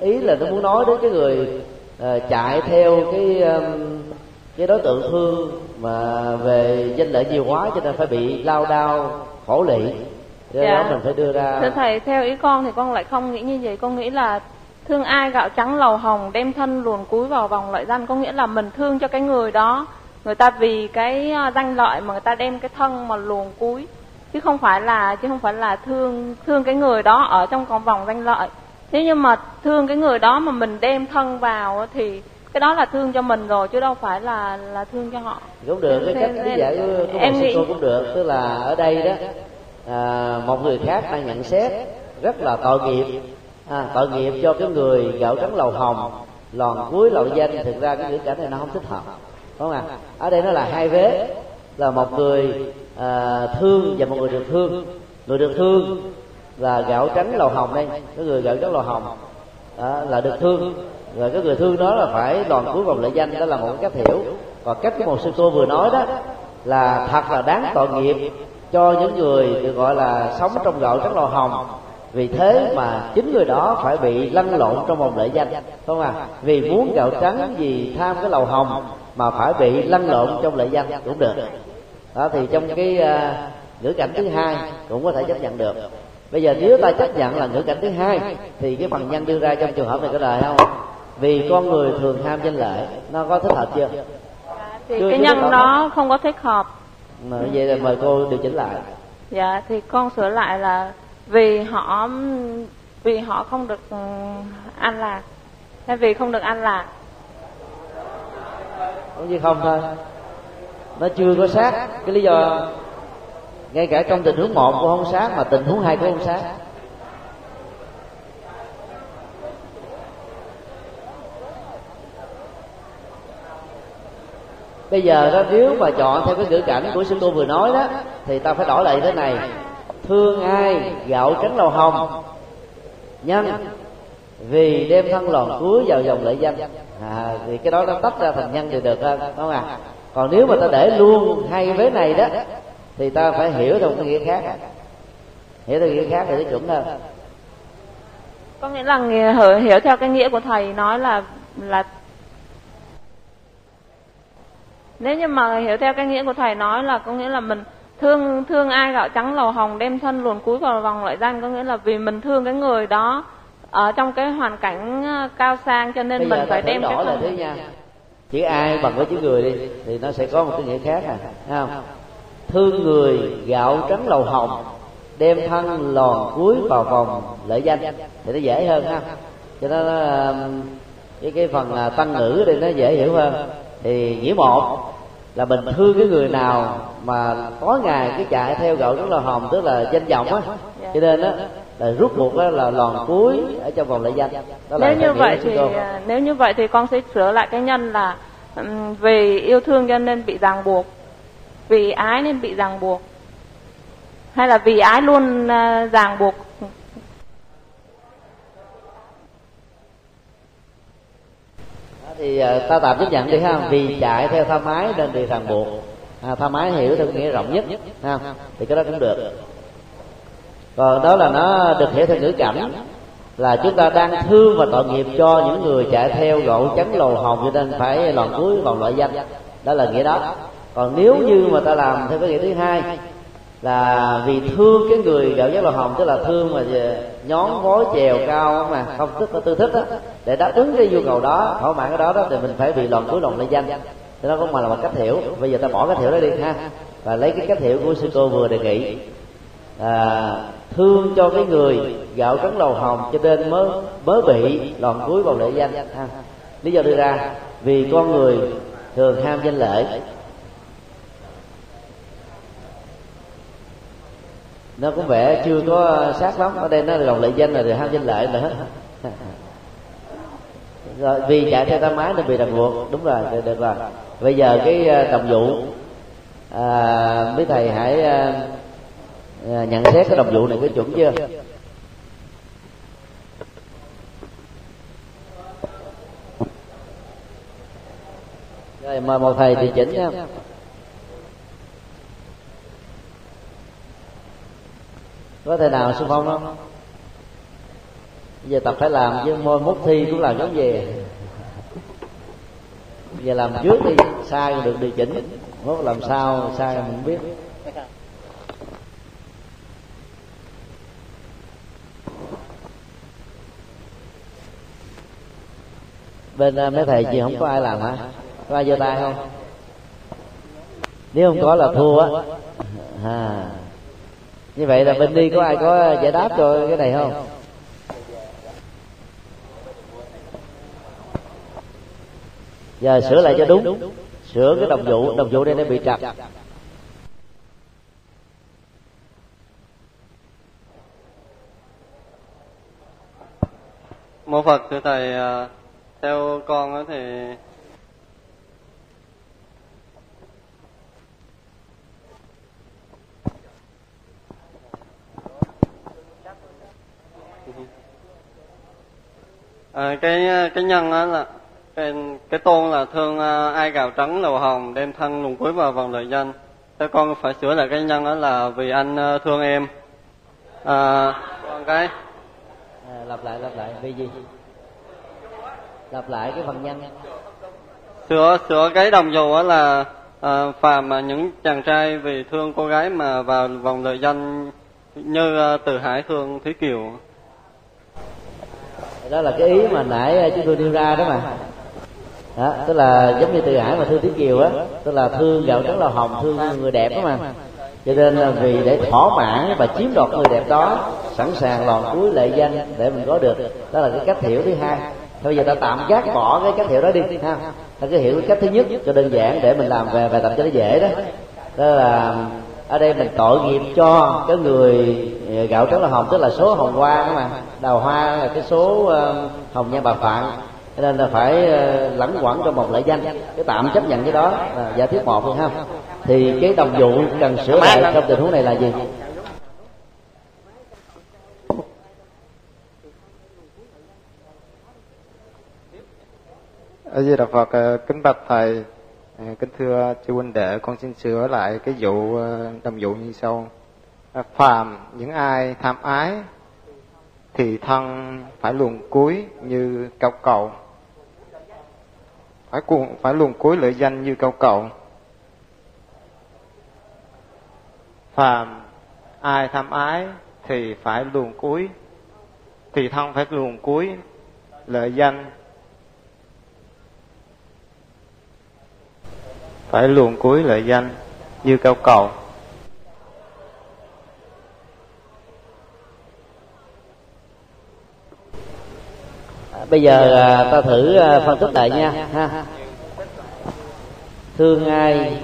ý là nó muốn nói đến cái người uh, chạy theo cái um, cái đối tượng thương mà về danh lợi nhiều quá cho nên phải bị lao đao khổ lị. Do dạ. đó mình phải đưa ra. Thưa thầy theo ý con thì con lại không nghĩ như vậy. Con nghĩ là thương ai gạo trắng lầu hồng đem thân luồn cúi vào vòng lợi danh có nghĩa là mình thương cho cái người đó. Người ta vì cái ờ, danh lợi mà người ta đem cái thân mà luồn cúi. Chứ không phải là chứ không phải là thương thương cái người đó ở trong con vòng danh lợi. Nếu như mà thương cái người đó mà mình đem thân vào thì cái đó là thương cho mình rồi chứ đâu phải là là thương cho họ. Cũng được cái cách lý giải của, của em nghĩ... cô cũng được. Tức là ở đây đó à, một người khác đang nhận xét rất là tội nghiệp à, tội nghiệp cho cái người gạo trắng lầu hồng lòn cuối lầu danh thực ra cái ngữ cảnh này nó không thích hợp. Đúng không ạ ở đây nó là hai vế là một người à, thương và một người được thương. Người được thương là gạo trắng lầu hồng đây cái người gạo trắng lầu hồng đó, là được thương. Rồi cái người thương đó là phải lòn cuối vòng lễ danh đó là một cái cách hiểu. Còn cách của một sư cô vừa nói đó là thật là đáng tội nghiệp cho những người được gọi là sống trong gạo trắng lầu hồng vì thế mà chính người đó phải bị lăn lộn trong vòng lễ danh không à vì muốn gạo trắng vì tham cái lầu hồng mà phải bị lăn lộn trong lễ danh cũng được. Đó thì trong cái uh, ngữ cảnh thứ hai cũng có thể chấp nhận được. Bây giờ nếu ta chấp nhận là ngữ cảnh thứ hai thì cái phần nhân đưa ra trong trường hợp này có lời không? Vì con người thường ham danh lợi nó có thích hợp chưa? Thì chưa, cái nhân đó không có thích hợp. Mà vậy là mời cô điều chỉnh lại. Dạ thì con sửa lại là vì họ vì họ không được ừ, an lạc. Hay vì không được an lạc. Cũng như không thôi. Nó chưa có sát cái lý do, ngay cả trong tình huống một cũng không sát mà tình huống hai cũng không sát bây giờ đó, nếu mà chọn theo cái ngữ cảnh của sư cô vừa nói đó, thì ta phải đổi lại thế này thương ai gạo trắng lầu hồng. Nhân vì đem thân lòn cuối vào dòng lợi danh. À, thì cái đó nó tách ra thành nhân thì được không ạ? À? còn nếu mà ta để luôn hai vế này đó thì ta phải hiểu theo cái nghĩa khác. Hiểu theo nghĩa khác thì nó chuẩn hơn. Có nghĩa là hiểu, hiểu theo cái nghĩa của thầy nói là là nếu như mà hiểu theo cái nghĩa của thầy nói là có nghĩa là mình thương thương ai gạo trắng lầu hồng đem thân luồn cúi vào vòng lợi danh có nghĩa là vì mình thương cái người đó ở trong cái hoàn cảnh ờ, cao sang cho nên Bây mình phải đem cái thân nha. chữ ai bằng với chữ người đi thì nó sẽ có một cái nghĩa khác à thấy không? Thương người gạo trắng lầu hồng đem thân lòn cuối vào vòng lợi danh. Thì nó dễ hơn ha. Cho nên um, cái cái phần tăng ngữ đây nó dễ hiểu hơn. Thì nghĩa một là mình thương cái người nào mà tối ngày cái chạy theo gạo trắng lầu hồng tức là danh vọng á. Cho nên á là rút cuộc đó là lòn cuối ở trong vòng lợi danh. Đó là nếu như vậy thì à, nếu như vậy thì con sẽ sửa lại cái nhân là vì yêu thương cho nên bị ràng buộc. Vì ái nên bị ràng buộc. Hay là vì ái luôn à, ràng buộc thì ờ, ta tạm chấp nhận đi ha. Vì chạy theo tha mái nên bị ràng buộc. À, tha mái hiểu theo nghĩa rộng nhất ha. Thì cái đó cũng được. Còn đó là nó được hiểu theo ngữ cảnh là chúng ta đang thương và tội nghiệp cho những người chạy theo gỗ trắng lầu hồng cho nên phải lòn cuối vòng loại danh. Đó là nghĩa đó. Còn nếu như mà ta làm theo cái nghĩa thứ hai là vì thương cái người gạo giác lầu hồng tức là thương mà ờ, nhón gối chèo cao mà không thích tư thích đó để đáp ứng cái nhu cầu đó thỏa mãn cái đó đó thì mình phải bị lòn cuối lòng lợi danh. Thì nó cũng mà là một cách hiểu. Bây giờ ta bỏ cách hiểu đó đi ha. Và lấy cái cách hiểu của sư cô vừa đề nghị. À, thương cho cái người gạo trắng lầu hồng cho nên mới mới bị lòn cuối vào lệ danh ha. lý do đưa ra vì con người thường ham danh lợi nó cũng vẻ chưa có sát lắm. Ở đây nó là lòng lệ danh là ham danh lợi nữa rồi vì chạy theo tam ái nên bị ràng buộc. Đúng rồi được, được rồi. Bây giờ cái à, đồng vụ. À, mấy thầy hãy à, à nhận xét cái đồng vụ này có chuẩn chưa? Rồi mời một thầy thì chỉnh nha. Có thể nào xung phong? Không giờ tập phải làm chứ, môi mốt thi cũng làm giống về. Giờ làm trước đi, sai được điều chỉnh. Mốt làm sao sai mình không biết. Bên ờ, mấy thầy chị không có ai làm hả? Có ai giơ tay không? Nếu không có là thua á. À như vậy là bên đi có ai có giải đáp cho cái này không? Giờ sửa lại cho đúng. Sửa cái đồng vụ. Đồng vụ đây nó bị trật. Mô phật, thưa thầy à, theo con thì à, cái cái nhân á là cái, cái tôn là thương à, ai gạo trắng lầu hồng đem thân lùng cuối vào vòng lợi danh. Theo con phải sửa lại cái nhân đó là vì anh thương em. À, còn cái? À, lặp lại lặp lại vì gì? Lặp lại cái phần nhân. Sửa sửa cái đồng dù á là à, phàm mà những chàng trai vì thương cô gái mà vào vòng lợi danh như à, từ hải thương thúy kiều đó là cái ý mà nãy chúng tôi đưa ra đó mà. Đó, tức là giống như từ hải mà thương tiếng kiều á tức là thương gạo trắng là hồng thương người đẹp đó mà. Cho nên là vì để thỏa mãn và chiếm đoạt người đẹp đó sẵn sàng lòn cuối lệ danh để mình có được. Đó là cái cách hiểu thứ hai. Bây giờ ta tạm gác bỏ cái cách hiểu đó đi ha. Ta cứ hiểu cái cách thứ nhất cho đơn giản để mình làm về bài tập cho nó dễ đó. Đó là ở đây mình tội nghiệp cho cái người ờ, gạo trắng là hồng tức là số hồng hoa đó mà. Đào hoa là cái số ờ, hồng nhan bà phạn. Cho nên là phải ờ, lẳng quẩn trong một lễ danh. Cái tạm chấp nhận cái đó là giả thuyết một thôi ha. Thì cái đồng vụ cần sửa lại trong tình huống này là gì? A Di Đà Phật, ờ, kính bạch thầy, Ờ, kính thưa chư huynh đệ, con xin sửa lại cái vụ ờ, đồng vụ như sau. Ờ, phàm những ai tham ái thì thân phải luồn cuối như cao cầu, phải cuồng phải luồn cuối lợi danh như cao cầu. phàm ai tham ái thì phải luồn cuối thì thân phải luồn cuối lợi danh phải luồn cuối lợi danh như cao cầu. Bây giờ à, ta thử à, phân tích lại nha. ha thương ai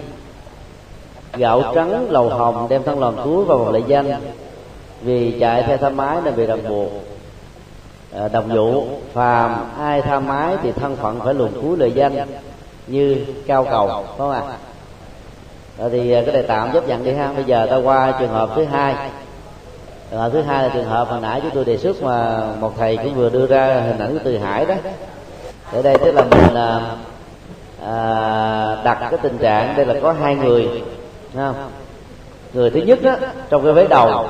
gạo trắng lầu hồng đem thân lòng cuối vào một lệ danh. vì chạy theo tham ái nên bị ràng buộc. à, đồng dụ phàm ai tham ái thì thân phận phải luồn cuối lời danh như cao cầu phải không ạ? À? thì cái này tạm chấp nhận đi ha. Bây giờ ta qua trường hợp thứ hai. Trường hợp thứ hai là trường hợp hồi nãy chúng tôi đề xuất mà một thầy cũng vừa đưa ra hình ảnh của từ hải đó. Ở đây tức là mình là à, đặt cái tình trạng đây là có hai người không? người thứ nhất đó, trong cái vế đầu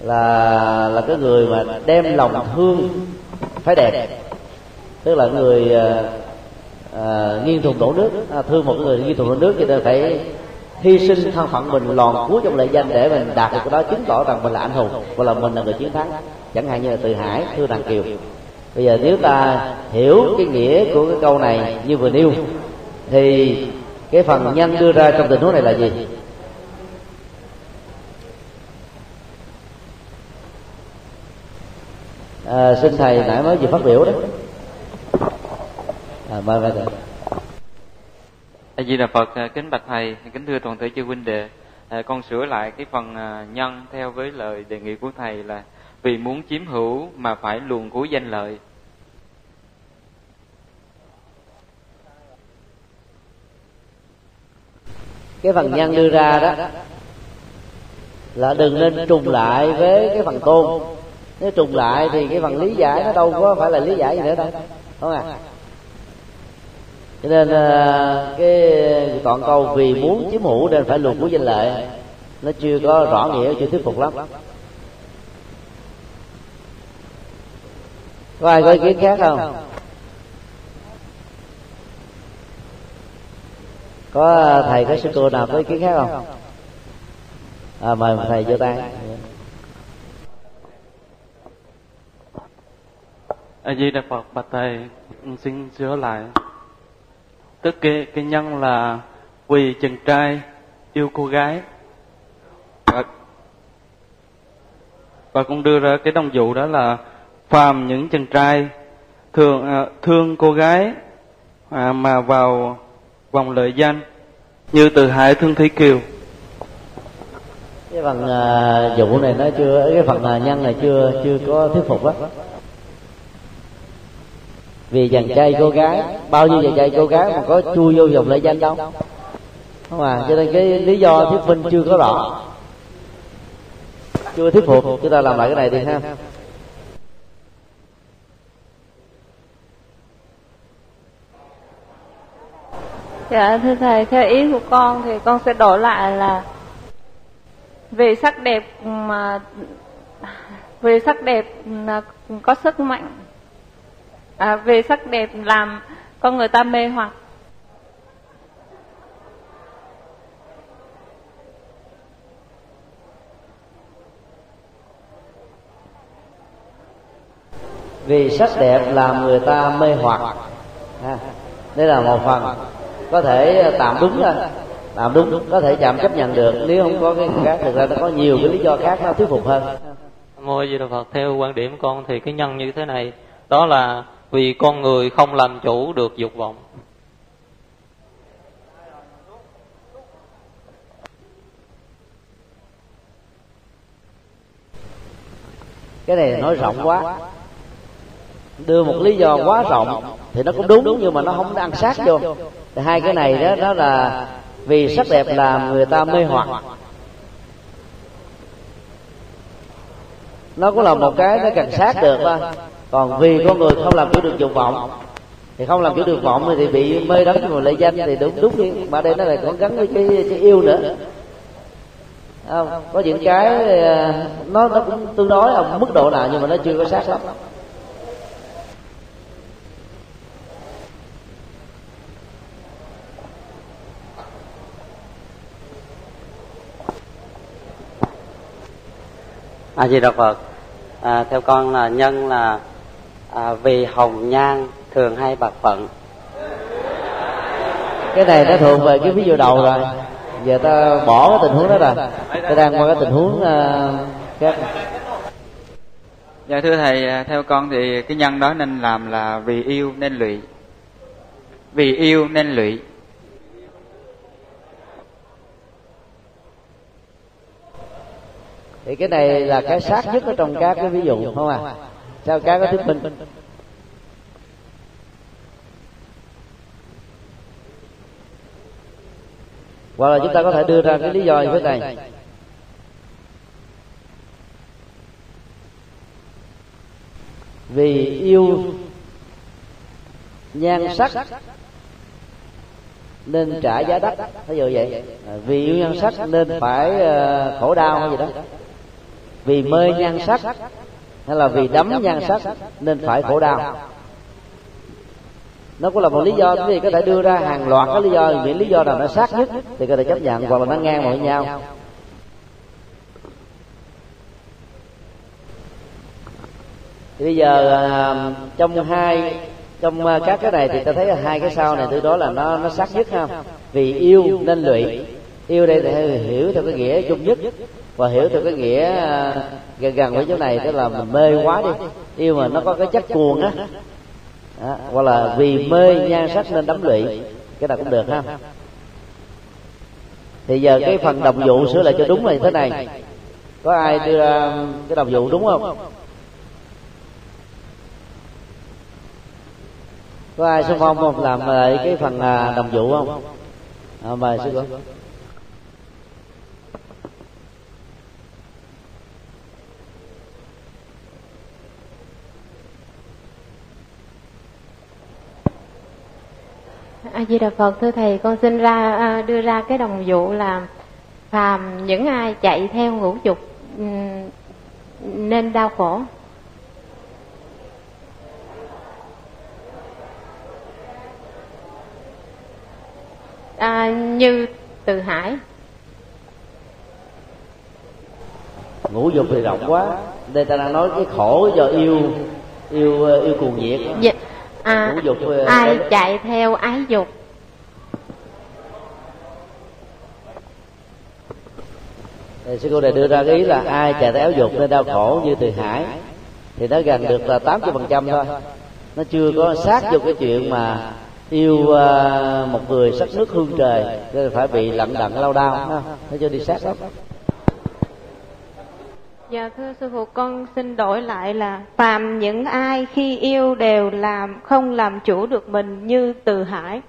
là là cái người mà đem lòng thương phải đẹp. Tức là người uh, à, nghiêng thùng đổ nước. À, thương một người nghiêng thùng đổ nước thì ta phải hy sinh thân phận mình lòn cuối trong lệ danh để mình đạt được cái đó chứng tỏ rằng mình là anh hùng và là mình là người chiến thắng. Chẳng hạn như là từ hải thưa đàn kiều. Bây giờ nếu ta hiểu cái nghĩa của cái câu này như vừa nêu thì cái phần nhân đưa ra trong tình huống này là gì? À, xin thầy nãy mới vừa phát biểu đó à, mời mời thầy. A Di Đà Phật, à, kính bạch thầy, kính thưa toàn thể chư huynh đệ, à, con sửa lại cái phần à, nhân theo với lời đề nghị của thầy là vì muốn chiếm hữu mà phải luồn cuối danh lợi. cái phần nhân đưa ra đó là đừng nên trùng lại với cái phần tôn. Nếu trùng lại thì cái phần lý giải nó đâu có phải là lý giải gì nữa đâu. Đúng không ạ cho nên à, cái toàn câu vì muốn chiếm hữu nên phải luồn của danh lợi nó chưa có rõ nghĩa chưa thuyết phục lắm. Có ai có ý kiến khác không? Có à, thầy có sư cô nào có ý kiến khác không? À, mời thầy vô tay. A di đà phật bạch thầy xin sửa lại tức cái cái nhân là vì chàng trai yêu cô gái. Và, và cũng đưa ra cái đồng dụ đó là phàm những chàng trai thường à, thương cô gái à, mà vào vòng lợi danh như từ hải thương thủy kiều. Cái phần à, uh, dụ này nó chưa cái phần uh, nhân này chưa chưa có thuyết phục á vì chàng trai cô gái bao nhiêu chàng trai cô gái mà có chui vô vòng lễ danh đâu. Không à cho nên cái lý do thuyết minh chưa có rõ. Chưa thuyết phục chúng ta làm lại cái này đi ha. Dạ thưa thầy, theo ý của con thì con sẽ đổi lại là về sắc đẹp mà về sắc đẹp là có sức mạnh à, về sắc đẹp làm con người ta mê hoặc. Vì sắc đẹp làm người ta mê hoặc. À, đây là một phần. Có thể tạm đúng thôi. Tạm đúng có thể chạm chấp nhận được. Nếu không có cái khác thực ra nó có nhiều cái lý do khác nó thuyết phục hơn. Mô di đà phật theo quan điểm con thì cái nhân như thế này đó là vì con người không làm chủ được dục vọng. Cái này nói rộng quá. Đưa một lý do quá rộng thì nó cũng đúng, nhưng mà nó không ăn sát vô. Thì hai cái này đó đó là vì sắc đẹp làm người ta mê hoặc. Nó cũng là một cái nó cần sát được thôi còn vì con người không làm chủ được dục vọng. thì không làm chủ được vọng thì bị mê đắm vào lệ danh thì đúng đúng. Đi mà đây nó lại còn gắn với cái, cái yêu nữa. Không? có những cái ờ, nó nó cũng tương đối ở mức độ nào nhưng mà nó chưa có sát lắm. A di đà phật. À, theo con là nhân là à, vì hồng nhan thường hay bạc phận. Cái này đã thuộc về cái ví dụ đầu rồi. Giờ ta bỏ cái tình huống đó rồi ta đang qua cái tình huống uh, khác. Dạ thưa thầy à, theo con thì cái nhân đó nên làm là vì yêu nên lụy. Vì yêu nên lụy. Thì cái này là cái sát nhất ở trong các cái ví dụ không à sao cá có thuyết minh? Hoặc là chúng ta có thể đưa ra cái lý do như thế này. Vì yêu nhan sắc nên trả giá đắt. Ví dụ vậy. À, vì yêu nhan sắc nên phải ờ, khổ đau hay gì đó. Vì mê nhan sắc hay là vì đắm nhan sắc nên phải khổ đau. nó cũng là một lý do thì có thể đưa ra hàng loạt các lý do những lý do nào nó sát nhất thì có thể chấp nhận hoặc là nó ngang với nhau. Thì bây giờ à, trong hai trong à, các cái này thì ta thấy là hai cái sau này từ đó là nó nó sát nhất ha. Vì yêu nên lụy. yêu đây thì hiểu theo cái nghĩa chung nhất và hiểu theo cái nghĩa à, gần gần với chỗ này tức là mình mê quá đi. Yêu mà nó có cái chất cuồng á. Đó, hoặc là vì mê nhan sắc nên đắm lụy. Cái nào cũng được ha. Thì giờ cái phần đồng vụ sửa lại cho đúng là như thế này. Có ai đưa ra cái đồng vụ đúng không? Có ai xung phong không? Làm lại cái phần à, đồng vụ không? À, mời sư cô. A di đà phật thưa thầy con xin ra à, đưa ra cái đồng dụ là phàm những ai chạy theo ngũ dục nên đau khổ. À, như từ hải. Ngũ dục thì rộng quá đây ta đang nói cái khổ do yêu yêu yêu cuồng nhiệt. Dạ à, dục ai chạy theo ái dục? Thì sư cô này đưa ra cái ý là ai chạy theo ái dục nên đau khổ như từ hải. Thì nó gần được là tám phần trăm thôi. Nó chưa có sát vô cái chuyện mà yêu uh, một người sắc nước hương trời nên phải bị lận đận lâu đau nó chưa đi sát lắm Dạ thưa sư phụ, con xin đổi lại là phàm những ai khi yêu đều làm không làm chủ được mình như từ hải.